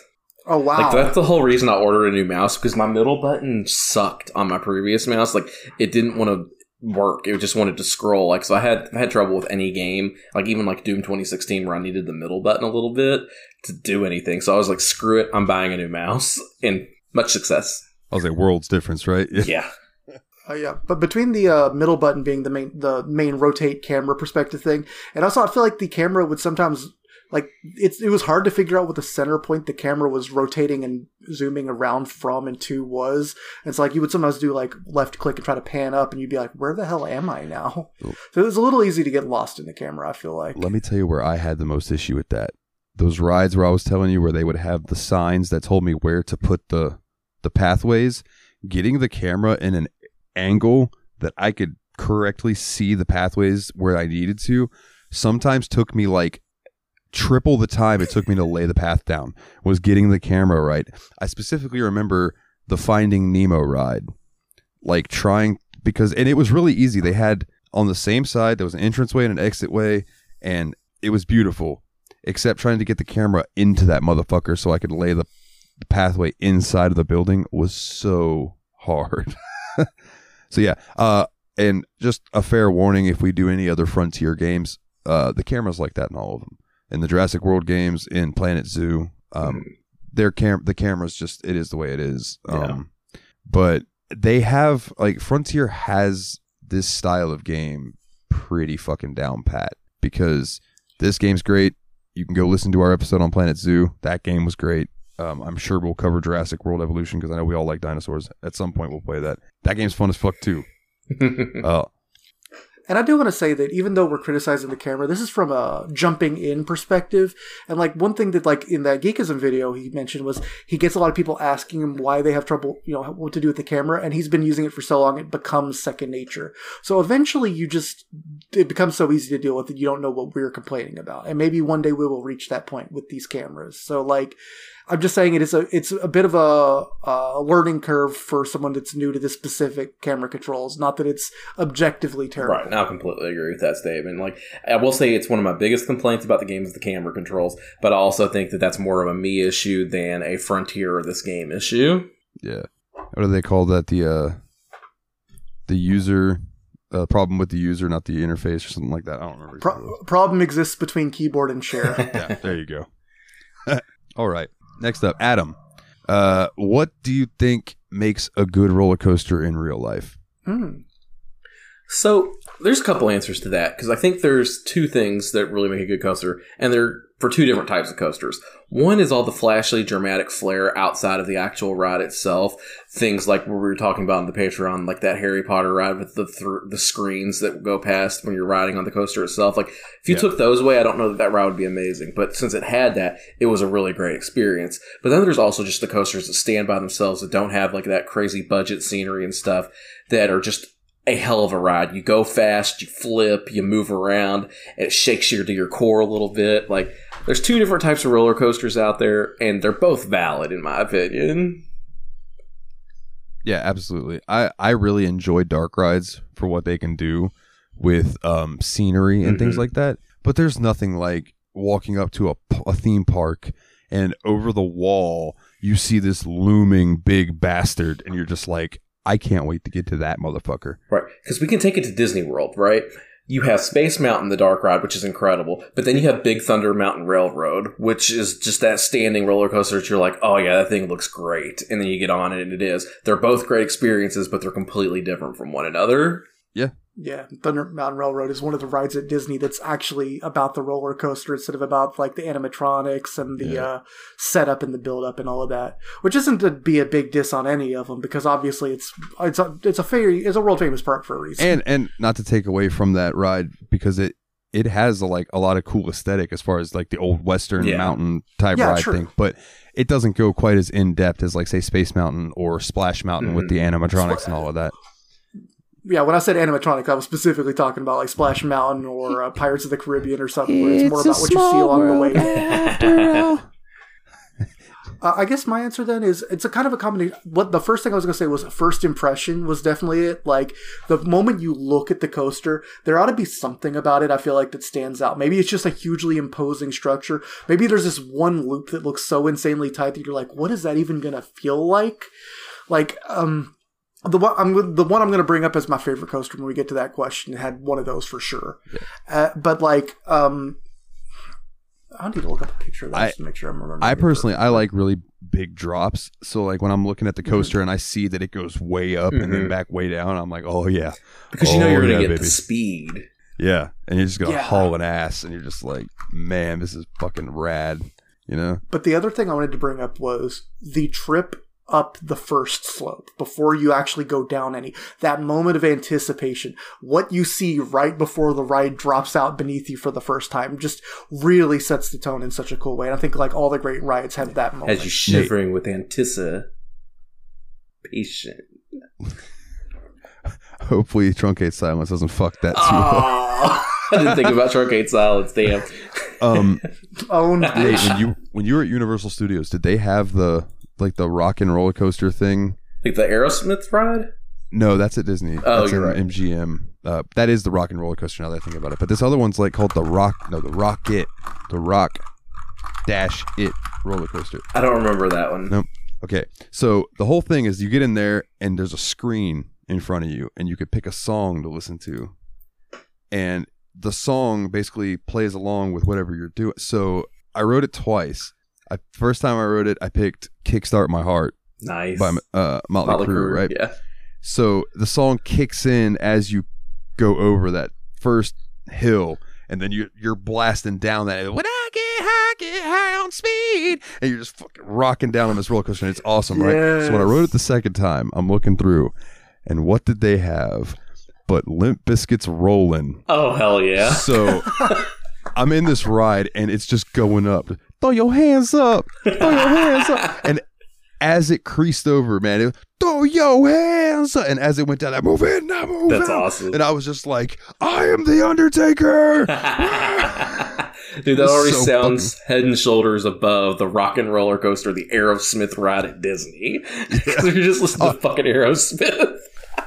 C: Oh wow!
B: Like that's the whole reason I ordered a new mouse because my middle button sucked on my previous mouse. Like it didn't want to work. It just wanted to scroll. Like so, I had I had trouble with any game, like even like Doom 2016, where I needed the middle button a little bit to do anything. So I was like, screw it, I'm buying a new mouse, and much success.
A: I was like, world's difference, right?
B: Yeah,
C: Oh yeah, but between the uh, middle button being the main the main rotate camera perspective thing, and also I feel like the camera would sometimes like it's it was hard to figure out what the center point the camera was rotating and zooming around from and to was. And it's like you would sometimes do like left click and try to pan up, and you'd be like, "Where the hell am I now?" So it was a little easy to get lost in the camera. I feel like.
A: Let me tell you where I had the most issue with that. Those rides where I was telling you where they would have the signs that told me where to put the the pathways, getting the camera in an angle that I could correctly see the pathways where I needed to sometimes took me like triple the time it took me to lay the path down was getting the camera right. I specifically remember the Finding Nemo ride. Like trying because and it was really easy. They had on the same side there was an entranceway and an exit way and it was beautiful except trying to get the camera into that motherfucker so I could lay the, the pathway inside of the building was so hard. so yeah, uh, and just a fair warning: if we do any other Frontier games, uh, the cameras like that in all of them. In the Jurassic World games, in Planet Zoo, um, their cam the cameras just it is the way it is. Um, but they have like Frontier has this style of game pretty fucking down pat because this game's great. You can go listen to our episode on Planet Zoo. That game was great. Um, I'm sure we'll cover Jurassic World Evolution because I know we all like dinosaurs. At some point, we'll play that. That game's fun as fuck too. Uh,
C: And I do want to say that even though we're criticizing the camera, this is from a jumping in perspective. And like one thing that like in that Geekism video he mentioned was he gets a lot of people asking him why they have trouble, you know, what to do with the camera, and he's been using it for so long it becomes second nature. So eventually you just it becomes so easy to deal with that you don't know what we're complaining about. And maybe one day we will reach that point with these cameras. So like I'm just saying it is a it's a bit of a, a learning curve for someone that's new to the specific camera controls. Not that it's objectively terrible.
B: Right, now I completely agree with that statement. Like, I will say it's one of my biggest complaints about the game is the camera controls, but I also think that that's more of a me issue than a Frontier or this game issue.
A: yeah. What do they call that? The uh, the user uh, problem with the user, not the interface, or something like that. I don't remember.
C: Pro- problem exists between keyboard and share.
A: yeah, there you go. All right. Next up, Adam. Uh, what do you think makes a good roller coaster in real life?
C: Hmm.
B: So there's a couple answers to that because I think there's two things that really make a good coaster, and they're for two different types of coasters. One is all the flashy, dramatic flair outside of the actual ride itself. Things like what we were talking about in the Patreon, like that Harry Potter ride with the th- the screens that go past when you're riding on the coaster itself. Like if you
A: Yeah.
B: took those away, I don't know that that ride would be amazing. But since it had that, it was a really great experience. But then there's also just the coasters that stand by themselves that don't have like that crazy budget scenery and stuff that are just a hell of a ride. You go fast, you flip, you move around, and it shakes you to your core a little bit. Like there's two different types of roller coasters out there, and they're both valid in my opinion.
A: Yeah, absolutely. I I really enjoy dark rides for what they can do with um scenery and things
B: Mhm.
A: like that. But there's nothing like walking up to a theme park and over the wall you see this looming big bastard and you're just like I can't wait to get to that motherfucker.
B: Right. Because we can take it to Disney World, right? You have Space Mountain, the dark ride, which is incredible. But then you have Big Thunder Mountain Railroad, which is just that standing roller coaster that you're like, oh yeah, that thing looks great. And then you get on it and it is. They're both great experiences, but they're completely different from one another.
C: Yeah, Thunder Mountain Railroad is one of the rides at Disney that's actually about the roller coaster instead of about like the animatronics and the
A: Yeah.
C: uh, setup and the build up and all of that. Which isn't to be a big diss on any of them because obviously it's it's a it's a very it's a world famous park for a reason.
A: And and not to take away from that ride because it it has a, like a lot of cool aesthetic as far as like the old western
B: Yeah.
A: mountain type
C: Yeah,
A: ride
C: true.
A: thing, but it doesn't go quite as in depth as like say Space Mountain or Splash Mountain with the animatronics and all of that.
C: Yeah, when I said animatronic, I was specifically talking about like Splash Mountain or uh, Pirates of the Caribbean or something where it's more about what you see along the way. Uh, I guess my answer then is it's a kind of a combination. What the first thing I was going to say was first impression was definitely it. Like the moment you look at the coaster, there ought to be something about it. I feel like that stands out. Maybe it's just a hugely imposing structure. Maybe there's this one loop that looks so insanely tight that you're like, what is that even going to feel like? Like, um, the one I'm the one I'm going to bring up as my favorite coaster when we get to that question had one of those for sure. Uh, but like, um, I need to look up a picture of that
A: I-
C: just to make sure I'm remembering.
A: I personally I like really big drops. So like when I'm looking at the coaster and I see that it goes way up and then
B: Mhm.
A: back way down, I'm like, oh yeah,
B: Because you know you're
A: Oh,
B: going to
A: yeah,
B: get
A: baby.
B: the speed.
A: yeah, and you're just gonna
C: Yeah.
A: haul an ass, and you're just like, man, this is fucking rad, you know?
C: But the other thing I wanted to bring up was the trip up the first slope before you actually go down any. That moment of anticipation, what you see right before the ride drops out beneath you for the first time, just really sets the tone in such a cool way. And I think like all the great rides have that moment.
B: As you shivering with anticipation.
A: Hopefully, truncate silence doesn't fuck that too up.
B: Oh, I didn't think about truncate silence. Damn.
A: Um,
C: Owned.
A: hey, when you when you were at Universal Studios, did they have the like the rock and roller coaster thing?
B: Like the Aerosmith ride?
A: No, that's at Disney.
B: Oh,
A: that's
B: you're right.
A: MGM. Uh, that is the rock and roller coaster. Now that I think about it, but this other one's like called the Rock. No, the Rocket, the Rock Dash It roller coaster.
B: I don't remember that one.
A: Nope. Okay, so the whole thing is you get in there and there's a screen in front of you, and you could pick a song to listen to, and the song basically plays along with whatever you're doing. So I wrote it twice. I, first time I wrote it, I picked "Kickstart My Heart"
B: Nice.
A: by uh, Motley,
B: Motley
A: Crue, right?
B: Yeah.
A: So the song kicks in as you go over that first hill, and then you you're blasting down that. When I get high, get high on speed, and you're just fucking rocking down on this roller coaster, and it's awesome, right? So when I wrote it the second time, I'm looking through, and what did they have? But Limp Bizkit's rolling.
B: Oh hell yeah.
A: So I'm in this ride, and it's just going up. Throw your hands up. Throw your hands up. And as it creased over, man, it, throw your hands up. And as it went down, I move in, I move
B: That's
A: out.
B: awesome.
A: And I was just like, I am the Undertaker.
B: Dude, that already
A: So
B: sounds head and shoulders above the rock and roller coaster, the Aerosmith ride at Disney. 'Cause you're just listening
A: Oh.
B: to uh, fucking Aerosmith.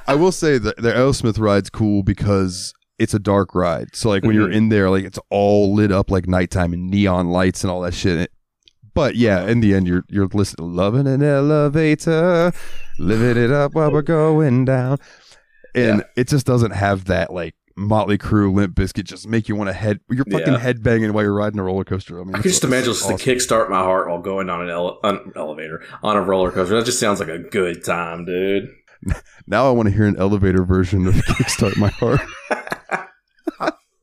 A: I will say that the Aerosmith ride's cool because it's a dark ride. So like when you're
B: Mhm.
A: in there, like it's all lit up like nighttime and neon lights and all that shit. It- but yeah, in the end, you're you're listening, loving an elevator, living it up while we're going down, and
B: Yeah.
A: it just doesn't have that like Motley Crue, Limp Bizkit, just make you want to head. You're fucking
B: Yeah.
A: headbanging while you're riding a roller coaster. I mean,
B: I can just imagine just
A: awesome.
B: to kickstart my heart while going on an ele- on elevator on a roller coaster. That just sounds like a good time, dude.
A: Now I want to hear an elevator version of Kickstart My Heart.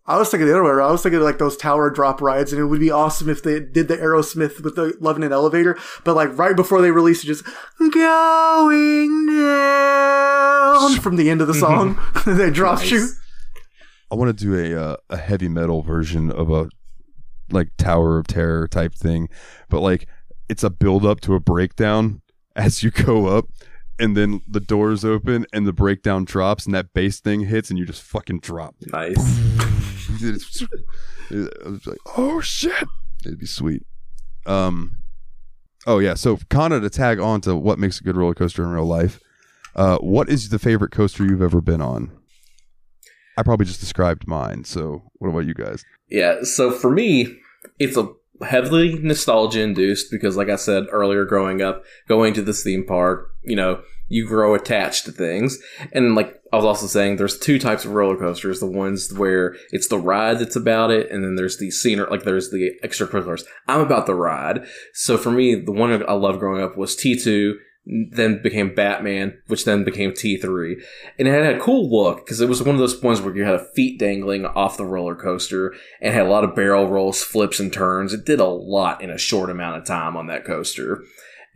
C: I was thinking the other way around. I was thinking like those tower drop rides, and it would be awesome if they did the Aerosmith with the Love in an Elevator, but like right before they released it, just going down from the end of the song. they drop
B: Nice.
C: you.
A: I want to do a uh, a heavy metal version of a like Tower of Terror type thing, but like it's a build up to a breakdown as you go up, and then the doors open and the breakdown drops, and that bass thing hits, and you just fucking drop.
B: Nice.
A: I was like, oh shit, it'd be sweet. Um, oh yeah. So Kana to tag on to what makes a good roller coaster in real life. Uh, what is the favorite coaster you've ever been on? I probably just described mine. So what about you guys?
B: Yeah, so for me, it's a heavily nostalgia induced because, like I said earlier, growing up, going to this theme park, you know, you grow attached to things. And like I was also saying, there's two types of roller coasters the ones where it's the ride that's about it, and then there's the scenery, like there's the extracurriculars. I'm about the ride. So for me, the one I loved growing up was T2. Then became Batman, which then became T3 and it had a cool look because it was one of those ones where you had a feet dangling off the roller coaster and had a lot of barrel rolls, flips, and turns. It did a lot in a short amount of time on that coaster,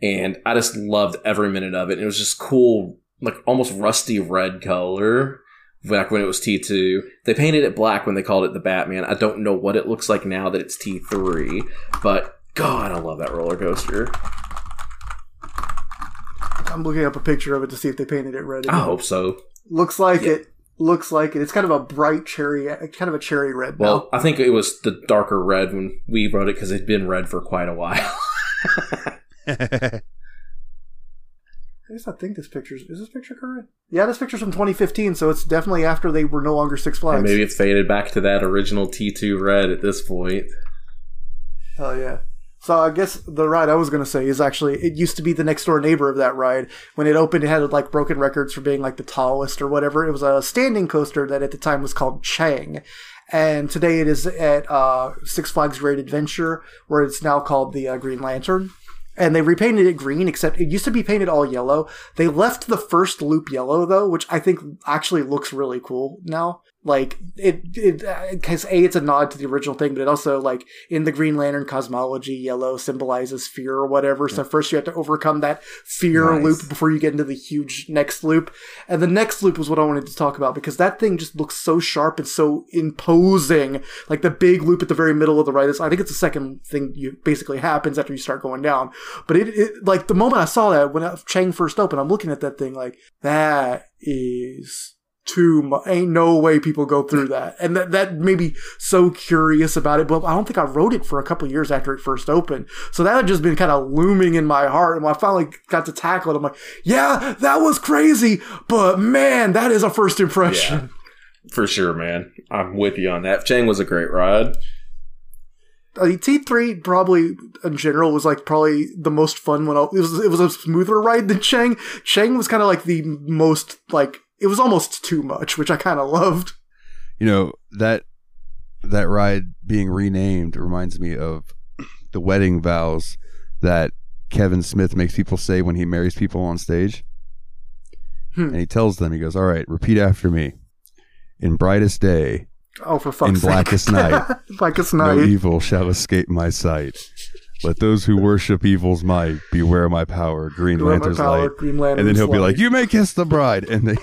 B: and I just loved every minute of it. It was just cool, like almost rusty red color. Back when it was T2, they painted it black when they called it the Batman. I don't know what it looks like now that it's T3, but God, I love that roller coaster.
C: I'm looking up a picture of it to see if they painted it red.
B: I hope so.
C: Looks like
B: Yeah.
C: it. Looks like it. It's kind of a bright cherry, kind of a cherry red. now.
B: Well, I think it was the darker red when we wrote it because it'd been red for quite a while.
C: I guess I think this picture is this picture current. Yeah, this picture's from 2015, so it's definitely after they were no longer Six Flags.
B: And maybe it's faded back to that original T2 red at this point.
C: Hell yeah. So I guess the ride I was gonna say is actually it used to be the next door neighbor of that ride. When it opened, it had like broken records for being like the tallest or whatever. It was a standing coaster that at the time was called Chang, and today it is at uh, Six Flags Great Adventure, where it's now called the uh, Green Lantern. And they repainted it green, except it used to be painted all yellow. They left the first loop yellow though, which I think actually looks really cool now. Like it, it, because a it's a nod to the original thing, but it also like in the Green Lantern cosmology, yellow symbolizes fear or whatever. So first you have to overcome that fear
B: Nice.
C: loop before you get into the huge next loop. And the next loop was what I wanted to talk about because that thing just looks so sharp and so imposing. Like the big loop at the very middle of the right Is I think it's the second thing you basically happens after you start going down. But it, it like the moment I saw that when Chang first opened, I'm looking at that thing like that is too much. Ain't no way people go through that. And that, that made me so curious about it. But I don't think I wrote it for a couple years after it first opened. So that had just been kind of looming in my heart. And when I finally got to tackle it, I'm like, yeah, that was crazy. But man, that is a first impression.
B: For sure, man. I'm with you on that. Chang was a great ride.
C: I mean, T3 probably in general was like probably the most fun one. It was it was a smoother ride than Chang. Chang was kind of like the most like it was almost too much, which I kind of loved.
A: You know that that ride being renamed reminds me of the wedding vows that Kevin Smith makes people say when he marries people on stage.
C: Hmm.
A: And he tells them, he goes, "All right, repeat after me. In brightest day,
C: Oh, for fuck's
A: In
C: sake.
A: blackest night.
C: blackest
A: no
C: night.
A: evil shall escape my sight. Let those who worship evil's might beware my power. Green
C: Green
A: Lantern's
C: Power,
A: light."
C: Green Lantern's
A: and then he'll be like, "You may kiss the bride." And they,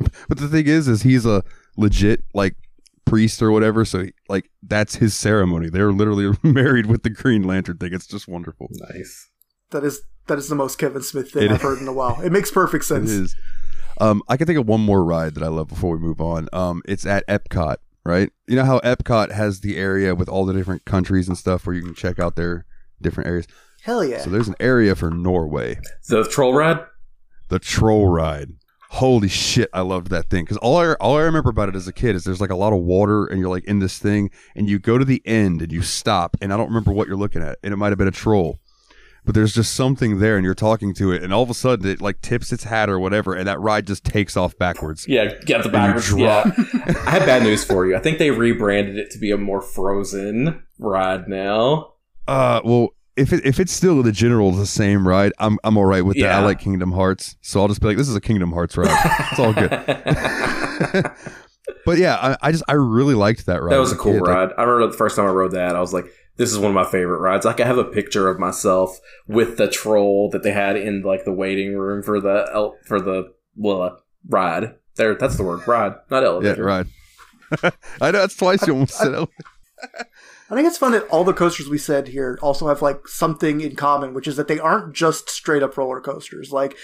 A: but the thing is, is he's a legit like priest or whatever. So like that's his ceremony. They're literally married with the Green Lantern thing. It's just wonderful.
B: Nice.
C: That is that is the most Kevin Smith thing
A: It
C: I've
A: is.
C: heard in a while. It makes perfect sense.
A: is. Um, I can think of one more ride that I love before we move on. Um, it's at Epcot, right? You know how Epcot has the area with all the different countries and stuff where you can check out their different areas.
C: Hell yeah.
A: So there's an area for Norway.
B: The troll ride.
A: the troll ride. Holy shit, I loved that thing because all I all I remember about it as a kid is there's like a lot of water and you're like in this thing and you go to the end and you stop and I don't remember what you're looking at and it might have been a troll, but there's just something there and you're talking to it and all of a sudden it like tips its hat or whatever and that ride just takes off backwards.
B: Yeah, get the backwards. Yeah, I have bad news for you. I think they rebranded it to be a more frozen ride now.
A: Uh, well. If, it, if it's still the general the same ride, I'm I'm all right with that. I like Kingdom Hearts, so I'll just be like, this is a Kingdom Hearts ride. It's all good. but yeah, I, I just I really liked that ride.
B: That was a cool
A: kid. Like,
B: ride. I remember the first time I rode that, I was like, "This is one of my favorite rides." Like, I have a picture of myself with the troll that they had in like the waiting room for the el- for the well uh, ride. There, that's the word, ride, not
A: Yeah,
B: elevator.
A: right. I know that's twice you almost said. it.
C: I think it's fun that all the coasters we said here also have like something in common, which is that they aren't just straight up roller coasters. Like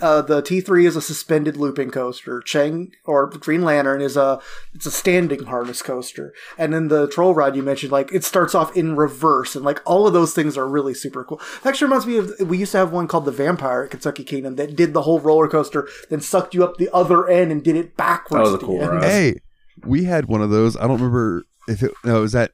C: uh, the T3 is a suspended looping coaster. Chang or Green Lantern is a it's a standing harness coaster, and then the Troll Ride you mentioned, like it starts off in reverse, and like all of those things are really super cool. It actually reminds me of we used to have one called the Vampire at Kentucky Kingdom that did the whole roller coaster, then sucked you up the other end and did it backwards.
B: That was a cool ride.
A: Hey, we had one of those. I don't remember if it. No, it was at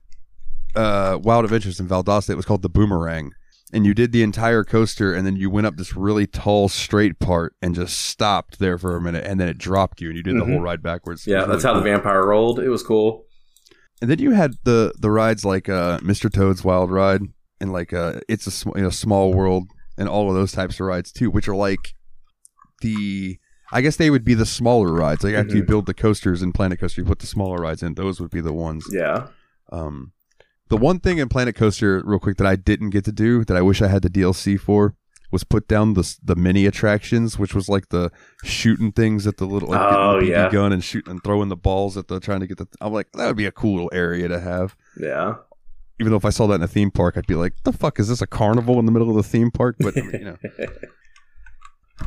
A: uh, Wild Adventures in Valdosta. It was called the Boomerang, and you did the entire coaster, and then you went up this really tall straight part and just stopped there for a minute, and then it dropped you, and you did the
B: Mhm.
A: whole ride backwards. It
B: Yeah,
A: was
B: that's
A: really
B: how
A: cool.
B: the vampire rolled. It was cool.
A: And then you had the the rides like uh, Mr. Toad's Wild Ride and like uh, it's a sm- you know Small World and all of those types of rides too, which are like the I guess they would be the smaller rides. Like after you
B: Mhm.
A: build the coasters in Planet Coaster, you put the smaller rides in. Those would be the ones.
B: Yeah.
A: Um, the one thing in Planet Coaster, real quick, that I didn't get to do that I wish I had the DLC for was put down the the mini attractions, which was like the shooting things at the little like
B: Oh,
A: the BB
B: yeah.
A: gun and shooting and throwing the balls at the trying to get the. I'm like that would be a cool little area to have
B: Yeah.
A: even though if I saw that in a theme park, I'd be like, "The fuck is this? A carnival in the middle of the theme park?" But you know,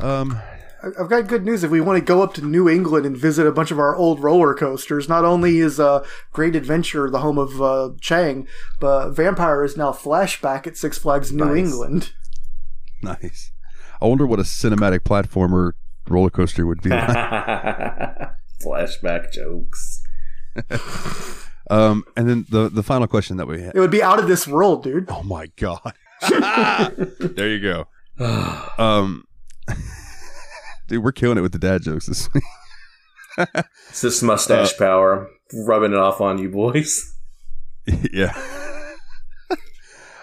A: um,
C: I've got good news. If we want to go up to New England and visit a bunch of our old roller coasters, not only is uh, Great Adventure the home of uh, Chang, but Vampire is now Flashback at Six Flags New
B: Nice.
C: England.
A: nice. I wonder what a cinematic platformer roller coaster would be. like.
B: Flashback jokes.
A: um, and then the the final question that we had.
C: It would be out of this world, dude.
A: Oh my god! there you go. Um, dude, we're killing it with the dad jokes this week.
B: It's this mustache
A: Uh,
B: power rubbing it off on you boys.
A: yeah.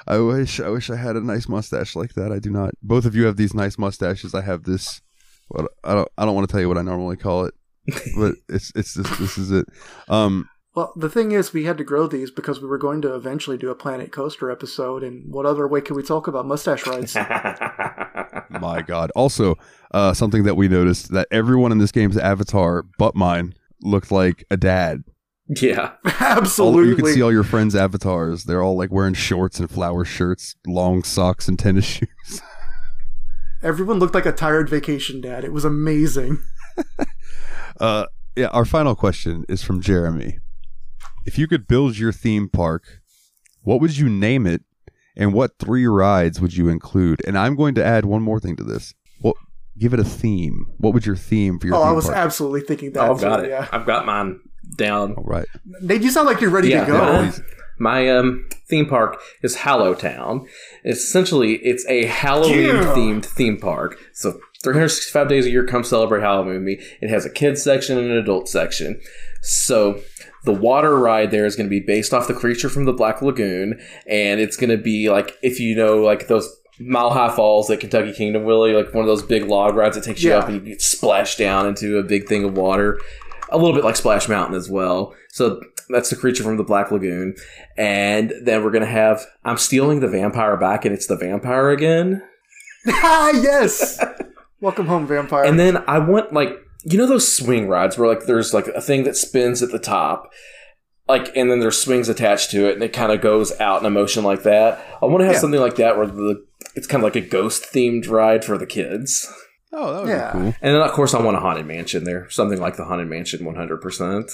A: I wish I wish I had a nice mustache like that. I do not. Both of you have these nice mustaches. I have this. What I don't. I don't want to tell you what I normally call it, but it's it's this. This is it. Um.
C: Well, the thing is, we had to grow these because we were going to eventually do a Planet Coaster episode, and what other way could we talk about mustache rides?
A: My God. Also, uh, something that we noticed that everyone in this game's avatar, but mine, looked like a dad.
B: yeah.
A: All,
C: Absolutely.
A: you can see all your friends' avatars. They're all like wearing shorts and flower shirts, long socks, and tennis shoes.
C: Everyone looked like a tired vacation dad. It was amazing.
A: Uh, yeah. Our final question is from Jeremy. If you could build your theme park, what would you name it, and what three rides would you include? And I'm going to add one more thing to this. What? Give it a theme. What would your theme for your
C: Oh,
A: theme
C: I was
A: park?
C: absolutely thinking that.
B: Oh, I've got it.
C: Yeah.
B: I've got mine down.
A: all right.
C: Nate, you sound like you're ready
B: Yeah,
C: to go.
B: yeah. my um, theme park is Hallowtown. Essentially, it's a Halloween
C: Yeah.
B: themed theme park. So 365 days a year, come celebrate Halloween with me. It has a kids section and an adult section. So the water ride there is going to be based off the creature from the Black Lagoon, and it's going to be like if you know like those Mile High Falls at Kentucky Kingdom, Willie, like one of those big log rides that takes you
C: Yeah.
B: up and you get splashed down into a big thing of water. A little bit like Splash Mountain as well. So that's the creature from the Black Lagoon. And then we're gonna have I'm stealing the vampire back and it's the vampire again.
C: ah, yes. Welcome home, vampire.
B: And then I want like you know those swing rides where like there's like a thing that spins at the top. Like and then there's swings attached to it and it kind of goes out in a motion like that. I want to have
C: Yeah.
B: something like that where the it's kind of like a ghost themed ride for the kids.
A: Oh, that would
C: Yeah.
A: be cool.
B: And then of course I want a haunted mansion there. Something like the haunted mansion 100%.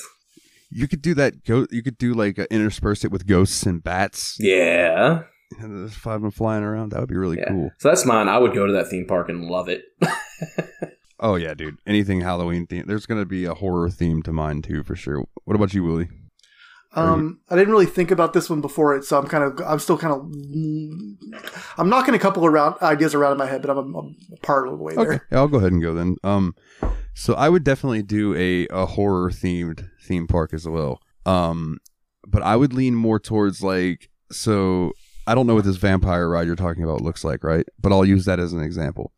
A: You could do that. Go. You could do like uh, intersperse it with ghosts and bats.
B: Yeah.
A: And there's five of them flying around. That would be really
B: Yeah.
A: cool.
B: So that's mine. I would go to that theme park and love it.
A: Oh yeah, dude. Anything Halloween theme. There's gonna be a horror theme to mine too, for sure. What about you, Willie?
C: Um, I didn't really think about this one before it, so I'm kind of, I'm still kind of, I'm knocking a couple around ideas around in my head, but I'm, I'm part of the way
A: Okay,
C: there.
A: yeah, I'll go ahead and go then. Um, so I would definitely do a a horror themed theme park as well. Um, but I would lean more towards like so. I don't know what this vampire ride you're talking about looks like, right? But I'll use that as an example.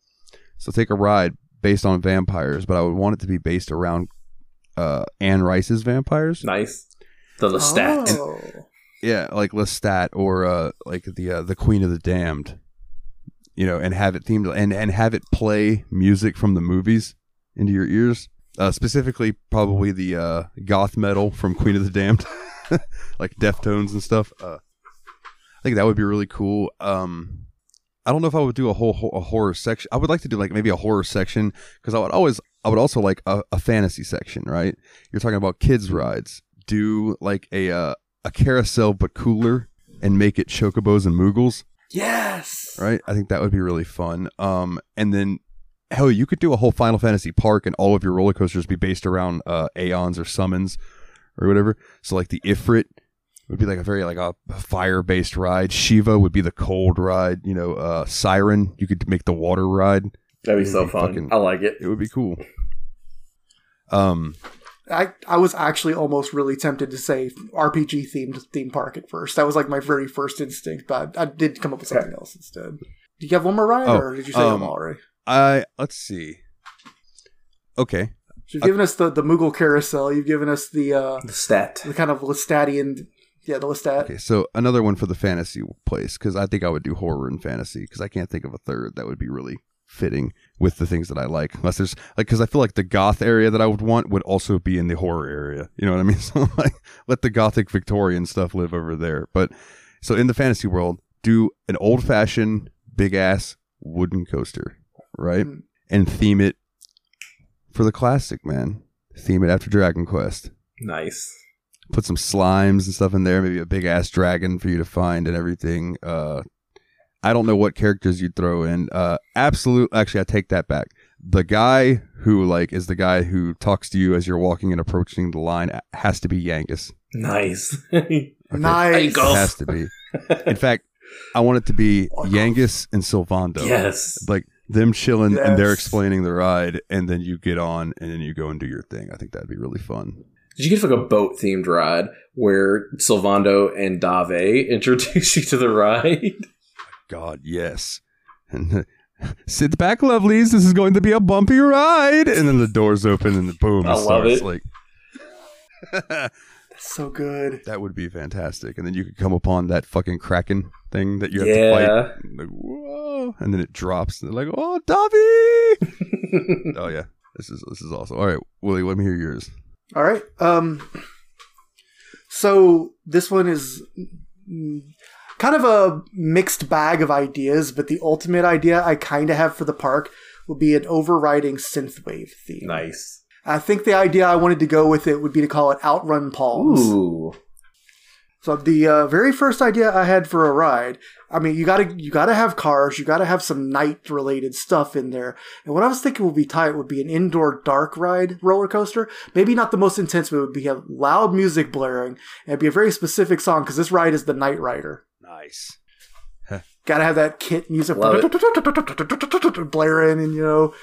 A: So take a ride based on vampires, but I would want it to be based around uh Anne Rice's vampires.
B: nice. The Lestat.
C: Oh.
A: Yeah, like Lestat or uh like the uh, the Queen of the Damned. You know, and have it themed and and have it play music from the movies into your ears. Uh specifically probably the uh goth metal from Queen of the Damned. like Deftones and stuff. Uh I think that would be really cool. Um I don't know if I would do a whole a horror section. I would like to do like maybe a horror section because I would always I would also like a, a fantasy section, right? You're talking about kids rides. Do like a uh, a carousel but cooler and make it chocobos and moogles,
C: Yes.
A: right? I think that would be really fun. Um, and then hell, you could do a whole Final Fantasy park and all of your roller coasters be based around uh, aeons or summons or whatever. So like the Ifrit would be like a very like a fire based ride. Shiva would be the cold ride. You know, uh, Siren you could make the water ride.
B: That'd be so
A: be
B: fun.
A: fucking-
B: I like it.
A: It would be cool. Um,
C: I, I was actually almost really tempted to say RPG themed theme park at first. That was like my very first instinct, but I did come up with something else instead. Do you have one more ride,
A: Oh,
C: or did you say
A: um,
C: them already?
A: I let's see. Okay,
C: So you've given us the, the Moogle carousel. You've given us the uh,
B: The stat.
C: the kind of Lestadian, yeah, the Lestat.
A: Okay, so another one for the fantasy place because I think I would do horror and fantasy because I can't think of a third that would be really fitting with the things that I like. Unless there's like because I feel like the goth area that I would want would also be in the horror area. You know what I mean? So like let the gothic Victorian stuff live over there. But so in the fantasy world, do an old fashioned big ass wooden coaster, right?
C: Mm.
A: And theme it for the classic man. Theme it after Dragon Quest
B: Nice.
A: Put some slimes and stuff in there, maybe a big ass dragon for you to find and everything. Uh, I don't know what characters you'd throw in. Uh, absolute. Actually, I take that back. The guy who like is the guy who talks to you as you're walking and approaching the line has to be Yangus.
B: Nice.
A: Okay?
C: Nice.
B: It
A: has to be. In fact, I want it to be Yangus and Sylvando.
B: yes.
A: Like them chilling and they're explaining the ride, and then you get on and then you go and do your thing. I think that'd be really fun.
B: Did you get like a boat themed ride where Sylvando and Dave introduce you to the ride?
A: God, yes. And sit back, lovelies. This is going to be a bumpy ride. And then the doors open and the boom.
B: I love it.
A: Like
C: That's so good.
A: that would be fantastic. And then you could come upon that fucking kraken thing that you have
B: Yeah.
A: to fight. Like, whoa! And then it drops. And they're like, "Oh, Dobby!" oh yeah, this is this is awesome. All right, Willie, let me hear yours.
C: All right. Um. So this one is kind of a mixed bag of ideas, but the ultimate idea I kind of have for the park will be an overriding synthwave theme.
B: nice.
C: I think the idea I wanted to go with it would be to call it Outrun Palms.
B: Ooh.
C: So the uh, very first idea I had for a ride, I mean, you gotta you gotta have cars, you gotta have some night related stuff in there. And what I was thinking would be tight would be an indoor dark ride roller coaster. Maybe not the most intense, but it would be have loud music blaring and it'd be a very specific song because this ride is the Knight Rider.
A: Nice.
C: Gotta have that KITT music blaring, and you know,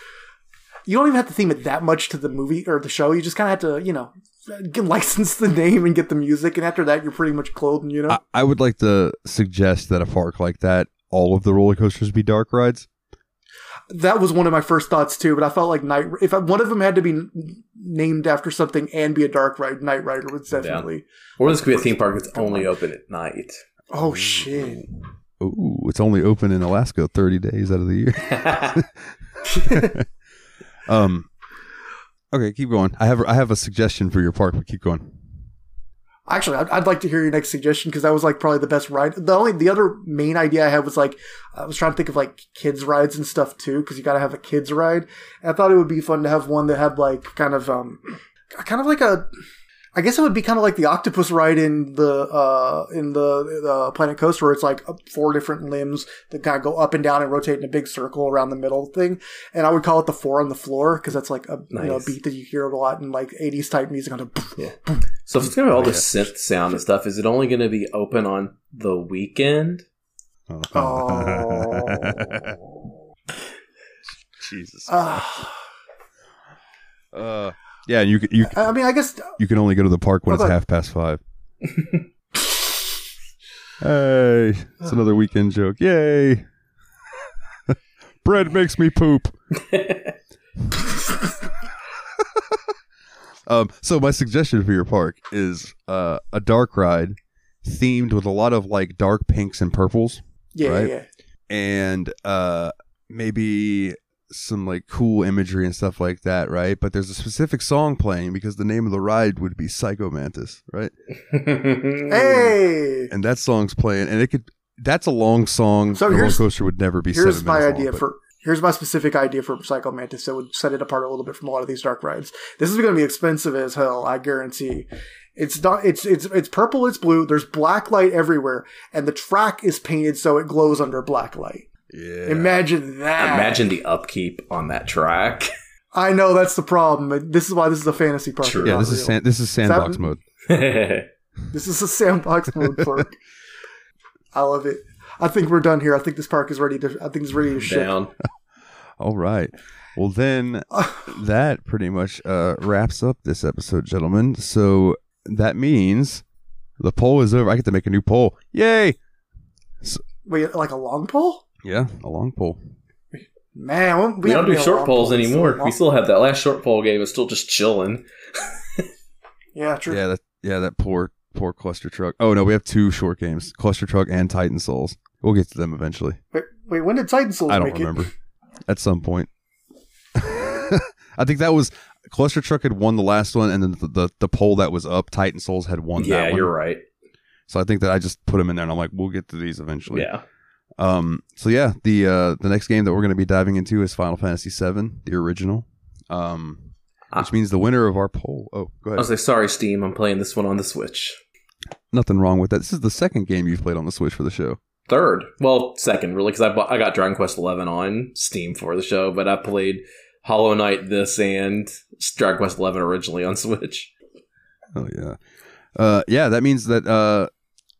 C: you don't even have to theme it that much to the movie or the show. You just kind of have to, you know, get, license the name and get the music, and after that, you're pretty much clothed. You know,
A: I, I would like to suggest that a park like that, all of the roller coasters be dark rides.
C: that was one of my first thoughts too. But I felt like night. If I, one of them had to be named after something and be a dark ride, Knight Rider was definitely.
B: Or this could be a theme park that's only open at night.
C: Oh shit!
A: Ooh, it's only open in Alaska 30 days out of the year. Um, okay, keep going. I have I have a suggestion for your park, but keep going.
C: Actually, I'd, I'd like to hear your next suggestion because that was like probably the best ride. The only the other main idea I had was like I was trying to think of like kids rides and stuff too because you got to have a kids ride. And I thought it would be fun to have one that had like kind of um kind of like a I guess it would be kind of like the octopus ride in the uh in the uh, Planet Coaster where it's like uh, four different limbs that kind of go up and down and rotate in a big circle around the middle thing. And I would call it the four on the floor because that's like a you know, beat that you hear a lot in like 80s type music on
B: Yeah. So if it's gonna be all the synth sound and stuff, is it only gonna be open on the weekend?
C: Oh.
A: Jesus.
C: Ah.
A: Uh, yeah, and you you
C: I mean, I guess
A: you can only go to the park when it's
C: about-
A: half past five. hey, it's another weekend joke. Yay! Bread makes me poop. Um, so my suggestion for your park is uh, a dark ride themed with a lot of like dark pinks and purples,
C: yeah,
A: Right.
C: yeah.
A: and uh, maybe some like cool imagery and stuff like that, right? But there's a specific song playing because the name of the ride would be Psycho Mantis, right?
C: Hey,
A: And that song's playing, and it could. That's a long song.
C: So
A: a roller
C: here's-
A: coaster would never be.
C: here's
A: seven
C: my idea
A: long,
C: for here's my specific idea for Psycho Mantis that would set it apart a little bit from a lot of these dark rides. This is going to be expensive as hell, I guarantee. It's not. It's it's it's purple. It's blue. There's black light everywhere, and the track is painted so it glows under black light.
A: Yeah.
C: Imagine that.
B: Imagine the upkeep on that track.
C: I know that's the problem. but This is why this is a fantasy park.
B: True.
A: yeah,
C: not
A: this is san- this is sandbox
C: that-
A: mode.
C: This is a sandbox mode park. I love it. I think we're done here. I think this park is ready to. I think it's ready to ship.
B: Down.
A: All right. Well, then that pretty much uh, wraps up this episode, gentlemen. So that means the poll is over. I get to make a new poll. Yay!
C: Wait, like a long pole?
A: Yeah, a long poll.
C: Man, we,
B: We don't
C: haven't
B: do short
C: long
B: polls
C: pole
B: anymore.
C: long.
B: We still have that last short poll game. It's still just chilling.
C: Yeah, true.
A: Yeah, that yeah that poor poor Clustertruck. Oh no, we have two short games: Clustertruck and Titan Souls. We'll get to them eventually.
C: Wait, wait, when did Titan Souls
A: I don't
C: make
A: remember. At some point, I think that was Clustertruck had won the last one, and then the the, the poll that was up, Titan Souls had won.
B: yeah,
A: that one.
B: you're right.
A: So I think that I just put them in there, and I'm like, we'll get to these eventually.
B: Yeah.
A: Um. So yeah, the uh the next game that we're going to be diving into is Final Fantasy VII, the original. Um, which
B: Ah.
A: means the winner of our poll. Oh, go ahead.
B: I was like, sorry, Steam. I'm playing this one on the Switch.
A: Nothing wrong with that. This is the second game you've played on the Switch for the show.
B: Third, well, second, really, because I bought, I got Dragon Quest Eleven on Steam for the show, but I played Hollow Knight, this, and Dragon Quest Eleven originally on Switch.
A: Oh yeah, uh, yeah. That means that uh,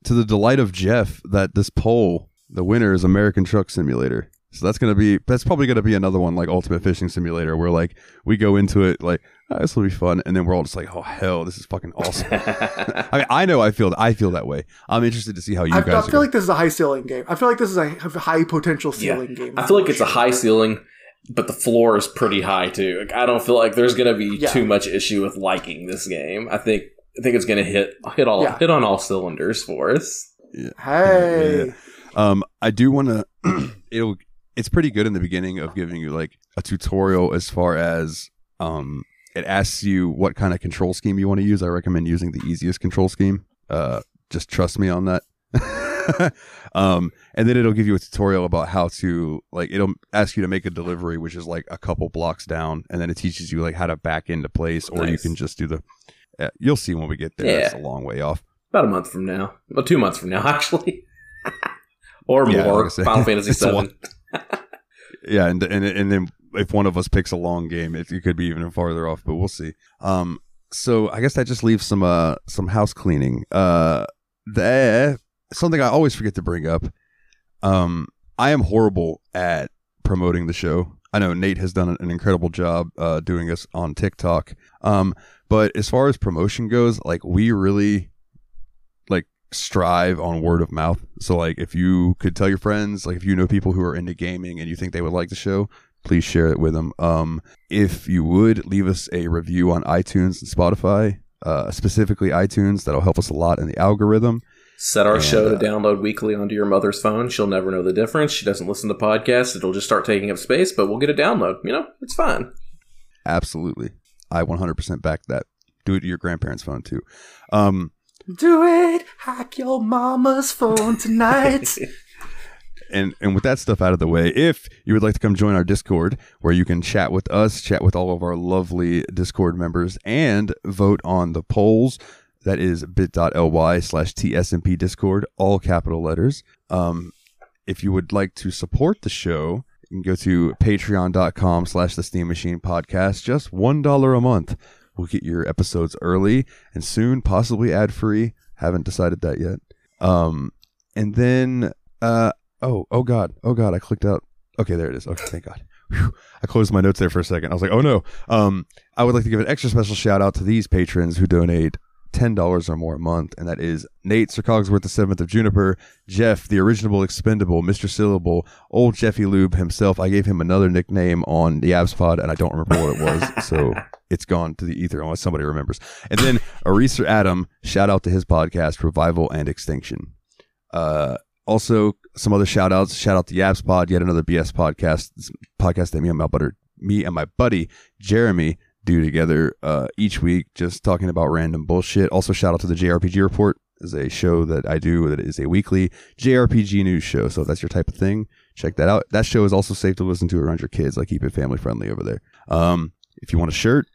A: to the delight of Jeff, that this poll, the winner is American Truck Simulator. So that's gonna be that's probably gonna be another one like Ultimate Fishing Simulator, where like we go into it like oh, this will be fun, and then we're all just like oh hell, this is fucking awesome. I mean, I know I feel I feel that way. I'm interested to see how you
C: I,
A: guys.
C: I
A: are
C: feel
A: gonna-
C: like this is a high ceiling game. I feel like this is a high potential
B: Yeah.
C: ceiling game.
B: I feel like oh, it's a high ceiling, but the floor is pretty high too. Like, I don't feel like there's gonna be
C: Yeah.
B: too much issue with liking this game. I think I think it's gonna hit hit all
C: Yeah.
B: hit on all cylinders for us.
C: Hey,
A: Um, I do want to. it'll. It's pretty good in the beginning of giving you like a tutorial as far as um, it asks you what kind of control scheme you want to use. I recommend using the easiest control scheme. Uh, just trust me on that. um, and then it'll give you a tutorial about how to like. It'll ask you to make a delivery, which is like a couple blocks down, and then it teaches you like how to back into place, or you can just do the. Yeah, you'll see when we get there. It's a long way off.
B: about a month from now. Well, two months from now, actually, or
A: Yeah,
B: more.
A: like
B: Final Fantasy Seven.
A: Yeah, and and and then if one of us picks a long game, it, it could be even farther off, but we'll see. Um, so I guess that just leaves some uh some house cleaning. Uh, there something I always forget to bring up. Um, I am horrible at promoting the show. I know Nate has done an incredible job uh, doing this on TikTok. Um, but as far as promotion goes, like we really strive on word of mouth. So like if you could tell your friends, like if you know people who are into gaming and you think they would like the show, please share it with them. Um, if you would leave us a review on iTunes and Spotify, uh, specifically iTunes, that'll help us a lot in the algorithm.
B: Set our
A: And,
B: show
A: uh,
B: to download weekly onto your mother's phone. She'll never know the difference. She doesn't listen to podcasts. It'll just start taking up space, but we'll get a download. You know, it's fine.
A: Absolutely, I 100% back that. Do it to your grandparents' phone too. Um,
C: Do it, hack your mama's phone tonight.
A: and and with that stuff out of the way, if you would like to come join our Discord, where you can chat with us, chat with all of our lovely Discord members, and vote on the polls, that is bit.ly slash tsmp discord, all capital letters. Um, if you would like to support the show, you can go to patreon.com slash the steam machine podcast. Just one dollar a month will get your episodes early and soon, possibly ad free. Haven't decided that yet. Um, and then uh oh oh god oh god I clicked out. Okay, there it is. Okay, thank God. Whew. I closed my notes there for a second. I was like, oh no. Um, I would like to give an extra special shout out to these patrons who donate ten dollars or more a month, and that is Nate Sir Cogsworth the seventh of Juniper, Jeff the original expendable, Mr. Syllable, old Jeffy Lube himself. I gave him another nickname on the Abs Pod, and I don't remember what it was, so it's gone to the ether unless somebody remembers. And then Eraser Adam, shout out to his podcast, Revival and Extinction. Uh, also, some other shout outs. Shout out to Yabs Pod, yet another BS podcast. Podcast that me and my butter, me and my buddy Jeremy do together uh, each week, just talking about random bullshit. Also, shout out to the JRPG Report, is a show that I do that is a weekly JRPG news show. So if that's your type of thing, check that out. That show is also safe to listen to around your kids. I keep it family friendly over there. Um, if you want a shirt,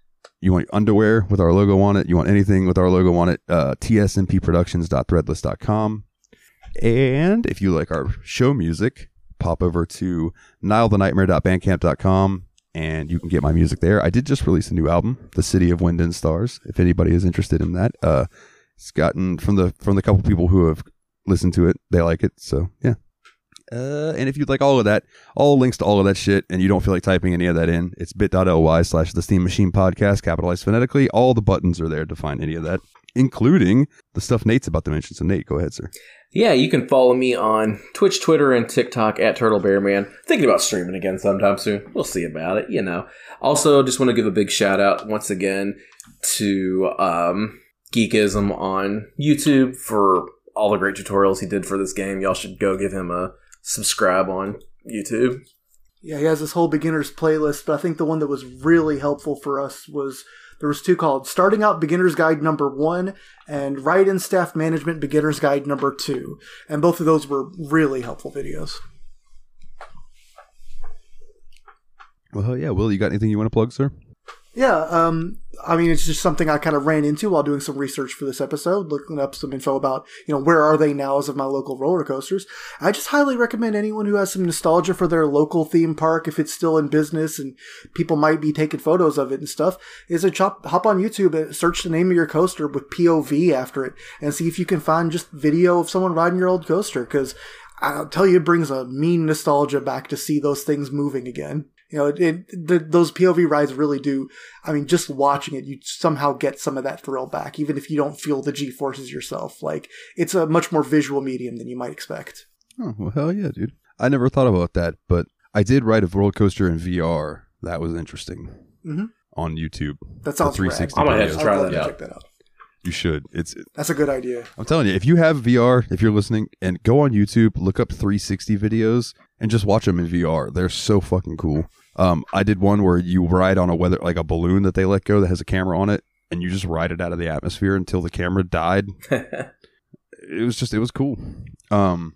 A: you want your underwear with our logo on it, you want anything with our logo on it, uh, tsmpproductions.threadless.com. And if you like our show music, pop over to nilethenightmare.bandcamp.com and you can get my music there. I did just release a new album, The City of Wind and Stars, if anybody is interested in that. Uh, it's gotten from the from the couple people who have listened to it, they like it. So yeah. Uh, and if you'd like all of that, all links to all of that shit, and you don't feel like typing any of that in, it's bit.ly slash the Steam Machine Podcast, capitalized phonetically. All the buttons are there to find any of that, including the stuff Nate's about to mention. So, Nate, go ahead, sir.
B: Yeah, you can follow me on Twitch, Twitter, and TikTok at Turtle Bear Man. Thinking about streaming again sometime soon. We'll see about it, you know. Also, just want to give a big shout out once again to um, Geekism on YouTube for all the great tutorials he did for this game. Y'all should go give him a subscribe on YouTube.
C: Yeah, he has this whole beginners playlist, but I think the one that was really helpful for us was there was two called Starting Out Beginner's Guide number one and Write in Staff Management Beginner's Guide number two. And both of those were really helpful videos.
A: Well, yeah. Will, you got anything you want to plug, sir?
C: Yeah, um, I mean, it's just something I kind of ran into while doing some research for this episode, looking up some info about, you know, where are they now as of my local roller coasters. I just highly recommend anyone who has some nostalgia for their local theme park, if it's still in business and people might be taking photos of it and stuff, is a chop, hop on YouTube and search the name of your coaster with POV after it and see if you can find just video of someone riding your old coaster, because I'll tell you, it brings a mean nostalgia back to see those things moving again. You know, it, it, the, those POV rides really do. I mean, just watching it, you somehow get some of that thrill back, even if you don't feel the G forces yourself. Like, it's a much more visual medium than you might expect.
A: Oh, well, hell yeah, dude. I never thought about that, but I did ride a roller coaster in VR. That was interesting
C: Mhm.
A: on YouTube.
C: That sounds
A: The 360
B: I'm have to
A: videos.
C: I'd
B: try that
C: to
B: out.
C: check that out.
A: You should. It's.
C: That's a good idea.
A: I'm telling you, if you have VR, if you're listening, and go on YouTube, look up 360 videos and just watch them in VR. They're so fucking cool. Um, I did one where you ride on a weather like a balloon that they let go that has a camera on it, and you just ride it out of the atmosphere until the camera died. It was just, it was cool. Um,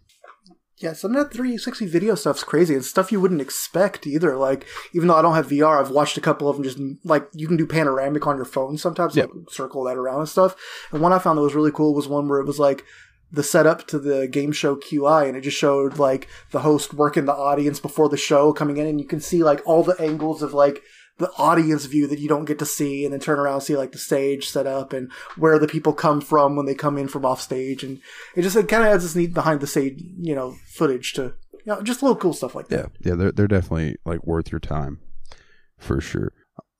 C: Yeah, some of that 360 video stuff's crazy and stuff you wouldn't expect either. Like, even though I don't have VR, I've watched a couple of them just like you can do panoramic on your phone sometimes,
A: Yep.
C: like circle that around and stuff. And one I found that was really cool was one where it was like the setup to the game show QI and it just showed like the host working the audience before the show coming in and you can see like all the angles of like the audience view that you don't get to see and then turn around and see like the stage set up and where the people come from when they come in from off stage and it just it kind of adds this neat behind the stage you know footage to you know just little cool stuff like that
A: Yeah, yeah, they're they're definitely like worth your time, for sure.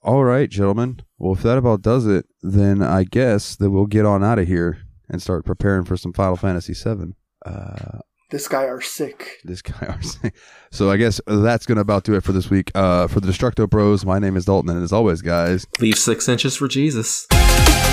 A: All right, gentlemen. Well, if that about does it, then I guess that we'll get on out of here and start preparing for some Final Fantasy VII. Uh,
C: this guy are sick
A: this guy are sick. So I guess that's gonna about do it for this week. Uh, for the Destructo Bros, my name is Dalton, and as always, guys,
B: Leave six inches for Jesus.
D: Thank